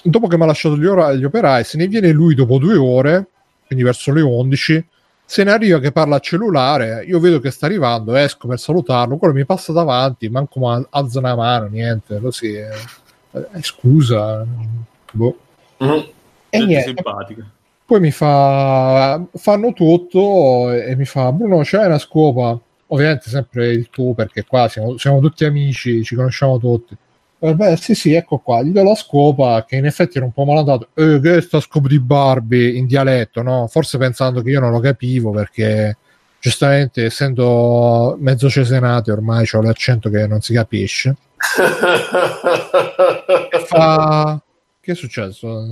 dopo che mi ha lasciato gli, ora- gli operai, se ne viene lui dopo due ore, quindi verso le 11, se ne arriva che parla al cellulare, io vedo che sta arrivando, esco per salutarlo, quello mi passa davanti, manco ma alza una mano, niente, così. eh, eh, scusa, boh. Mhm. E gente niente, simpatica. poi mi fa fanno tutto e mi fa Bruno c'è una scopa ovviamente sempre il tuo perché qua siamo, siamo tutti amici ci conosciamo tutti beh sì sì ecco qua gli do la scopa che in effetti era un po' malandato eh, che è sta scopa di Barbie in dialetto no forse pensando che io non lo capivo perché giustamente essendo mezzo cesenate ormai ho l'accento che non si capisce E fa che è successo?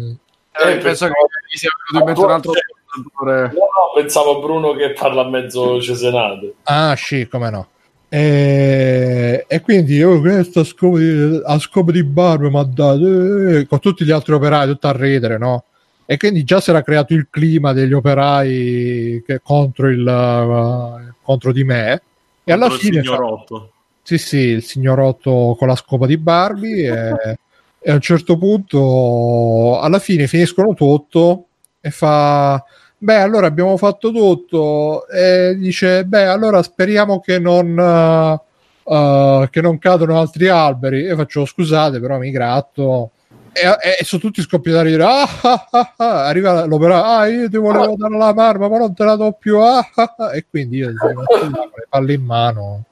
Eh, penso che gli sia venuto in mente un altro ascoltatore. No, no, pensavo a Bruno che parla mezzo cesenato. Ah, sì, come no. E, e quindi io scopo di, a scopo di barba mi ha dato eh, con tutti gli altri operai tutto a ridere, no? E quindi già si era creato il clima degli operai che, contro, il, uh, contro di me. E alla Contro il fine, signorotto. sì, sì, il signorotto con la scopa di Barbie. E, e a un certo punto, alla fine, finiscono tutto e fa. Beh, allora abbiamo fatto tutto. E dice: Beh, allora speriamo che non. uh, che non cadono altri alberi. E faccio scusate, però mi gratto. E, e- sono tutti scoppiati a ridere. Ah, ah, ah, ah. Arriva l'operaio. Ah, io ti volevo dare la marma, ma non te la do più. Ah, ah, ah. E quindi io con le palle in mano.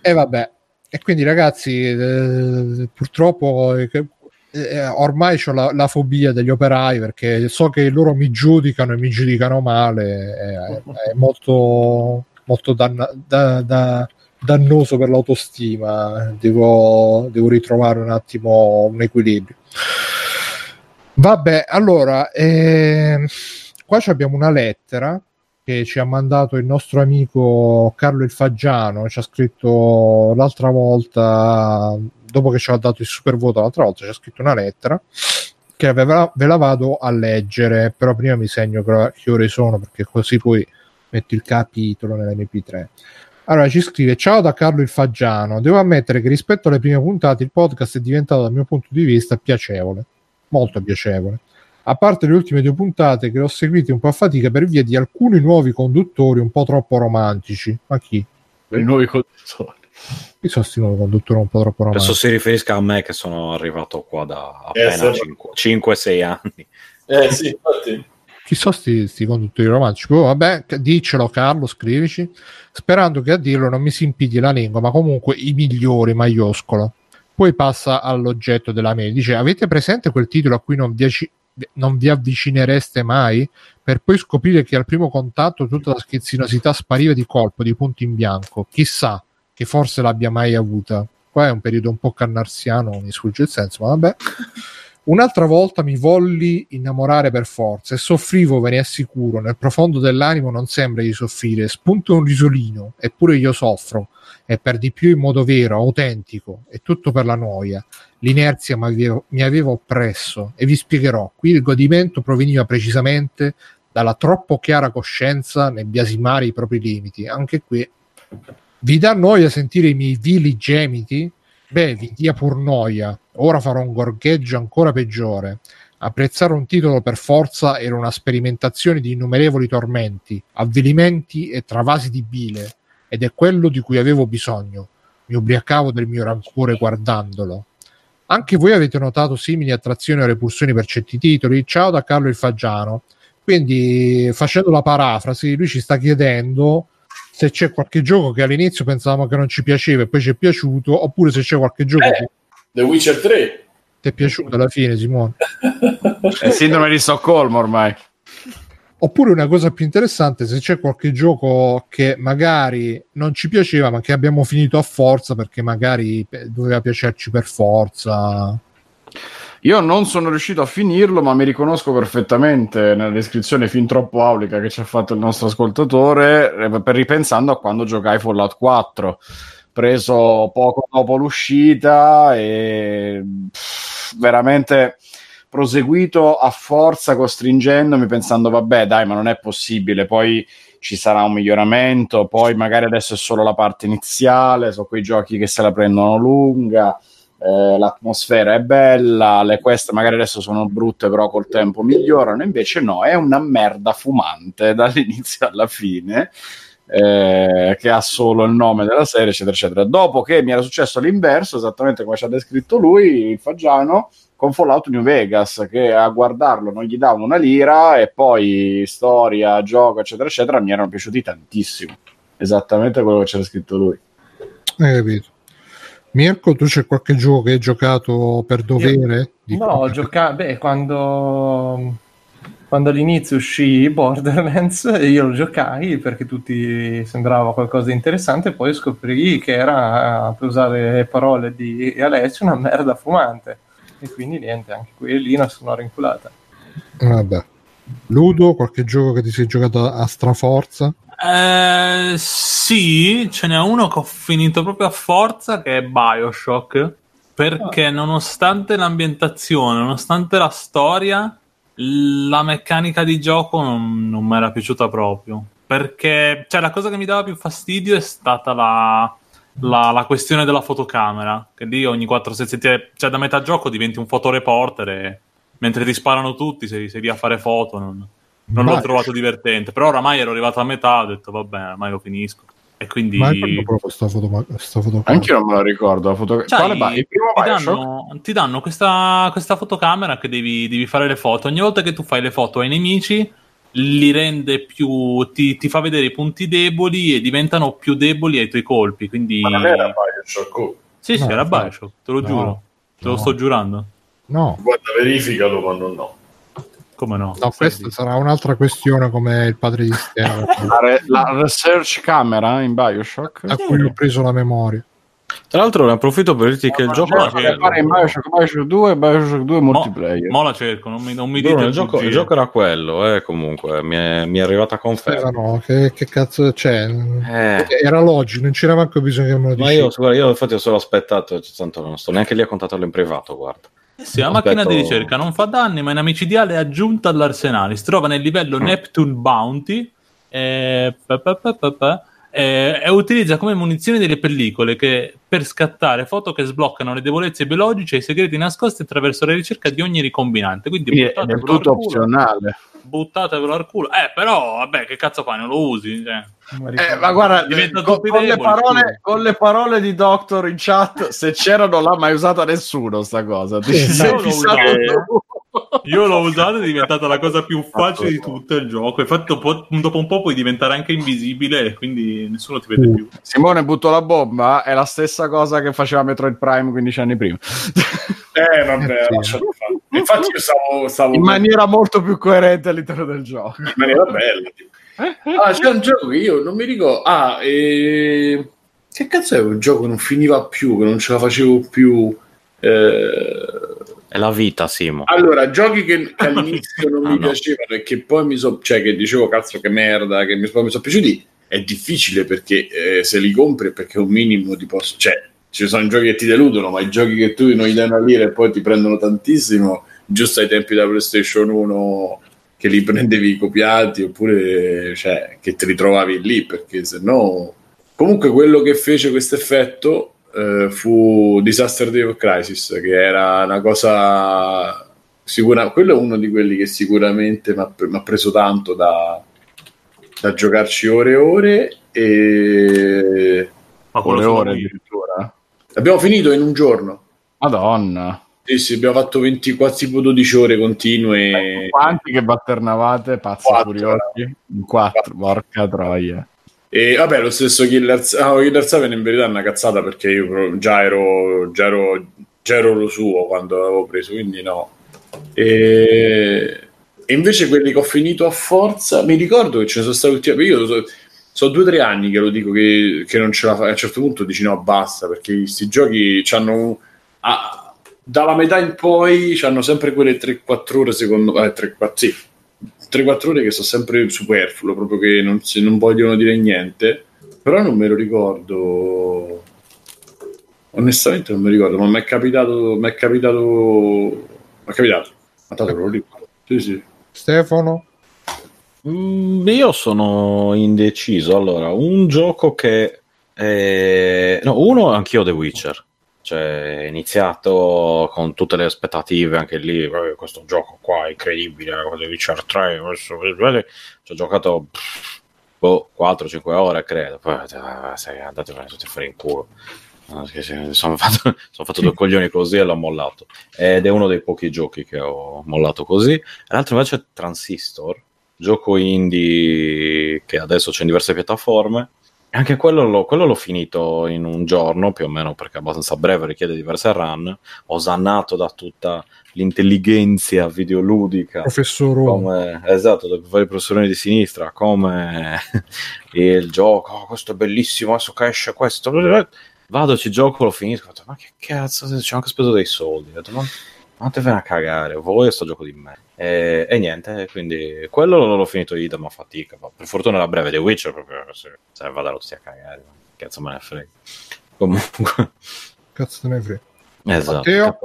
E vabbè, e quindi ragazzi, eh, purtroppo eh, eh, ormai ho la, la fobia degli operai perché so che loro mi giudicano e mi giudicano male, è, è molto, molto danna- da- da- dannoso per l'autostima. Devo, devo ritrovare un attimo un equilibrio. Vabbè, allora, ehm, qua abbiamo una lettera che ci ha mandato il nostro amico Carlo il Faggiano, ci ha scritto l'altra volta, dopo che ci ha dato il super voto l'altra volta, ci ha scritto una lettera che aveva- ve la vado a leggere, però prima mi segno che, ore sono perché così poi metto il capitolo nell'MP3. Allora ci scrive: Ciao da Carlo il Faggiano. Devo ammettere che rispetto alle prime puntate il podcast è diventato, dal mio punto di vista, piacevole, molto piacevole. A parte le ultime due puntate che ho seguite un po' a fatica per via di alcuni nuovi conduttori un po' troppo romantici. Ma chi? I nuovi conduttori. Chi sono questi nuovi conduttori un po' troppo Penso romantici? si riferisca a me che sono arrivato qua da Eh, appena sì. 5-6 anni. Eh sì, infatti. Chi sono questi conduttori romantici? Oh, vabbè, diccelo Carlo, scrivici. Sperando che a dirlo non mi si impidi la lingua, ma comunque i migliori maioscolo. Poi passa all'oggetto della mail. Dice: Avete presente quel titolo a cui non vi, non vi avvicinereste mai? Per poi scoprire che al primo contatto tutta la schizzinosità spariva di colpo, di punto in bianco. Chissà che forse l'abbia mai avuta. Qua è un periodo un po' cannarsiano, mi sfugge il senso, ma vabbè. Un'altra volta mi volli innamorare per forza e soffrivo, ve ne assicuro, nel profondo dell'animo non sembra di soffrire, spunta un risolino, eppure io soffro, e per di più in modo vero, autentico, e tutto per la noia. L'inerzia mi aveva oppresso, e vi spiegherò, qui il godimento proveniva precisamente dalla troppo chiara coscienza nel biasimare i propri limiti. Anche qui vi dà noia sentire i miei vili gemiti? Beh, vi dia pur noia. Ora farò un gorgheggio ancora peggiore. Apprezzare un titolo per forza era una sperimentazione di innumerevoli tormenti, avvilimenti e travasi di bile, ed è quello di cui avevo bisogno. Mi ubriacavo del mio rancore guardandolo. Anche voi avete notato simili attrazioni o repulsioni per certi titoli? Ciao da Carlo il Faggiano. Quindi, facendo la parafrasi, lui ci sta chiedendo se c'è qualche gioco che all'inizio pensavamo che non ci piaceva e poi ci è piaciuto, oppure se c'è qualche gioco Eh. che The Witcher 3. ti è piaciuto alla fine, Simone. È sindrome di Stoccolma ormai. Oppure una cosa più interessante, se c'è qualche gioco che magari non ci piaceva, ma che abbiamo finito a forza perché magari doveva piacerci per forza. Io non sono riuscito a finirlo, ma mi riconosco perfettamente nella descrizione fin troppo aulica che ci ha fatto il nostro ascoltatore, eh, per ripensando a quando giocai Fallout 4, preso poco dopo l'uscita e veramente proseguito a forza costringendomi pensando vabbè dai ma non è possibile poi ci sarà un miglioramento poi magari adesso è solo la parte iniziale sono quei giochi che se la prendono lunga eh, l'atmosfera è bella, le quest magari adesso sono brutte, però col tempo migliorano. Invece, no, è una merda fumante dall'inizio alla fine. eh, che ha solo il nome della serie, eccetera, eccetera. Dopo che mi era successo l'inverso, esattamente come ci ha descritto lui, il Faggiano, con Fallout New Vegas, che a guardarlo non gli davano una lira, e poi storia, gioco, eccetera, eccetera, mi erano piaciuti tantissimo. Esattamente quello che c'era scritto lui. Hai capito? Mirko, tu c'è qualche gioco che hai giocato per dovere? Dico- No, ho giocato. Beh, quando, quando all'inizio uscì Borderlands, io lo giocai perché tutti sembrava qualcosa di interessante, poi scoprì che era, per usare le parole di Alessio, una merda fumante. E quindi niente, anche qui una sonora inculata. Vabbè. Ludo, qualche gioco che ti sei giocato a straforza? Eh, sì, ce n'è uno che ho finito proprio a forza che è Bioshock. Perché nonostante l'ambientazione, nonostante la storia, la meccanica di gioco non, non mi era piaciuta proprio. Perché cioè, la cosa che mi dava più fastidio è stata la, la, la questione della fotocamera. Che lì ogni 4 sezioni, cioè da metà gioco diventi un fotoreporter e mentre ti sparano tutti sei, sei lì a fare foto. Non, non l'ho Vai. trovato divertente. Però oramai ero arrivato a metà, ho detto vabbè, ormai lo finisco. E quindi... Ma proprio sta foto, sta foto Anche io non me lo ricordo. La foto... Cioè, Quale Bi- il primo ti, danno, ti danno questa, questa fotocamera che devi, devi fare le foto. Ogni volta che tu fai le foto ai nemici, li rende più. Ti, ti fa vedere i punti deboli e diventano più deboli ai tuoi colpi. Quindi. Ma non era Bioshock. Sì, sì, No, era no. Bioshock, te lo No, giuro. Te lo no. sto giurando. No, Guarda, verificalo quando no. Come no? no, questa sarà un'altra questione come il padre di Stella, La, re- la research camera in Bioshock? a cui ho preso la memoria. Tra l'altro ne approfitto per dirti che il gioco no, era no, in Bioshock, Bioshock 2 e Bioshock 2 Mo- multiplayer. Mo la cerco, non mi, non mi Bruno, dite il, gioco, il gioco era quello, eh, comunque, mi è, mi è arrivata conferma. Erano, che, che cazzo c'è? Eh. Era logico, non c'era manco bisogno che me lo Ma dicessi. io, guarda, io infatti ho solo aspettato, tanto non sto neanche lì a contattarlo in privato, guarda. Eh sì, la Aspetto- macchina di ricerca non fa danni, ma è una micidiale aggiunta all'arsenale. Si trova nel livello Neptune Bounty eh, pa, pa, pa, eh, e utilizza come munizioni delle pellicole che, per scattare foto che sbloccano le debolezze biologiche e i segreti nascosti attraverso la ricerca di ogni ricombinante. Quindi Quindi è tutto opzionale. Buttatevelo al culo. Eh, però, vabbè, che cazzo fai? Non lo usi? Cioè. Eh, ma guarda, Diventa con, con le parole, con le parole di Doctor in chat, se c'era non l'ha mai usata nessuno sta cosa. Ti Sì, sei no, fissato. Io l'ho usato, è diventata la cosa più facile di tutto il gioco. Infatti, dopo, dopo un po' puoi diventare anche invisibile, e quindi nessuno ti vede più. Simone butto la bomba, è la stessa cosa che faceva Metroid Prime 15 anni prima. Eh, vabbè, Sì. Infatti io stavo, stavo In maniera molto più coerente all'interno del gioco. in maniera bella. tipo. Ah, c'è un gioco che io non mi ricordo. Ah, e... che cazzo è un gioco che non finiva più, che non ce la facevo più. Eh, È la vita, Simo. Allora, giochi che, che all'inizio non Ah, mi no. piacevano e che poi mi so, cioè che dicevo cazzo che merda, che mi, poi mi sono piaciuti, è difficile perché eh, se li compri perché un minimo ti posso, cioè ci sono giochi che ti deludono, ma i giochi che tu non gli dai una lira e poi ti prendono tantissimo, giusto ai tempi della PlayStation 1 che li prendevi copiati oppure cioè, che ti ritrovavi lì perché se no comunque quello che fece questo effetto eh, fu Disaster Day of Crisis che era una cosa sicura quello è uno di quelli che sicuramente mi ha preso tanto da, da giocarci ore e ore e Ma quello Ore ore addirittura. abbiamo finito in un giorno Madonna. Sì, sì, abbiamo fatto 24 tipo 12 ore continue Quanti che batternavate, pazzi Quattro. furiosi? In quattro, porca troia. E vabbè, lo stesso Killer, ah, Killer 7 in verità è una cazzata perché io già ero, già ero, già ero lo suo quando l'avevo preso, quindi no. E, e invece quelli che ho finito a forza, mi ricordo che ce ne sono stati ultimi. Io so, so due o tre anni che lo dico che, che non ce la fai. A un certo punto dici no, basta perché questi giochi hanno. Dalla metà in poi hanno sempre quelle 3-4 ore, secondo me. 3-4, sì, 3-4 ore che sono sempre superfluo, proprio che non, si- non vogliono dire niente. Però non me lo ricordo. Onestamente non mi ricordo, ma mi è capitato. Mi è capitato. Mi è capitato. Ma tanto lo ricordo. Sì, sì. Stefano? Mm, io sono indeciso. Allora, un gioco che. eh, no, uno, anch'io The Witcher. Cioè, iniziato con tutte le aspettative, anche lì, eh, questo gioco qua è incredibile, eh, The Witcher 3, questo- ci ho giocato pff, boh, 4-5 ore, credo, poi eh, sei andati tutti a fare in culo. Sono fatto, sono fatto due coglioni così e l'ho mollato. Ed è uno dei pochi giochi che ho mollato così. L'altro invece è Transistor, gioco indie che adesso c'è in diverse piattaforme. E Anche quello l'ho, quello l'ho finito in un giorno, più o meno perché è abbastanza breve, richiede diverse run. Osannato da tutta l'intelligenza videoludica. Professor Come, esatto, da vari professori di sinistra, come il gioco, "Oh, questo è bellissimo, adesso che esce questo. Vado, ci gioco, lo finisco. ma che cazzo, ci ho anche speso dei soldi. Ho detto, ma te a cagare, voi sto gioco di me. E, e niente, quindi quello l'ho finito idem a fatica. ma per fortuna era breve, The Witcher proprio se, se vado tutti a cagare, ma che cazzo me ne frega. Comunque, Cazzo te ne frega. esatto.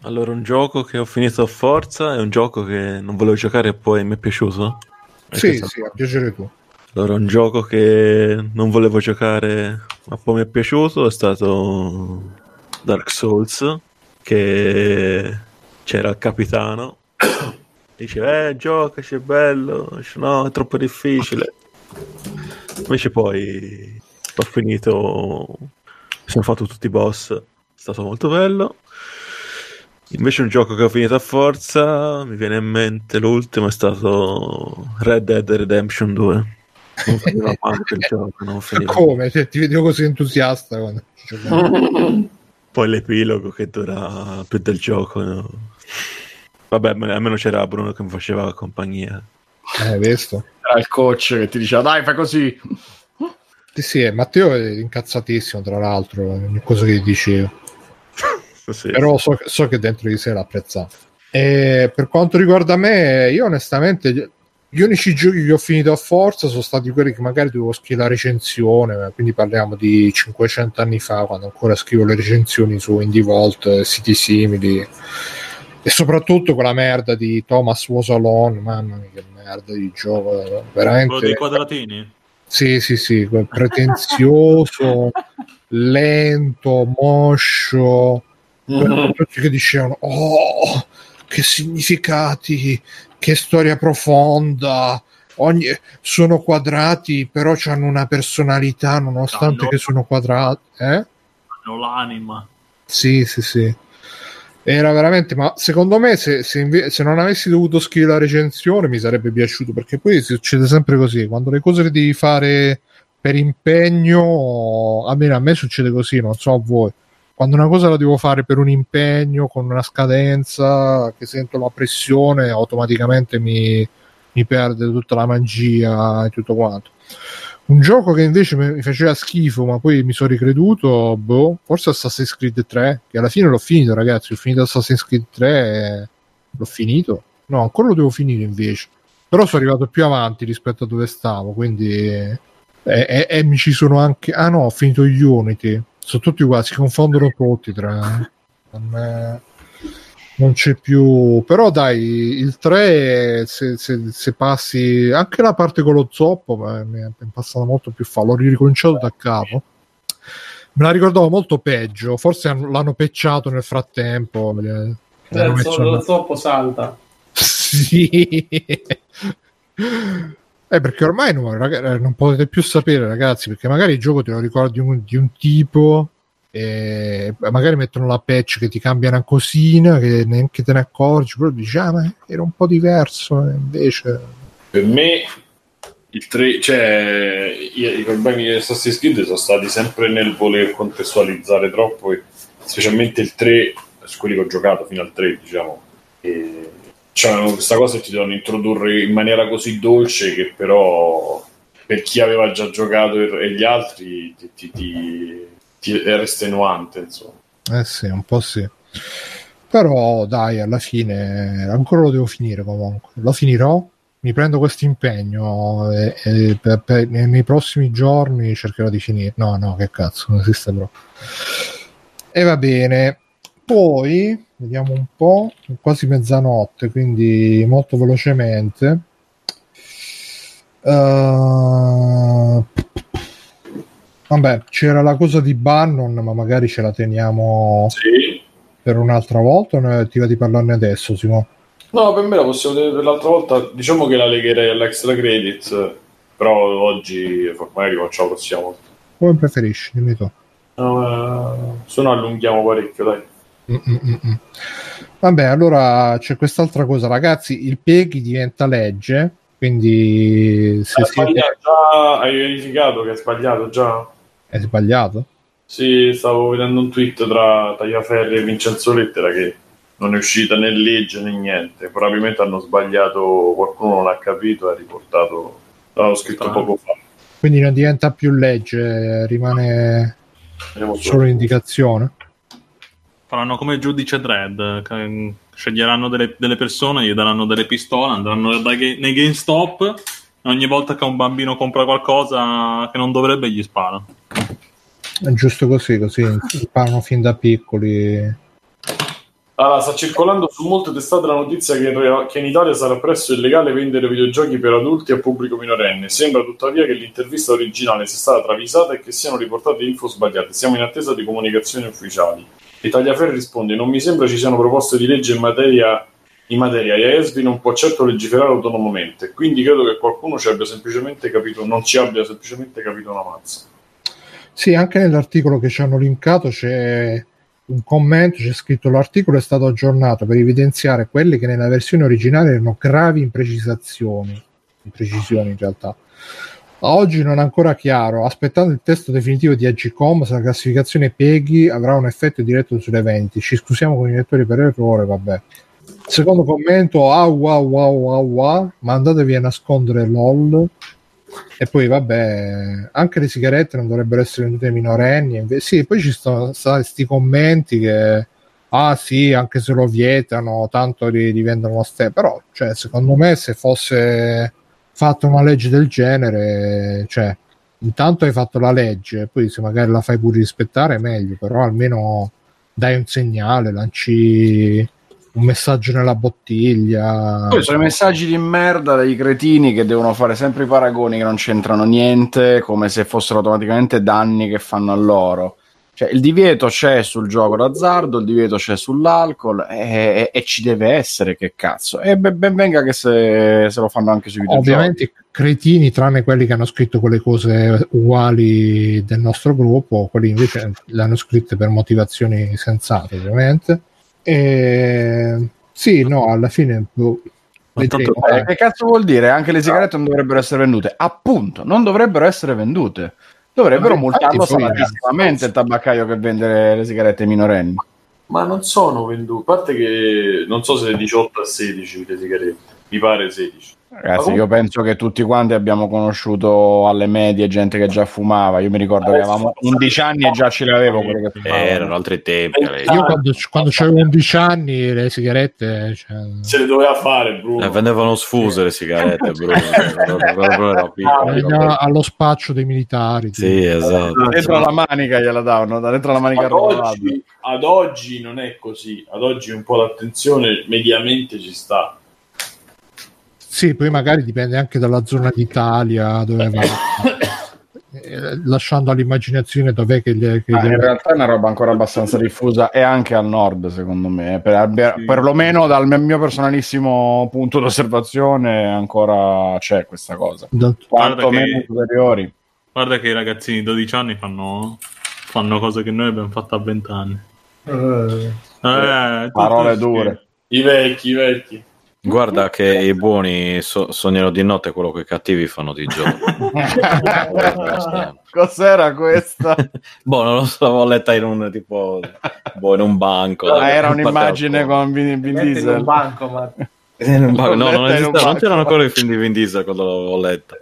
Allora, un gioco che ho finito a forza è un gioco che non volevo giocare e poi mi è piaciuto. E Sì, sì, a piacere tu. Allora, un gioco che non volevo giocare ma poi mi è piaciuto è stato Dark Souls, che c'era il capitano, dice, eh, giocaci, è bello, Dice, no, è troppo difficile. Invece poi ho finito, sono fatto tutti i boss, è stato molto bello. Invece un gioco che ho finito a forza, mi viene in mente l'ultimo, è stato Red Dead Redemption 2. Non finiva mai quel gioco, non finiva. Come? Cioè, ti vedevo così entusiasta quando. Poi l'epilogo che dura più del gioco. no? Vabbè, almeno c'era Bruno che mi faceva compagnia. Eh, hai visto? Era il coach che ti diceva dai fai così. Sì, sì, eh, Matteo è incazzatissimo, tra l'altro, ogni cosa che gli dicevo. Sì. Però so, so che dentro di sé l'ha apprezzato. E per quanto riguarda me, io onestamente gli- unici giochi che ho finito a forza sono stati quelli che magari dovevo scrivere la recensione, quindi parliamo di 500 anni fa, quando ancora scrivo le recensioni su Indie Vault, eh, siti simili, e soprattutto quella merda di Thomas Was Alone, mamma mia che merda di gioco, eh, Quello dei veramente... quadratini? Sì, sì, sì, quel pretenzioso, lento, moscio, quello tutti che dicevano oh che significati che storia profonda ogni, sono quadrati però hanno una personalità nonostante Hanno- che sono quadrati eh? Hanno l'anima. sì sì sì era veramente ma secondo me se, se inve- se non avessi dovuto scrivere la recensione mi sarebbe piaciuto perché poi succede sempre così quando le cose le devi fare per impegno almeno a me succede così non so a voi. Quando una cosa la devo fare per un impegno con una scadenza che sento la pressione automaticamente mi, mi perde tutta la magia e tutto quanto. Un gioco che invece mi faceva schifo ma poi mi sono ricreduto boh, forse Assassin's Creed 3 che alla fine l'ho finito ragazzi ho finito Assassin's Creed 3 e l'ho finito. No ancora lo devo finire invece. Però sono arrivato più avanti rispetto a dove stavo quindi e, e- e mi ci sono anche ah no ho finito Unity. Sono tutti uguali si confondono tutti tra è- non c'è più però dai il 3 se, se- se passi anche la parte con lo zoppo mi è passata molto più fa l'ho ricominciato da capo me la ricordavo molto peggio forse hanno- l'hanno pecciato nel frattempo hanno Eh, messo- lo zoppo salta. sì. Eh, perché ormai non, raga- non potete più sapere, ragazzi, perché magari il gioco te lo ricordi un- di un tipo e magari mettono la patch che ti cambia una cosina che neanche te ne accorgi, però dici, ah, ma era un po' diverso, e invece... Per me il 3, cioè i, i problemi di Assassin's Creed sono stati sempre nel voler contestualizzare troppo, e specialmente il 3, su quelli che ho giocato fino al 3, diciamo. E c'hanno questa cosa che ti devono introdurre in maniera così dolce che però per chi aveva già giocato e, e gli altri ti, ti- ti- era estenuante, insomma. Eh sì, un po' sì. Però dai, alla fine ancora lo devo finire comunque. Lo finirò, mi prendo questo impegno e, e per- per- nei, prossimi giorni cercherò di finire. No, no, che cazzo, non esiste proprio. E va bene. Poi vediamo un po', è quasi mezzanotte, quindi molto velocemente. Uh, vabbè, c'era la cosa di Bannon, ma magari ce la teniamo Sì. per un'altra volta o ti va di parlarne adesso, Simo? No, per me la possiamo vedere per l'altra volta. Diciamo che la legherei all'extra credits, però oggi magari facciamo la prossima volta. Come preferisci? Dimmi tu. Eh, se no allunghiamo parecchio, dai. Mm, mm, mm, mm. Vabbè, allora c'è quest'altra cosa, ragazzi. Il PEGI diventa legge, quindi se Hai, siete... già, hai verificato che hai sbagliato già? È sbagliato? Sì, stavo vedendo un tweet tra Tagliaferri e Vincenzo Lettera che non è uscita né legge né niente. Probabilmente hanno sbagliato, qualcuno non ha capito e ha riportato. L'avevo scritto poco fa. Quindi non diventa più legge, rimane solo un'indicazione. Faranno come il giudice Dredd, sceglieranno delle, delle persone, gli daranno delle pistole, andranno dai nei GameStop e ogni volta che un bambino compra qualcosa che non dovrebbe gli sparano. Giusto così, così imparano fin da piccoli. Allora, sta circolando su molte testate la notizia che, in che in Italia sarà presto illegale vendere videogiochi per adulti a pubblico minorenne. Sembra tuttavia che l'intervista originale sia stata travisata e che siano riportate info sbagliate. Siamo in attesa di comunicazioni ufficiali. E Tagliaferri risponde: Non mi sembra ci siano proposte di legge in materia, in materia e ESBI non può certo legiferare autonomamente. Quindi credo che qualcuno ci abbia semplicemente capito, non ci abbia semplicemente capito una mazza. Sì, anche nell'articolo che ci hanno linkato c'è un commento, c'è scritto l'articolo è stato aggiornato per evidenziare quelle che nella versione originale erano gravi imprecisazioni, imprecisioni in realtà. Oggi non è ancora chiaro, aspettando il testo definitivo di Agcom, se la classificazione PEGI avrà un effetto diretto sulle vendite. Ci scusiamo con i lettori per errore, vabbè. Secondo commento, ah wow wow wow wow, mandatevi a nascondere LOL. E poi vabbè, anche le sigarette non dovrebbero essere vendute ai minorenni. Inve- sì, poi ci sono questi commenti che ah sì, anche se lo vietano, tanto li, li vendono lo stesso. Però, cioè, secondo me, se fosse fatta una legge del genere, cioè, intanto hai fatto la legge, poi se magari la fai pure rispettare, meglio, però almeno dai un segnale, lanci un messaggio nella bottiglia. Poi sono i messaggi di merda dei cretini che devono fare sempre i paragoni che non c'entrano niente, come se fossero automaticamente danni che fanno a loro. Cioè, il divieto c'è sul gioco d'azzardo, il divieto c'è sull'alcol e, e- e ci deve essere, che cazzo. E ben, ben venga che se, se lo fanno anche sui videogiochi. Ovviamente cretini, tranne quelli che hanno scritto quelle cose uguali del nostro gruppo, quelli invece le hanno scritte per motivazioni sensate, ovviamente. E sì, no, alla fine boh, tanto- Eh, che cazzo vuol dire? Anche le sigarette non dovrebbero essere vendute. Appunto, non dovrebbero essere vendute. Dovrebbero multarlo salatissimamente il tabaccaio che vende le, le sigarette ai minorenni. Ma non sono venduti. A parte che non so se è 18 a 16 le sigarette. Mi pare 16. Ragazzi, io penso che tutti quanti abbiamo conosciuto alle medie gente che già fumava. Io mi ricordo che avevamo 11 anni e già ce le avevo quelle che Eh, fumavano. erano altri tempi. Io quando, quando avevo 11 anni le sigarette... Cioè... Se le doveva fare, Bruno. Eh, vendevano sfuse le sigarette, Bruno. Già allo spaccio dei militari. Sì, esatto. Dentro la manica gliela davano, da dentro la manica ad oggi, ad oggi non è così. Ad oggi un po' l'attenzione mediamente ci sta. Sì, poi magari dipende anche dalla zona d'Italia dove va. Eh, Lasciando all'immaginazione dov'è che, gli, che Ah, gli- in realtà è una roba ancora abbastanza diffusa e anche al nord, secondo me. Per, per- Sì. perlomeno dal mio personalissimo punto d'osservazione ancora c'è questa cosa. da- Guarda Quanto che- meno superiori. Guarda che i ragazzini di 12 anni fanno, fanno cose che noi abbiamo fatto a 20 anni. Eh, tutto Parole dure. I vecchi, i vecchi. Guarda che i buoni so- sognano di notte quello che i cattivi fanno di giorno. Cos'era questa? boh, non lo so, l'avevo letta in un tipo boh, in un banco. Ah, era un'immagine con Vin, Vin Metti in Diesel. un banco, ma in un banco. No, non, esisteva, non c'erano ancora i film di Vin Diesel quando l'avevo letta.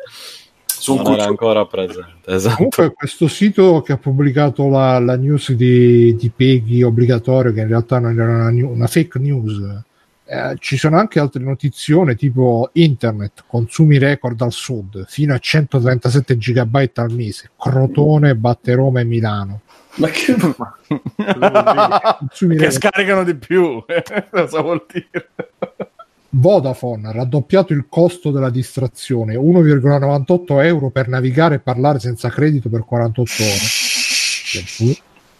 Su non era ancora presente. Esatto. Comunque questo sito che ha pubblicato la, la news di, di Peggy obbligatorio, che in realtà non era una, una fake news, eh, ci sono anche altre notizione tipo internet, consumi record al sud, fino a 137 GB al mese, Crotone batte Roma e Milano. Ma che che scaricano di più. Cosa vuol dire? Vodafone ha raddoppiato il costo della distrazione 1,98 euro per navigare e parlare senza credito per 48 ore.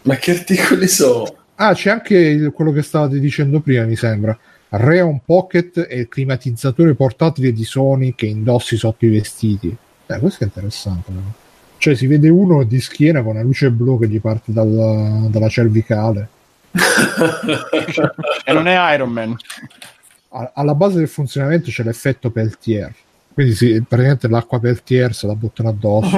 Ma che articoli sono? Ah, c'è anche il- quello che stavate dicendo prima, mi sembra. Reon Pocket è il climatizzatore portatile di Sony che indossi sotto i vestiti. Eh, questo è interessante. no? Cioè, si vede uno di schiena con una luce blu che gli parte dalla, dalla cervicale. E non è Iron Man. Alla base del funzionamento c'è l'effetto Peltier. Quindi sì, praticamente l'acqua Peltier se la buttano addosso.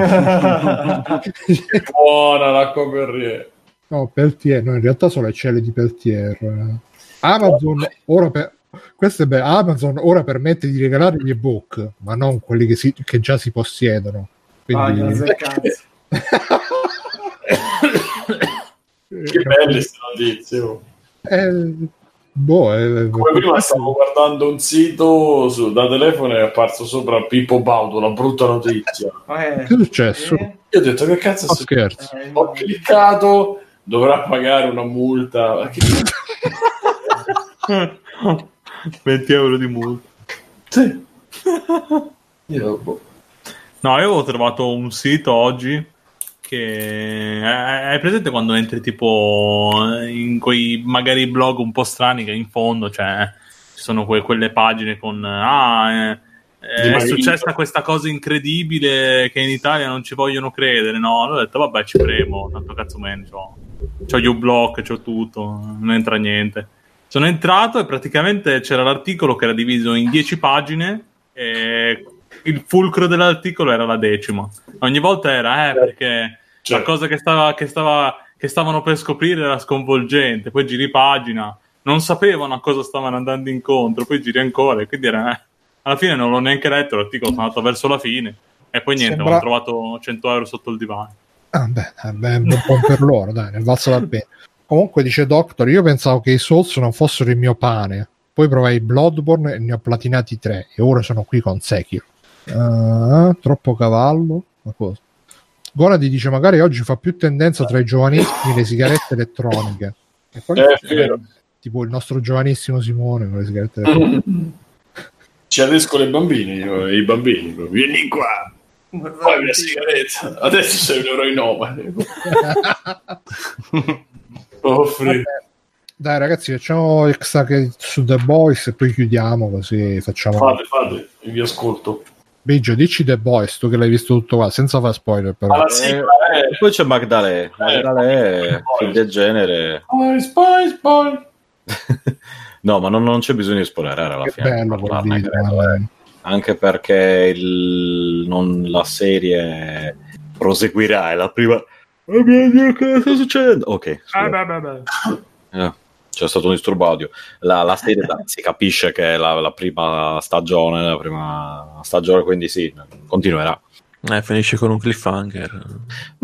Buona l'acqua Perrier. No, Peltier, no, in realtà sono le celle di Peltier. Amazon ora per questo è bello. Amazon ora permette di regalare gli ebook, ma non quelli che, si- che già si possiedono. Ah, Quindi, cazzo. Che belle queste notizie. oh. eh, boh, eh, Come prima stavo guardando un sito su- da telefono e è apparso sopra Pippo Baudo, una brutta notizia. Eh, che è successo? eh, Io ho detto che cazzo Oh, è scherzo. eh, Ho cliccato, dovrà pagare una multa. Ma che- 20 euro di multa. Sì. Io, boh. No, io avevo trovato un sito oggi che hai presente quando entri tipo in quei magari blog un po' strani che in fondo cioè, ci sono que- quelle pagine con ah, eh, eh, è successa questa cosa incredibile che in Italia non ci vogliono credere no? Allora ho detto vabbè ci premo tanto cazzo me ne so. c'ho uBlock, c'ho tutto, non entra niente. Sono entrato e praticamente c'era l'articolo che era diviso in 10 pagine e il fulcro dell'articolo era la decima. Ogni volta era, eh, perché Cioè. la cosa che, stava, che, stava, che stavano per scoprire era sconvolgente, poi giri pagina, non sapevano a cosa stavano andando incontro, poi giri ancora, e quindi era, eh. alla fine non l'ho neanche letto l'articolo, sono andato verso la fine e poi niente, Sembra- ho trovato 100 euro sotto il divano. Ah, beh, eh, beh, un po' per loro, dai, ne è valsa la pena. Comunque dice Doctor, io pensavo che i Souls non fossero il mio pane. Poi provai Bloodborne e ne ho platinati tre e ora sono qui con Sekiro. Ah, troppo cavallo. Ma cosa? Goradi dice magari oggi fa più tendenza tra i giovanissimi le sigarette elettroniche. E poi- Eh, è vero. tipo il nostro giovanissimo Simone con le sigarette elettroniche. Ci adesco le bambine, io, i bambini. Vieni qua, poi una sigaretta. Adesso sei un eroinoma. Offri. Dai ragazzi, facciamo extra che su The Boys e poi chiudiamo così facciamo... Fate, fate, vi ascolto. Biggio, dici The Boys, tu che l'hai visto tutto qua, senza fare spoiler però. Alla sigla, E eh. poi c'è Magdalè, Magdalè, film del genere. Poi, poi, poi. no, ma non, non c'è bisogno di spoilerare alla Che fine. bello parlarne, video, credo, eh. eh. Anche perché il- non- la serie proseguirà, è la prima... Oh mio Dio, cosa sta succedendo? Ok, scusa. Eh, c'è stato un disturbo audio. La, la serie si capisce che è la, la prima stagione, la prima stagione, quindi sì, continuerà. Eh, finisce con un cliffhanger.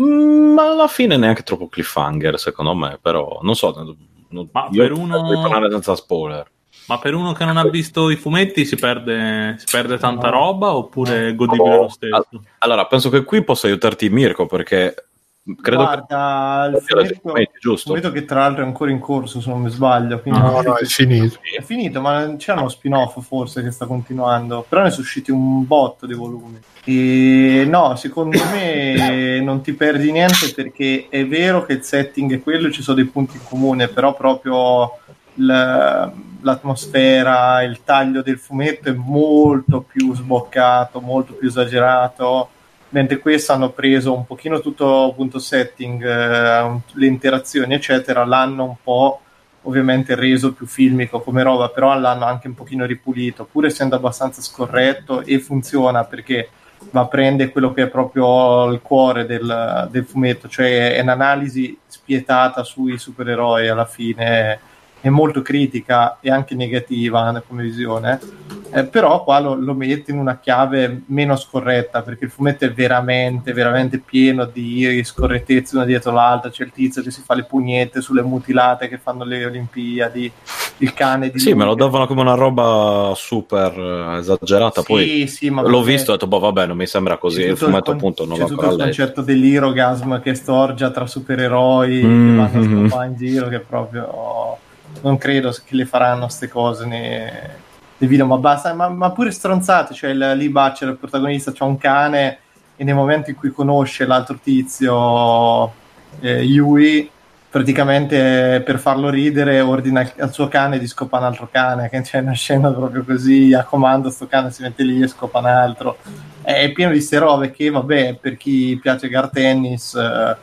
Mm, ma alla fine neanche troppo cliffhanger, secondo me, però non so. non- Ma io per uno- potrei parlare senza spoiler. Ma per uno che non ha visto i fumetti si perde, si perde tanta roba oppure è godibile Oh, lo stesso? Allora, penso che qui possa aiutarti Mirko perché credo Guarda, il che fumetto, il giusto? fumetto che tra l'altro è ancora in corso, se non mi sbaglio. quindi- No, no, è finito. È finito, ma c'è uno spin-off forse che sta continuando. Però ne sono usciti un botto di volumi. E no, secondo me non ti perdi niente perché è vero che il setting è quello, ci sono dei punti in comune, però proprio l- l'atmosfera, il taglio del fumetto è molto più sboccato, molto più esagerato. Mentre questo hanno preso un pochino tutto appunto setting, eh, le interazioni, eccetera, l'hanno un po' ovviamente reso più filmico come roba, però l'hanno anche un pochino ripulito, pur essendo abbastanza scorretto e funziona perché va prende quello che è proprio il cuore del, del fumetto, cioè è un'analisi spietata sui supereroi alla fine, è molto critica e anche negativa come visione, eh, però qua lo, lo mette in una chiave meno scorretta perché il fumetto è veramente, veramente pieno di scorrettezze una dietro l'altra. C'è il tizio che si fa le pugnette sulle mutilate che fanno le Olimpiadi, il cane di. Sì, lui me lo davano come una roba super eh, esagerata. Sì, Poi sì, ma l'ho visto e ho detto, boh, vabbè, non mi sembra così. Il fumetto, con- appunto, non c'è l'ho tutto il concetto dell'Irogasm che storgia tra supereroi Mm, che vanno a in giro che proprio non credo che le faranno queste cose nei, nei video ma basta ma, ma pure stronzate cioè Lee Butcher il protagonista c'ha un cane e nel momento in cui conosce l'altro tizio eh, Yui praticamente per farlo ridere ordina al- suo cane di scopare un altro cane che c'è una scena proprio così a comando sto cane si mette lì e scopa un altro. È pieno di ste robe che vabbè per chi piace Gar Tennis eh,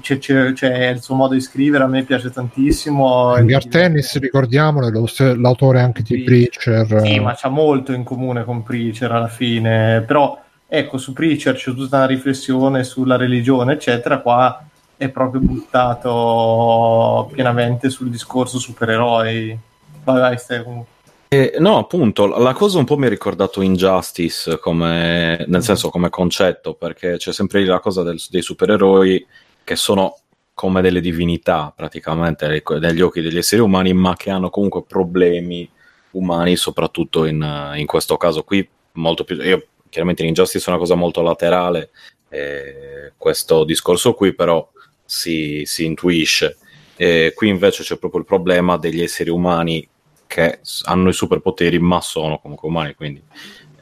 c'è, c'è- c'è il suo modo di scrivere a me piace tantissimo Gar Tennis, ricordiamolo, è l'autore anche di. Preacher. sì, ma c'ha molto in comune con Preacher alla fine, però ecco, su Preacher c'è tutta una riflessione sulla religione, eccetera, qua è proprio buttato pienamente sul discorso supereroi. Vai, vai, stai comunque. Eh, no, appunto, la cosa un po' mi ha ricordato Injustice come, Mm. nel senso come concetto, perché c'è sempre lì la cosa del- dei supereroi che sono come delle divinità praticamente negli occhi degli esseri umani, ma che hanno comunque problemi umani, soprattutto in, eh, in questo caso qui, molto più... Io, chiaramente in Injustice è una cosa molto laterale, eh, questo discorso qui però si, si intuisce. E qui invece c'è proprio il problema degli esseri umani che hanno i superpoteri ma sono comunque umani, quindi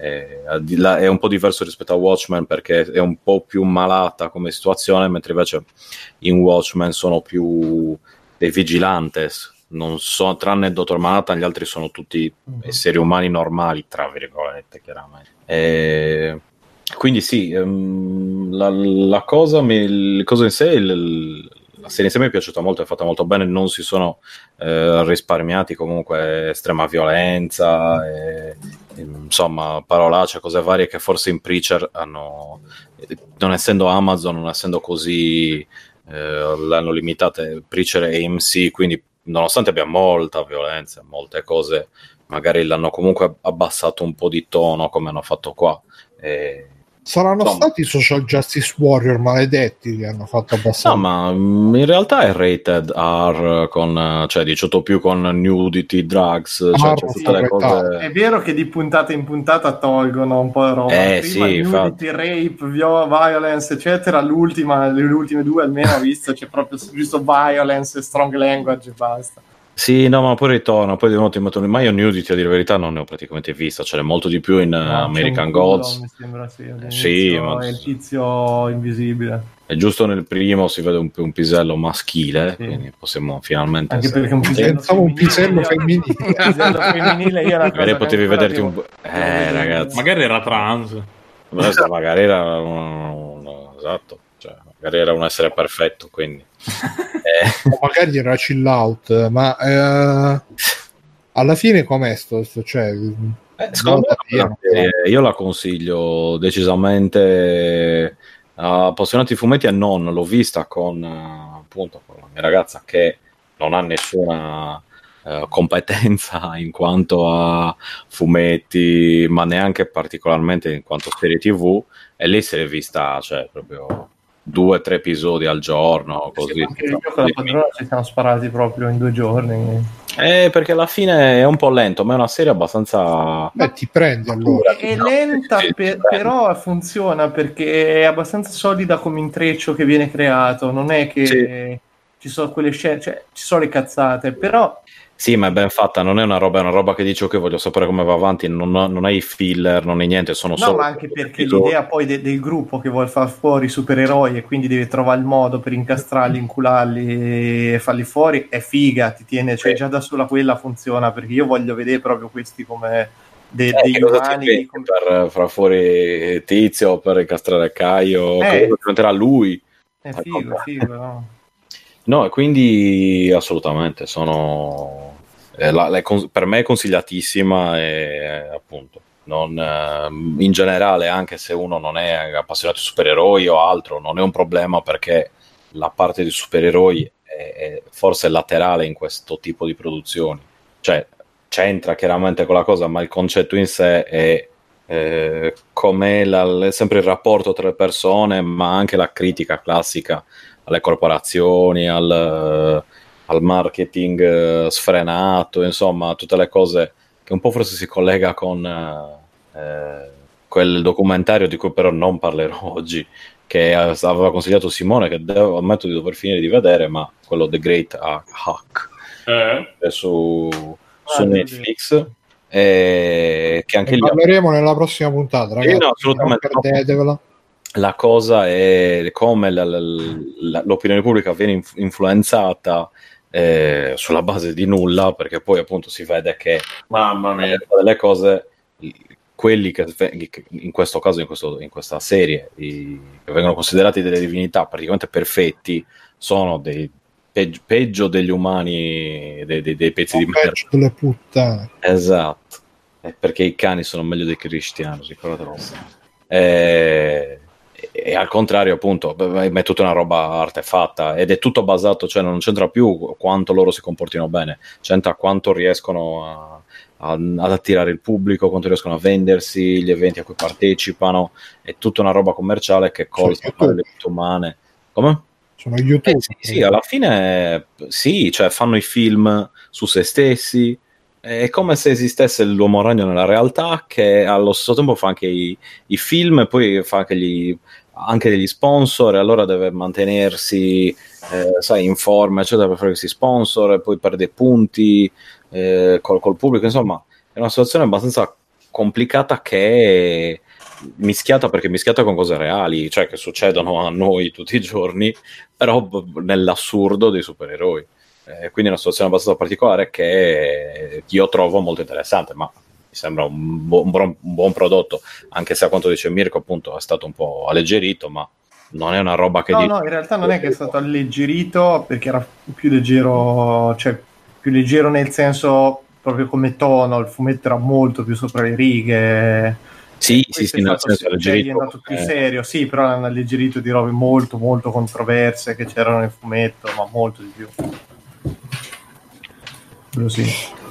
eh, di là- è un po' diverso rispetto a Watchmen perché è un po' più malata come situazione, mentre invece in Watchmen sono più dei vigilantes, non so, tranne il Dottor Manhattan, gli altri sono tutti esseri umani normali, tra virgolette, chiaramente. E quindi sì, ehm, la, la cosa, mi- cosa in sé, il- la serie insieme mi è piaciuta molto, è fatta molto bene, non si sono eh, risparmiati comunque estrema violenza, e, insomma parolacce, cose varie che forse in Preacher hanno, non essendo Amazon, non essendo così, eh, l'hanno limitate Preacher e AMC, quindi nonostante abbia molta violenza, molte cose, magari l'hanno comunque abbassato un po' di tono come hanno fatto qua. E, Saranno Insomma. stati i social justice warrior maledetti che hanno fatto abbassare. No, ma mm, in realtà è rated R con cioè 18 più con nudity, drugs, cioè Ah, c'è sì, tutte le cose. È vero che di puntata in puntata tolgono un po' di roba. Eh, Prima sì, nudity, rape, vio- violence, eccetera. L'ultima, le ultime due almeno ho visto c'è proprio giusto violence e strong language e basta. Sì, no, ma poi ritorno, poi di nuovo ti mettono ma io nudity a dire la verità non ne ho praticamente vista, ce n'è molto di più in No, c'è American un culo, Gods. Mi sembra sì. Sì, ma- È il tizio invisibile. E giusto nel primo si vede un, un pisello maschile, Sì. quindi possiamo finalmente Anche perché un pisello un pisello femminile- femminile. un pisello femminile io è Magari potevi vederti devo- un po'. Eh, ragazzi. Magari era trans. Magari era un, esatto, magari era un essere perfetto, quindi Eh, magari era chill out, ma eh, alla fine com'è sto? sto- cioè, eh, secondo me è serie- io la consiglio decisamente a appassionati di fumetti e non, l'ho vista con eh, appunto con la mia ragazza che non ha nessuna eh, competenza in quanto a fumetti, ma neanche particolarmente in quanto serie TV, e lì si è vista cioè, proprio due o tre episodi al giorno, Sì, così. anche io con la padrona ci siamo sparati proprio in due giorni. Eh, perché alla fine è un po' lento, ma è una serie abbastanza... beh, ti prendi allora. È lenta, Sì, per- sì. però funziona perché è abbastanza solida come intreccio che viene creato. Non è che Sì. ci sono quelle scene, cioè ci sono le cazzate, però Sì, ma è ben fatta, non è una roba, è una roba che dice ok, voglio sapere come va avanti, non, non hai filler, non hai niente, sono no, solo... ma anche perché l'idea poi de- del gruppo che vuole far fuori i supereroi e quindi deve trovare il modo per incastrarli, incularli e farli fuori è figa, ti tiene, cioè Sì. già da sola quella funziona perché io voglio vedere proprio questi come de- Eh, dei umani come- per far fuori Tizio, per incastrare Caio, Eh. diventerà lui? è figo, figo, no? No, e quindi assolutamente sono... eh, la- la- per me è consigliatissima e appunto non, ehm, in generale anche se uno non è appassionato di supereroi o altro non è un problema perché la parte di supereroi è, è forse laterale in questo tipo di produzioni. Cioè c'entra chiaramente con la cosa ma il concetto in sé è eh, com'è la- sempre il rapporto tra le persone ma anche la critica classica alle corporazioni, al, al marketing eh, sfrenato, insomma, tutte le cose che un po' forse si collega con eh, eh, quel documentario di cui però non parlerò oggi, che aveva consigliato Simone, che devo, ammetto di dover finire di vedere, ma quello The Great Hack Eh? è su, su Ah, Netflix, e che anche Ne lì parleremo nella prossima puntata, ragazzi. no, assolutamente. Perdetevela. la cosa è come la- la- la- l'opinione pubblica viene inf- influenzata eh, sulla base di nulla, perché poi appunto si vede che Mamma mia. delle cose, quelli che, in questo caso, in, questo- in questa serie, i- che vengono considerati delle divinità praticamente perfetti, sono dei peggio, peggio degli umani, dei, dei- dei pezzi di merda. Peggio delle puttane. Esatto, è perché i cani sono meglio dei cristiani, ricordatelo sempre. E, al contrario, appunto, è tutta una roba artefatta ed è tutto basato, cioè non c'entra più quanto loro si comportino bene, c'entra quanto riescono a- a- ad attirare il pubblico, quanto riescono a vendersi, gli eventi a cui partecipano, è tutta una roba commerciale che colza YouTube. le vite umane. Come? Sono YouTube. Eh, sì, sì, alla fine sì, cioè fanno i film su se stessi. È come se esistesse l'uomo ragno nella realtà, che allo stesso tempo fa anche i, i film e poi fa anche, gli, anche degli sponsor, e allora deve mantenersi, eh, sai, in forma, eccetera, per fare questi sponsor, e poi perde punti eh, col, col pubblico. Insomma, è una situazione abbastanza complicata che è mischiata perché è mischiata con cose reali, cioè che succedono a noi tutti i giorni, però nell'assurdo dei supereroi. Eh, quindi è una situazione abbastanza particolare che io trovo molto interessante, ma mi sembra un, bu- un buon, un buon prodotto, anche se a quanto dice Mirko appunto è stato un po' alleggerito, ma non è una roba che No, no, in realtà non è che è stato alleggerito perché era più leggero, cioè più leggero nel senso proprio come tono, il fumetto era molto più sopra le righe. Sì, sì, sì, è nel senso cioè, è alleggerito, diventato più eh. serio, sì, però hanno alleggerito di robe molto, molto controverse che c'erano nel fumetto, ma molto di più. Quello sì.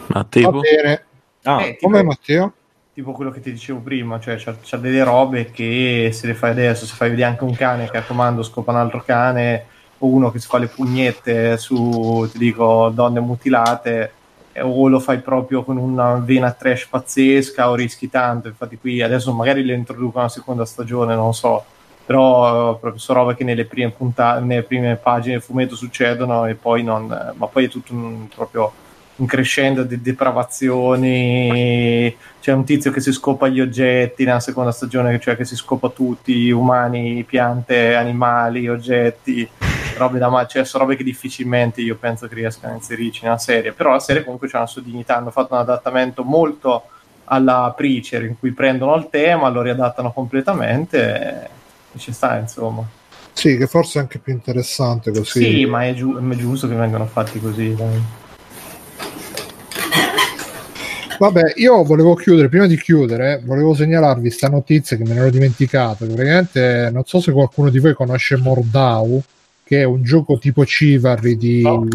Ma Va tipo? bene. Ah, Eh, tipo- Come Matteo? tipo quello che ti dicevo prima, cioè c'ha, c'ha delle robe che se le fai adesso, se fai vedere anche un cane che a comando scopa un altro cane o uno che si fa le pugnette su, ti dico, donne mutilate eh, o lo fai proprio con una vena trash pazzesca o rischi tanto, infatti qui adesso magari le introducono a seconda stagione, non so, però proprio sono robe che nelle prime, punta- nelle prime pagine del fumetto succedono e poi non, ma poi è tutto un, proprio un crescendo di depravazioni. C'è un tizio che si scopa gli oggetti nella seconda stagione, cioè che si scopa tutti, umani, piante, animali, oggetti, robe da ma- cioè sono robe che difficilmente io penso che riescano a inserirci nella serie, però la serie comunque c'ha una sua dignità, hanno fatto un adattamento molto alla Preacher in cui prendono il tema, lo riadattano completamente e ci sta insomma. Sì, che forse è anche più interessante così. Sì, ma è, giu- è giusto che vengano fatti così. dai. Vabbè, io volevo chiudere, prima di chiudere, volevo segnalarvi sta notizia che me ne ero dimenticato. che Praticamente, non so se qualcuno di voi conosce Mordau, che è un gioco tipo Chivalry di No.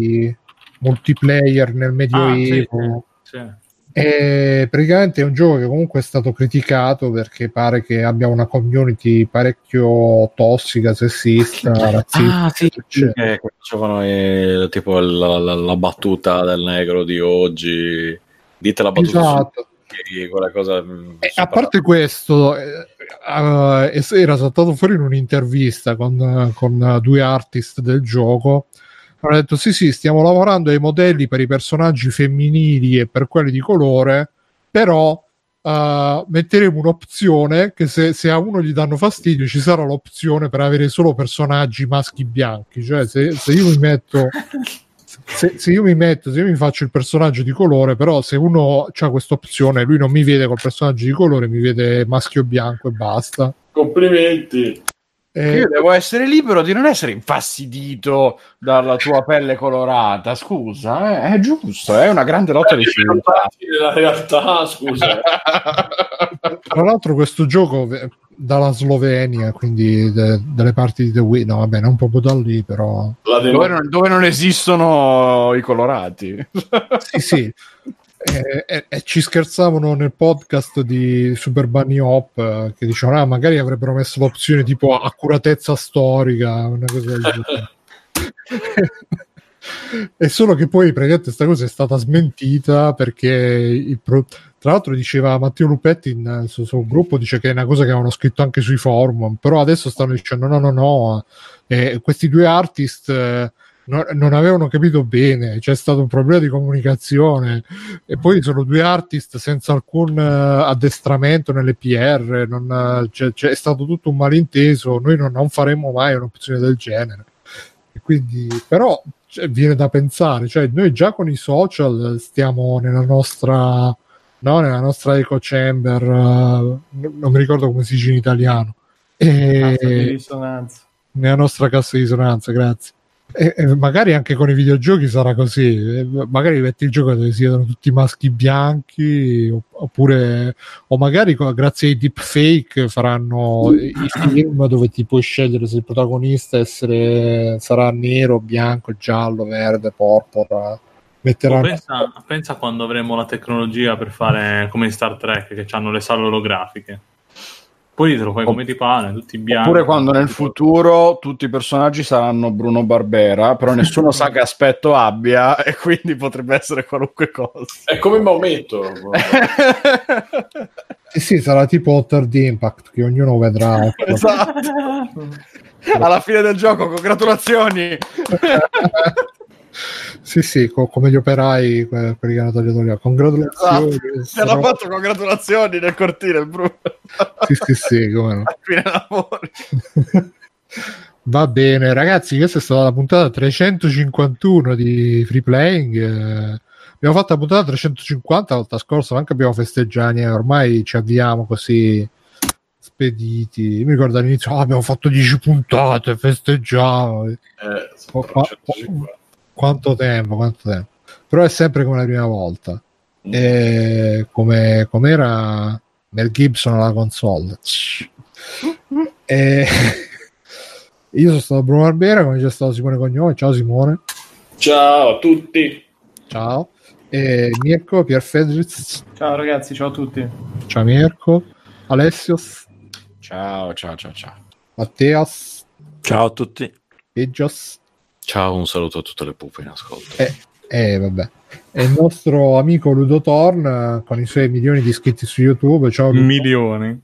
multiplayer nel Ah, Medioevo. sì, sì. E praticamente è un gioco che comunque è stato criticato perché pare che abbia una community parecchio tossica, sessista, razzista. Ah, sì, che facevano eh, tipo la, la- la battuta del negro di oggi. Dite la battuta Esatto. su quella cosa. mm, E super- a parte questo, eh, eh, era saltato fuori in un'intervista con, con, eh, due artist del gioco. Hanno detto: Sì, sì, stiamo lavorando ai modelli per i personaggi femminili e per quelli di colore, però eh, metteremo un'opzione che se, se a uno gli danno fastidio ci sarà l'opzione per avere solo personaggi maschi bianchi. Cioè, se, se io mi metto. Se, se io mi metto, se io mi faccio il personaggio di colore, però se uno ha questa opzione, lui non mi vede col personaggio di colore, mi vede maschio bianco e basta. Complimenti. Eh, Io devo essere libero di non essere infastidito dalla tua pelle colorata. Scusa, eh, è giusto, è una grande lotta di civiltà. Nella realtà, scusa. tra l'altro, questo gioco eh, dalla Slovenia, quindi de- dalle parti di The Wii, no, vabbè, non proprio da lì, però La Dove non, dove non esistono i colorati. sì, sì. E, e- e ci scherzavano nel podcast di Super Bunny Hop eh, che dicevano ah, magari avrebbero messo l'opzione tipo accuratezza storica una cosa del genere. è solo che poi praticamente questa cosa è stata smentita perché pro- tra l'altro diceva Matteo Lupetti nel suo, suo gruppo dice che è una cosa che avevano scritto anche sui forum però adesso stanno dicendo no no no eh, questi due artist eh, no- non avevano capito bene c'è stato un problema di comunicazione e poi sono due artist senza alcun eh, addestramento nelle PR non, eh, c'è, c'è- è stato tutto un malinteso noi non, non faremo mai un'opzione del genere e quindi però cioè, viene da pensare cioè noi già con i social stiamo nella nostra no, nella nostra echo chamber eh, non non mi ricordo come si dice in italiano Cazzo di e risonanza. nella nostra cassa di risonanza, grazie. E, e magari anche con i videogiochi sarà così. E magari metti il gioco dove si vedono tutti maschi bianchi, opp- oppure, o magari grazie ai deepfake faranno i i film dove ti puoi scegliere se il protagonista essere, sarà nero, bianco, giallo, verde, porpora. Oh, Metteranno pensa, pensa quando avremo la tecnologia per fare come in Star Trek che hanno le sale olografiche. Poi te lo fai come ti pare, tutti bianchi. Oppure quando nel futuro tutti i personaggi saranno Bruno Barbera, però nessuno sa che aspetto abbia e quindi potrebbe essere qualunque cosa. È come Maometto. Sì, sì, sarà tipo Third Impact che ognuno vedrà. esatto. Alla fine del gioco, congratulazioni. sì, sì, co- come gli operai, que- quelli che hanno tagliato gli occhi. Congratulazioni. Ti hanno fatto congratulazioni nel cortile, Bruno. Sì, sì, sì, come no. Va bene, ragazzi, questa è stata la puntata 351 di Free Playing. eh, abbiamo fatto la puntata 350 la volta scorsa, ma anche abbiamo festeggiati, eh, ormai ci avviamo così spediti. Mi ricordo all'inizio, "Ah, abbiamo fatto 10 puntate, festeggiamo. Eh, Oh, qua- 150. Quanto tempo, quanto tempo. Però è sempre come la prima volta. Mm. E come era Mel Gibson alla console. E... Io sono stato Bruno Barbera, come c'è stato Simone Cognome. Ciao Simone. Ciao a tutti. Ciao. E Mirko, Pier Fedriz. Ciao ragazzi, ciao a tutti. Ciao Mirko. Alessios. Ciao, ciao, ciao, ciao. Matteas. Ciao a tutti. Eggios. Ciao, un saluto a tutte le pupe in ascolto. Eh, eh, vabbè. E il nostro amico Ludo Torn eh, con i suoi milioni di iscritti su YouTube. Ciao Ludo. Milioni.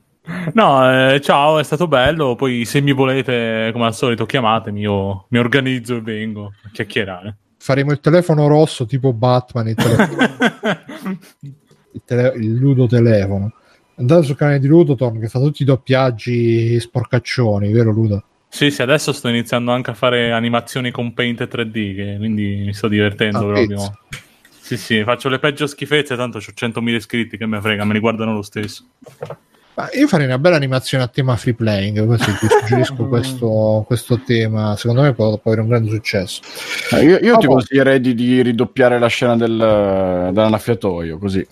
No, eh, ciao, è stato bello. Poi se mi volete, come al solito, chiamatemi. Io mi organizzo e vengo a chiacchierare. Faremo il telefono rosso tipo Batman, il, telefono- il, tele- il Ludo telefono. Andate sul canale di Ludotorn che fa tutti i doppiaggi sporcaccioni, vero Ludo? Sì, sì, adesso sto iniziando anche a fare animazioni con Paint 3D, che quindi mi sto divertendo Ah, proprio. pizza. Sì, sì, faccio le peggio schifezze, tanto ho 100.000 iscritti che me frega, me li guardano lo stesso. Ma io farei una bella animazione a tema free playing, così ti suggerisco questo, questo tema, secondo me può, può avere un grande successo. Eh, io io Ah, ti boh. consiglierei di, di ridoppiare la scena del, dell'annaffiatoio, così.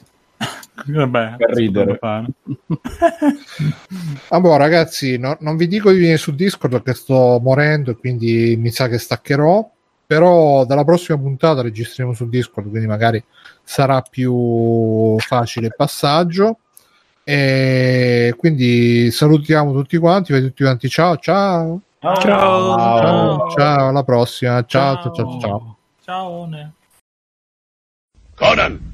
Vabbè, Per ridere. Ah, boh, ragazzi, no- non vi dico di venire su Discord perché sto morendo e quindi mi sa che staccherò. Però dalla prossima puntata registriamo su Discord, quindi magari sarà più facile il passaggio. E quindi salutiamo tutti quanti, vi tutti quanti. Ciao, ciao, Ciao. ciao, ciao, alla prossima. Ciao, ciao, ciao. ciao. Ciao. Ne. Conan,